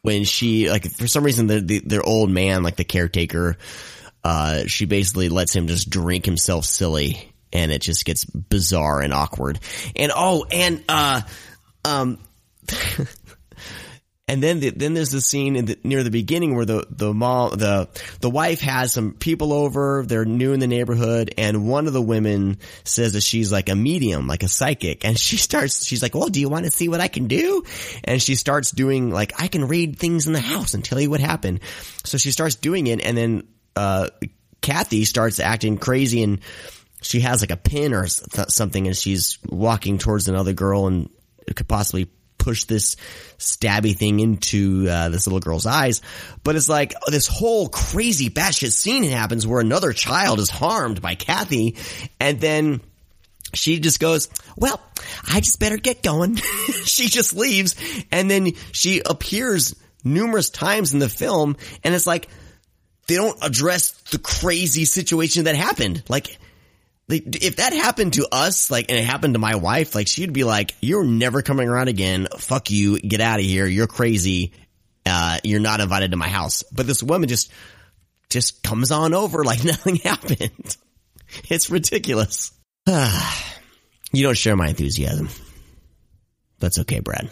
when she, like, for some reason, the, the, their old man, like the caretaker, uh, she basically lets him just drink himself silly and it just gets bizarre and awkward. And oh, and, uh, um, and then the, then there's the scene the, near the beginning where the the mom the the wife has some people over. They're new in the neighborhood and one of the women says that she's like a medium like a psychic. And she starts she's like well do you want to see what I can do? And she starts doing like I can read things in the house and tell you what happened. So she starts doing it and then uh Cathy starts acting crazy and she has like a pin or th- something and she's walking towards another girl and could possibly push this stabby thing into uh, this little girl's eyes. But it's like this whole crazy batshit scene happens where another child is harmed by Cathy, and then she just goes, "Well, I just better get going." she just leaves, and then she appears numerous times in the film, and it's like they don't address the crazy situation that happened. Like if that happened to us, like, and it happened to my wife, like, she'd be like, you're never coming around again. Fuck you. Get out of here. You're crazy. Uh, you're not invited to my house. But this woman just, just comes on over like nothing happened. It's ridiculous. you don't share my enthusiasm. That's okay, Brad.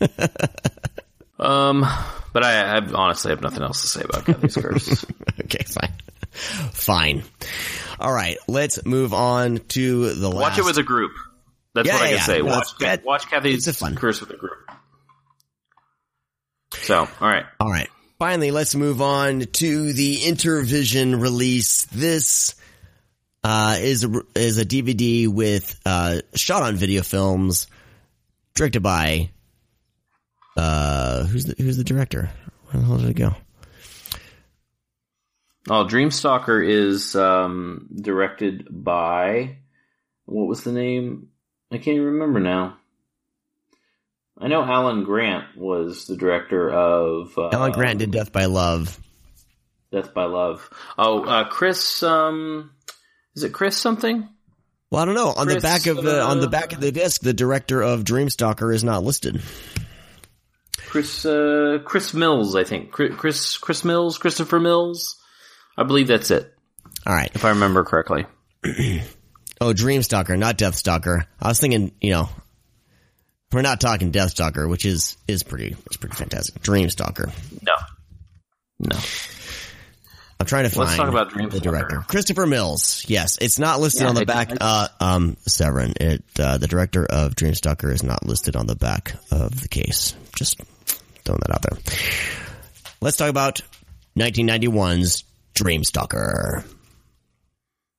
Um, but I, I honestly have nothing else to say about Cathy's Curse. okay, fine. Fine. All right, let's move on to the last. Watch it with a group. That's Yeah, what I yeah, can say. yeah. Watch, That- watch Cathy's Curse with a group. So, all right. All right. Finally, let's move on to the Intervision release. This uh, is a, is a DVD with uh, shot on video films, directed by uh, who's the who's the director? Where the hell did it go? Oh, Dreamstalker is um, directed by what was the name? I can't even remember now. I know Alan Grant was the director of uh, Alan Grant did Death by Love. Death by Love. Oh, uh, Chris. Um, is it Chris something? Well, I don't know. On the back of the on the uh, back of the disc, the director of Dreamstalker is not listed. Chris uh, Chris Mills, I think. Chris Chris Mills, Christopher Mills. I believe that's it. All right, if I remember correctly. Oh, Dreamstalker, not Deathstalker. I was thinking, you know, we're not talking Deathstalker, which is is pretty it's pretty fantastic. Dreamstalker. No, no. I'm trying to find Let's talk about the Dreamstalker. director, Christopher Mills. Yes, it's not listed Yeah, on the I- back. uh, um, Severin, it uh, the director of Dreamstalker is not listed on the back of the case. Just throwing that out there. Let's talk about 1991's Dreamstalker.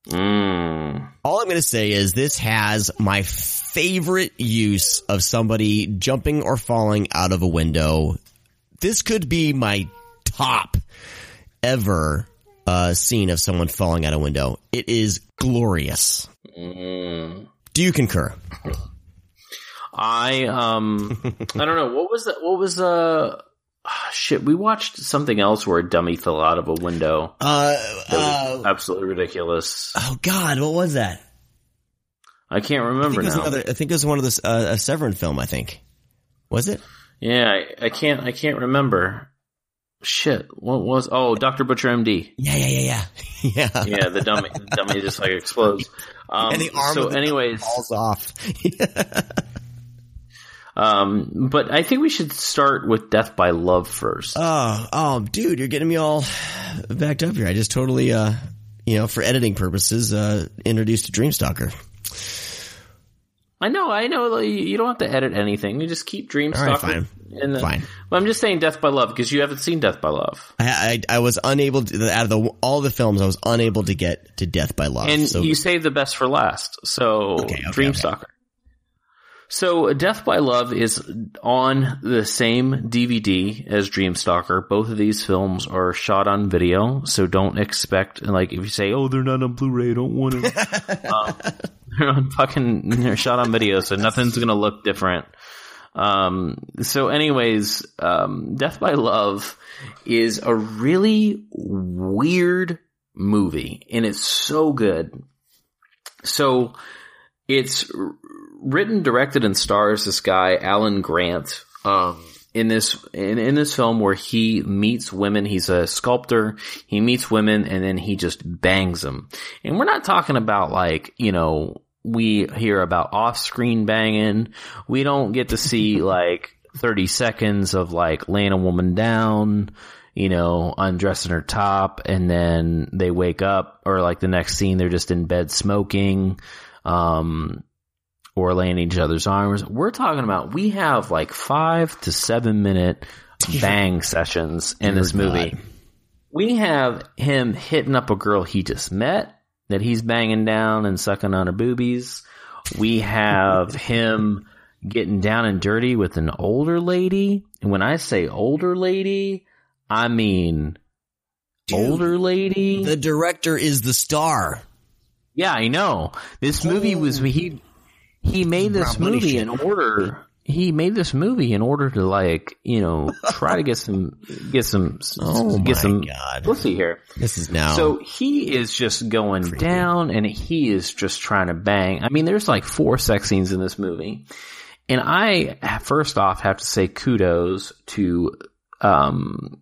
Mm. All I'm going to say is this has my favorite use of somebody jumping or falling out of a window. This could be my top ever uh, scene of someone falling out of a window. It is glorious. Mm. Do you concur? I um I don't know what was that what was uh ah, shit we watched something else where a dummy fell out of a window. Uh, was absolutely ridiculous. Oh God, what was that? I can't remember was now. another, I think it was one of the uh, a Severin film. I think was it? Yeah, I, I can't I can't remember. Shit, what was oh Doctor Butcher MD? Yeah, yeah, yeah, yeah, yeah. Yeah, the dummy the dummy just like explodes. Um, and the arm so anyways, falls off. Um, but I think we should start with Death by Love first. Oh, oh, dude, you're getting me all backed up here. I just totally, uh, you know, for editing purposes, uh, introduced to Dreamstalker. I know, I know. You don't have to edit anything. You just keep Dreamstalker. All right, fine. in the- Fine. But I'm just saying Death by Love because you haven't seen Death by Love. I, I, I was unable to, out of the, all the films, I was unable to get to Death by Love. and so, you saved the best for last. So Dreamstalker. So Death by Love is on the same DVD as Dreamstalker. Both of these films are shot on video, so don't expect like if you say, "Oh, they're not on Blu-ray," I don't want to. um, they're on fucking they're shot on video, so nothing's gonna look different. Um, so anyways, um, Death by Love is a really weird movie and it's so good. So it's written, directed, and stars this guy, Alan Grant, um, in this, in, in this film where he meets women. He's a sculptor. He meets women and then he just bangs them. And we're not talking about like, you know, we hear about off-screen banging. We don't get to see like 30 seconds of like laying a woman down, you know, undressing her top and then they wake up or like the next scene they're just in bed smoking, um, or laying in each other's arms. We're talking about, we have like five to seven minute bang sessions in this movie. We have him hitting up a girl he just met that he's banging down and sucking on her boobies. We have him getting down and dirty with an older lady. And when I say older lady, I mean older lady. the director is the star. Yeah, I know. This movie was he he made this movie in order he made this movie in order to like, you know, try to get some get some Oh get my some God. pussy here. This is now. So he is just going down and he is just trying to bang. I mean, there's like four sex scenes in this movie. And I, first off, have to say kudos to, um,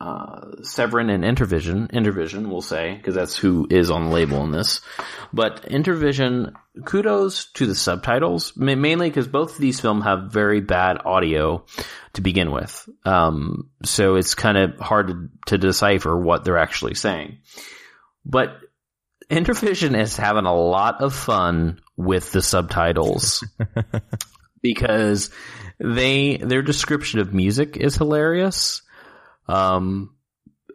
uh, Severin and Intervision. Intervision, we'll say, because that's who is on the label in this. But Intervision, kudos to the subtitles, ma- mainly because both of these films have very bad audio to begin with. Um, so it's kind of hard to, to decipher what they're actually saying. But Intervision is having a lot of fun with the subtitles because they their description of music is hilarious. Um,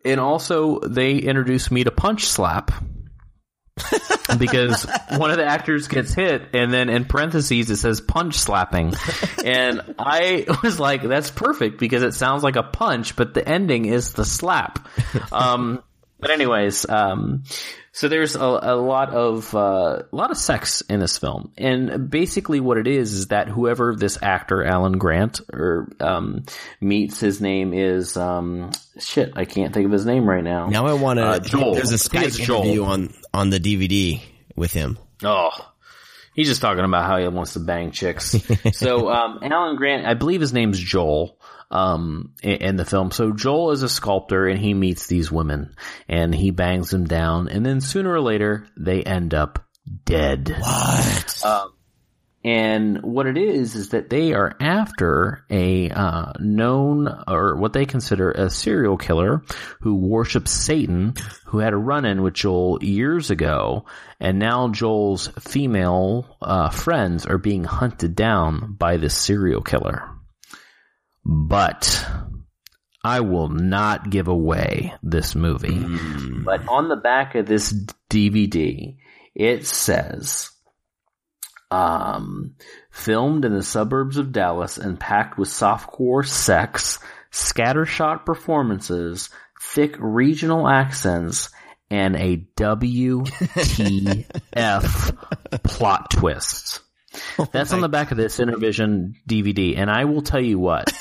and also they introduced me to Punch Slap because one of the actors gets hit and then in parentheses it says punch slapping. And I was like, that's perfect because it sounds like a punch, but the ending is the slap. Um, but anyways, um, so there's a, a lot of uh, a lot of sex in this film, and basically what it is is that whoever this actor Alan Grant or um, meets, his name is um, shit. I can't think of his name right now. now I want to. Uh, Joel. There's a I think it's Skype Joel. interview on on the DVD with him. Oh, he's just talking about how he wants to bang chicks. so, um, Alan Grant, I believe his name's Joel, um, in, in the film. So Joel is a sculptor and he meets these women and he bangs them down and then sooner or later they end up dead. What? Um, and what it is is that they are after a uh, known or what they consider a serial killer who worships Satan, who had a run-in with Joel years ago, and now Joel's female uh, friends are being hunted down by this serial killer. But I will not give away this movie. But on the back of this DVD, it says um, filmed in the suburbs of Dallas and packed with softcore sex, scattershot performances, thick regional accents, and a WTF plot twist. That's on the back of this Intervision DVD, and I will tell you what.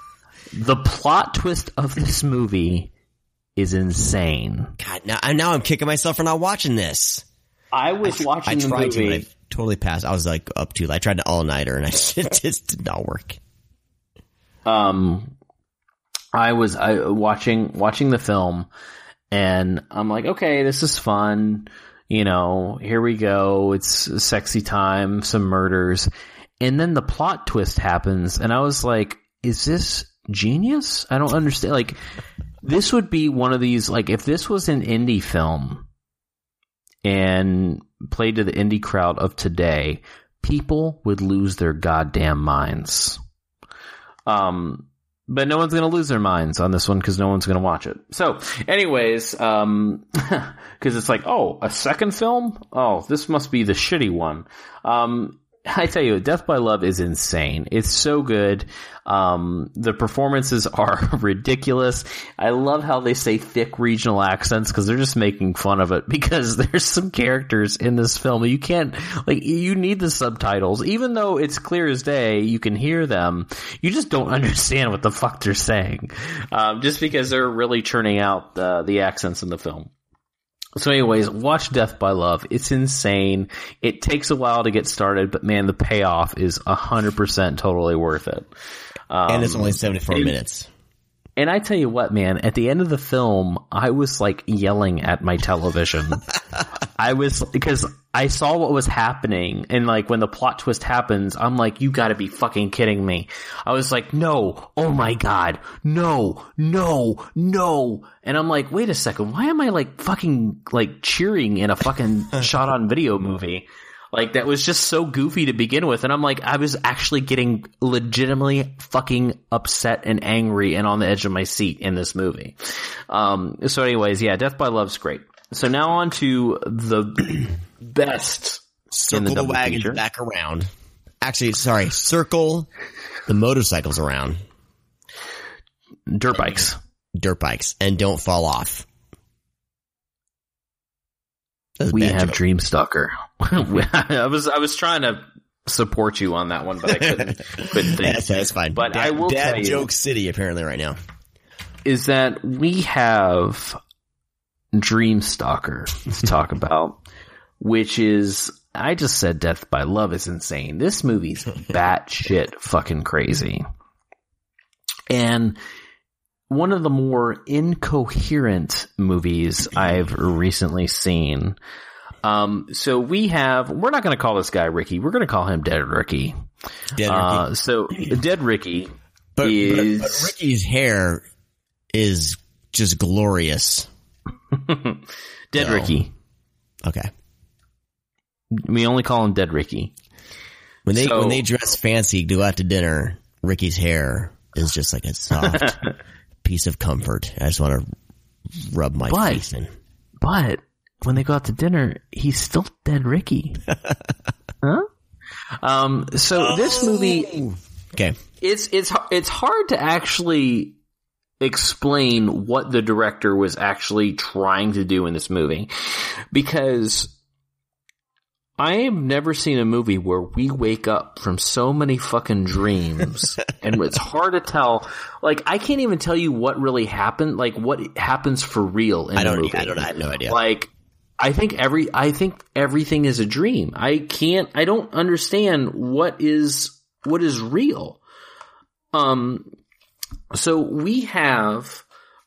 the plot twist of this movie is insane. God, now, now I'm kicking myself for not watching this. I was watching I the tried movie. to, I totally passed. I was like up too late. I tried to all nighter and I it just did not work. um I was I watching watching the film and I'm like, okay, this is fun. You know, here we go. It's sexy time, some murders. And then the plot twist happens and I was like, is this genius? I don't understand. Like this would be one of these like if this was an indie film and played to the indie crowd of today, people would lose their goddamn minds. Um, but no one's going to lose their minds on this one because no one's going to watch it. So, anyways, um, because it's like, oh, a second film? Oh, this must be the shitty one. Um, I tell you, Death by Love is insane. It's so good. Um, the performances are ridiculous. I love how they say thick regional accents because they're just making fun of it because there's some characters in this film you can't, like, you need the subtitles. Even though it's clear as day, you can hear them. You just don't understand what the fuck they're saying. Um, just because they're really churning out the, the accents in the film. So anyways, watch Death by Love. It's insane. It takes a while to get started, but man, the payoff is 100% totally worth it. Um, and it's only 74 and- minutes. And I tell you what, man, at the end of the film, I was like yelling at my television. I was, because I saw what was happening and like when the plot twist happens, I'm like, you gotta be fucking kidding me. I was like, no, oh my god, no, no, no. And I'm like, wait a second, why am I like fucking like cheering in a fucking shot on video movie? Like that was just so goofy to begin with. And I'm like, I was actually getting legitimately fucking upset and angry and on the edge of my seat in this movie. Um, so anyways, yeah, Death by Love's great. So now on to the best Circle the the, wagons feature. back around. Actually, sorry, circle the motorcycles around. Dirt bikes. Dirt bikes. And don't fall off. We have joke. Dreamstalker. I was I was trying to support you on that one, but I couldn't couldn't think. That's, that's fine. But dad, I will dad tell you- joke city apparently right now. is that we have Dreamstalker to talk about, which is I just said Death by Love is insane. This movie's batshit fucking crazy. And one of the more incoherent movies I've recently seen. Um, so we have, we're not going to call this guy Ricky. We're going to call him Dead Ricky. Dead Uh, so Dead Ricky But, but, is but Ricky's hair is just glorious. Dead No. Ricky. Okay. We only call him Dead Ricky. When they So- when they dress fancy, to go out to dinner, Ricky's hair is just like a soft piece of comfort. I just want to rub my But- face in. But when they go out to dinner, he's still Dead Ricky. huh? Um, so this movie, Okay. it's it's it's hard to actually explain what the director was actually trying to do in this movie because I have never seen a movie where we wake up from so many fucking dreams and it's hard to tell like I can't even tell you what really happened like what happens for real in I don't. movie I don't. I have no idea. like I think every I think everything is a dream. I can't I don't understand what is what is real. Um so we have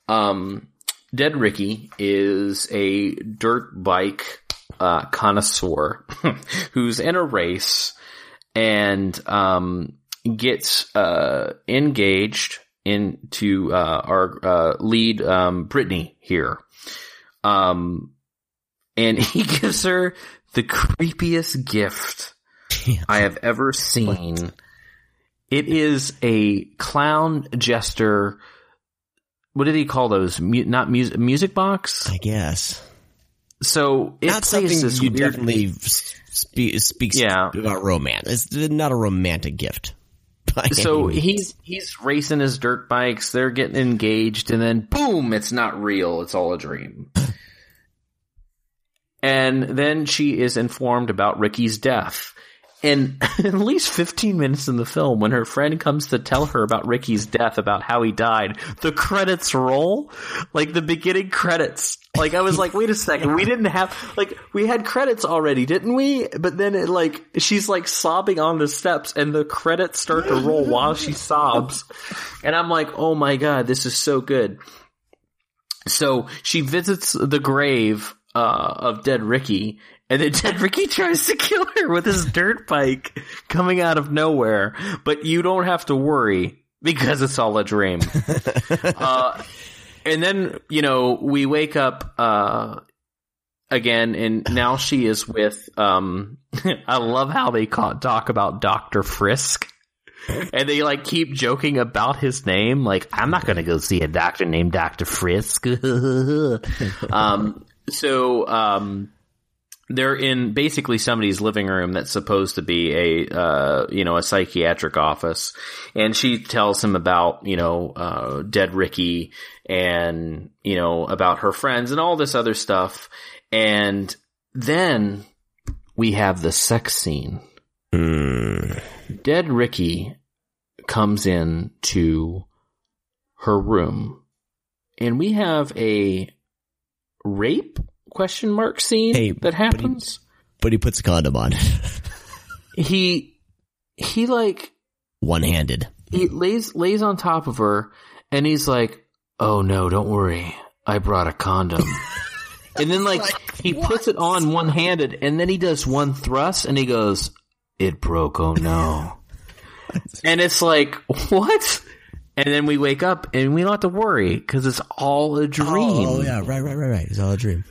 um Dead Ricky is a dirt bike uh connoisseur who's in a race and um gets uh engaged into uh our uh lead um Brittany here. Um and he gives her the creepiest gift I have ever seen. It is a clown jester. What did he call those? Mu- not music, music box. I guess. So it Not plays something you weird- definitely spe- speaks Yeah. about romance. It's not a romantic gift. so he's he's racing his dirt bikes. They're getting engaged, and then boom! It's not real. It's all a dream. and then she is informed about Ricky's death. And at least 15 minutes in the film, when her friend comes to tell her about Ricky's death, about how he died, the credits roll. Like the beginning credits. Like I was like, wait a second, we didn't have, like, we had credits already, didn't we? But then it like, she's like sobbing on the steps and the credits start to roll while she sobs. And I'm like, oh my god, this is so good. So she visits the grave uh, of dead Ricky, and then dead Ricky tries to kill her with his dirt bike coming out of nowhere. But you don't have to worry because it's all a dream. uh, and then you know we wake up uh, again, and now she is with. Um, I love how they talk about Doctor Frisk. And they like keep joking about his name. Like, I'm not gonna go see a doctor named Doctor Frisk. um, so, um, they're in basically somebody's living room that's supposed to be a, uh, you know, a psychiatric office. And she tells him about, you know, uh, dead Ricky and, you know, about her friends and all this other stuff. And then we have the sex scene. Dead Ricky comes in to her room and we have a rape question mark scene Hey, that happens. but he puts a condom on, He he like one handed. he lays lays on top of her and he's like, "Oh no, don't worry. I brought a condom." and then like he puts it on one-handed and then he does one thrust and he goes, "It broke. Oh no." and it's like, "What?" And then we wake up and we don't have to worry cuz it's all a dream. Oh, oh yeah, right, right, right, right. It's all a dream.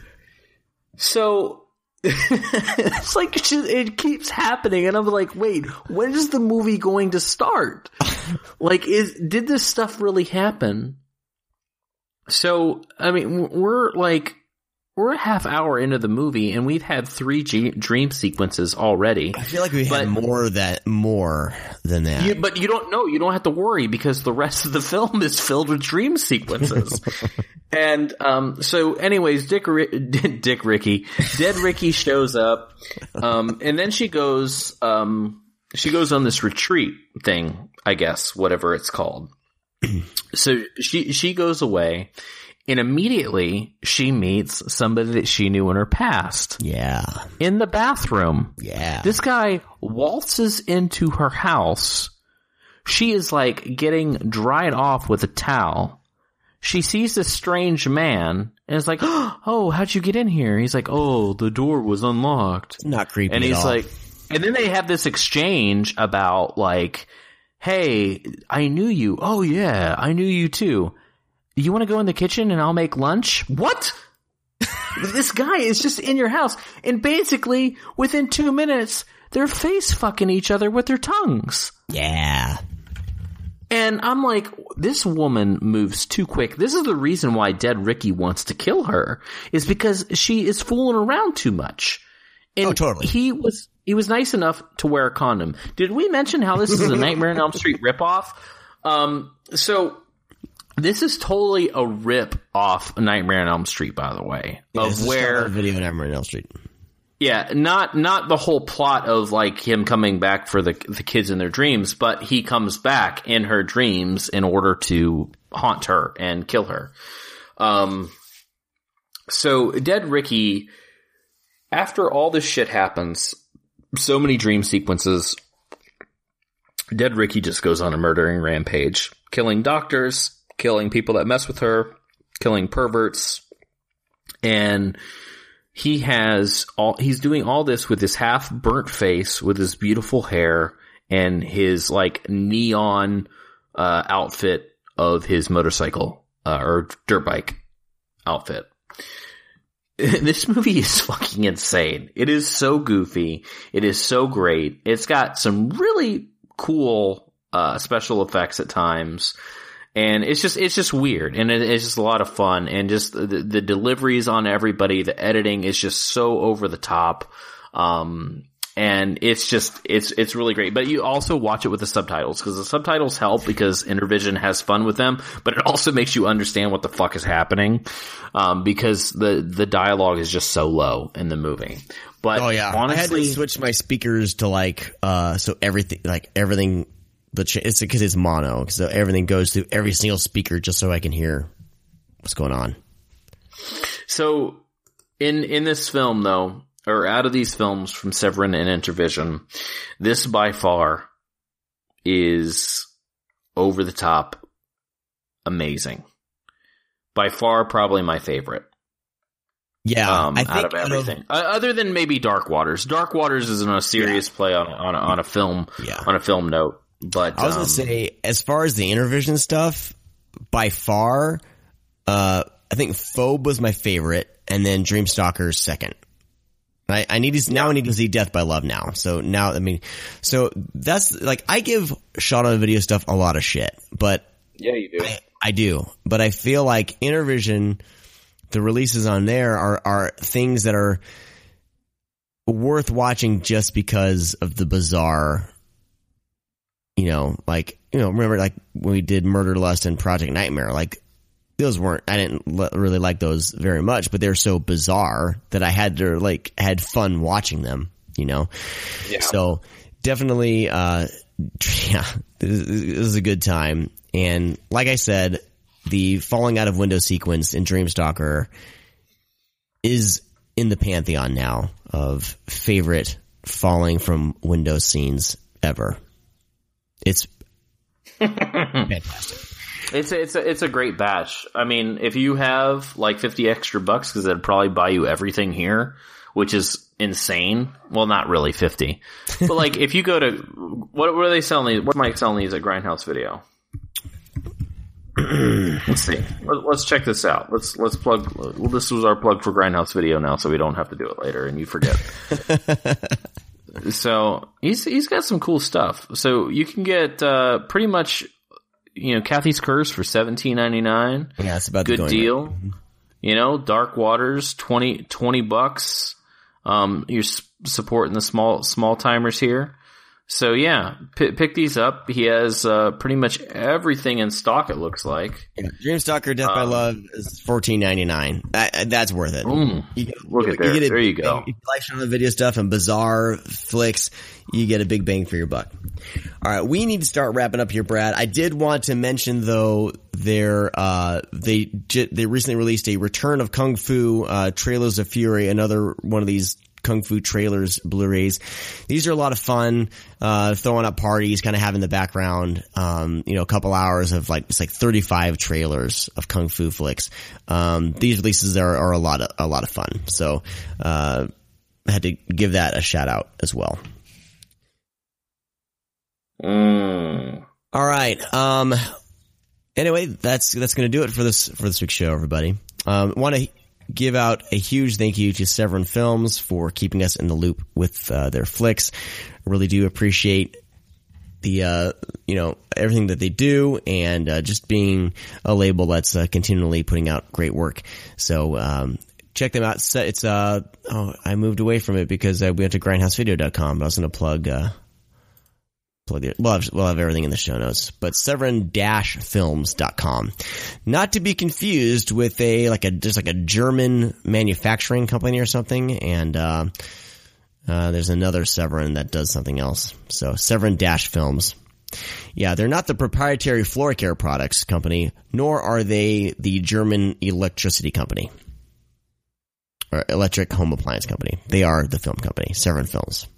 So it's like it just- it keeps happening, and I'm like, wait, when is the movie going to start? like, is did this stuff really happen? So, I mean, we're like, we're a half hour into the movie, and we've had three G- dream sequences already. I feel like we had more that more than that. You, but you don't know. You don't have to worry because the rest of the film is filled with dream sequences. and um, so, anyways, Dick Dick Ricky, dead Ricky shows up, um, and then she goes um, she goes on this retreat thing, I guess, whatever it's called. so she she goes away. And immediately she meets somebody that she knew in her past. Yeah. In the bathroom. Yeah. This guy waltzes into her house. She is like getting dried off with a towel. She sees this strange man and is like, Oh, how'd you get in here? He's like, Oh, the door was unlocked. Not creepy. And he's like, and then they have this exchange about like, Hey, I knew you. Oh yeah, I knew you too. You want to go in the kitchen and I'll make lunch? What? this guy is just in your house and basically within two minutes they're face fucking each other with their tongues. Yeah. And I'm like, this woman moves too quick. This is the reason why Dead Ricky wants to kill her is because she is fooling around too much. And Oh, totally. He was he was nice enough to wear a condom. Did we mention how this is a Nightmare on Elm Street ripoff? Um, so this is totally a rip off Nightmare on Elm Street, by the way, Yeah, this of where video Nightmare on Elm Street. yeah, not not the whole plot of like him coming back for the the kids in their dreams, but he comes back in her dreams in order to haunt her and kill her. Um so dead Ricky after all this shit happens, so many dream sequences, dead Ricky just goes on a murdering rampage, killing doctors, killing people that mess with her, killing perverts, and he has all he's doing all this with his half burnt face with his beautiful hair and his like neon uh, outfit of his motorcycle uh, or dirt bike outfit. This movie is fucking insane. It is so goofy. It is so great. It's got some really cool uh, special effects at times and it's just it's just weird and it, it's just a lot of fun and just the, the deliveries on everybody the editing is just so over the top um and it's just it's it's really great. But you also watch it with the subtitles because the subtitles help because Intervision has fun with them, but it also makes you understand what the fuck is happening um, because the the dialogue is just so low in the movie. But oh yeah, honestly, I had to switch my speakers to like uh so everything like everything the ch- it's because it's mono so everything goes through every single speaker just so I can hear what's going on. So in in this film though, or out of these films from Severin and Intervision, this by far is over the top amazing. By far probably my favorite. Yeah, um, I out think of everything, uh, other than maybe Dark Waters. Dark Waters is a serious play on on a, on a film on a film note. But I was um, gonna say, as far as the Intervision stuff, by far, uh, I think Phobe was my favorite, and then Dreamstalker's second. I, I need to now. I need to see Death by Love now. So now, I mean, so that's like I give shot on video stuff a lot of shit, but yeah, you do. I, I do, but I feel like Intervision, the releases on there are are things that are worth watching just because of the bizarre you know, like, you know, remember like when we did Murder Lust and Project Nightmare, like those weren't, I didn't l- really like those very much, but they're so bizarre that I had to like, had fun watching them, you know? Yeah. So definitely, uh, yeah, it was a good time. And like I said, the falling out of window sequence in Dreamstalker is in the pantheon now of favorite falling from window scenes ever. It's fantastic. It's a, it's a, it's a great batch. I mean, if you have like 50 extra bucks, because that'd probably buy you everything here, which is insane. Well, not really 50, but like if you go to, what, what are they selling these? What Mike selling these at Grindhouse Video? let's see. Let, let's check this out. Let's, let's plug, well, this was our plug for Grindhouse Video now, so we don't have to do it later and you forget. so he's, he's got some cool stuff. So you can get, uh, pretty much you know, Cathy's Curse for seventeen ninety nine. Yeah, it's about good deal. right. You know, Dark Waters 20, 20 bucks. Um, you're supporting the small small timers here. So yeah, p- pick these up. He has uh, pretty much everything in stock. It looks like. Yeah, Dreamstalker Death by Um, Love is fourteen ninety nine. That, that's worth it. Mm, You get, look at there. get a There you go. You like the video stuff and bizarre flicks, you get a big bang for your buck. All right, we need to start wrapping up here, Brad. I did want to mention though, their uh, they j- they recently released a Return of Kung Fu uh, Trailers of Fury, another one of these Kung Fu trailers Blu-rays. These are a lot of fun, uh, throwing up parties, kind of having the background, um, you know, a couple hours of like, it's like 35 trailers of Kung Fu flicks. Um, these releases are, are a lot of, a lot of fun. So, uh, I had to give that a shout out as well. Mm. All right. Um, anyway, that's, that's going to do it for this, for this week's show, everybody. Um, want to give out a huge thank you to Severin Films for keeping us in the loop with, uh, their flicks. I really do appreciate the, uh, you know, everything that they do and, uh, just being a label that's, uh, continually putting out great work. So, um, check them out. It's, uh, oh, I moved away from it because uh, we went to grindhousevideo.com, I was going to plug, uh, plug. We'll have, we'll have everything in the show notes, but severin-films.com. Not to be confused with a, like a, just like a German manufacturing company or something. And, uh, uh, there's another Severin that does something else. So Severin-films. Yeah, they're not the proprietary floor care products company, nor are they the German electricity company or electric home appliance company. They are the film company, Severin Films.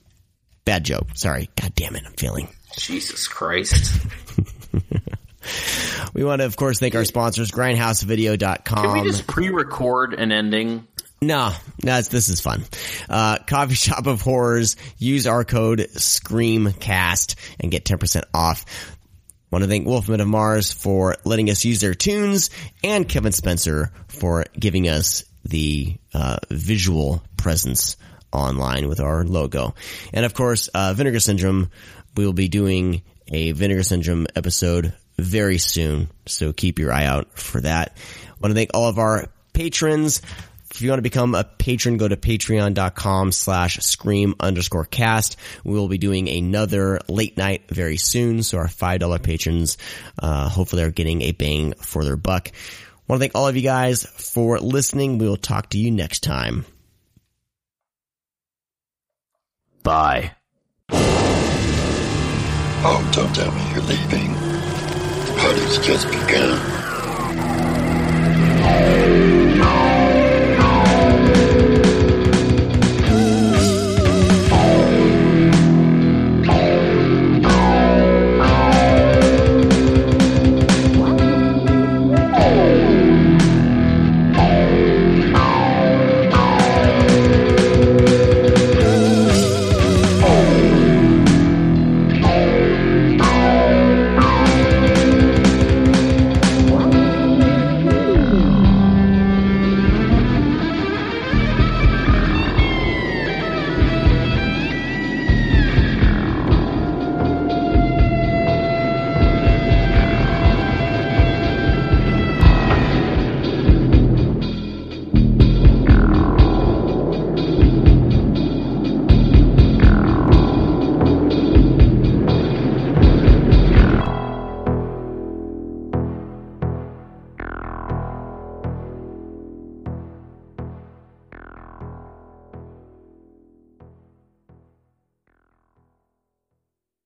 Bad joke. Sorry. God damn it. I'm failing. Jesus Christ. We want to, of course, thank our sponsors, grindhousevideo.com. Can we just pre-record an ending? No, no, it's, this is fun. Uh, Coffee Shop of Horrors. Use our code SCREAMCAST and get 10% off. Want to thank Wolfmen of Mars for letting us use their tunes and Kevin Spencer for giving us the uh, visual presence online with our logo. And of course, uh, Vinegar Syndrome. We will be doing a Vinegar Syndrome episode very soon, so keep your eye out for that. I Want to thank all of our patrons if you want to become a patron, go to patreon.com slash scream underscore cast. We will be doing another late night very soon. So our $5 patrons, uh, hopefully are getting a bang for their buck. I want to thank all of you guys for listening. We will talk to you next time. Bye. Oh, don't tell me you're leaving. The party's just begun.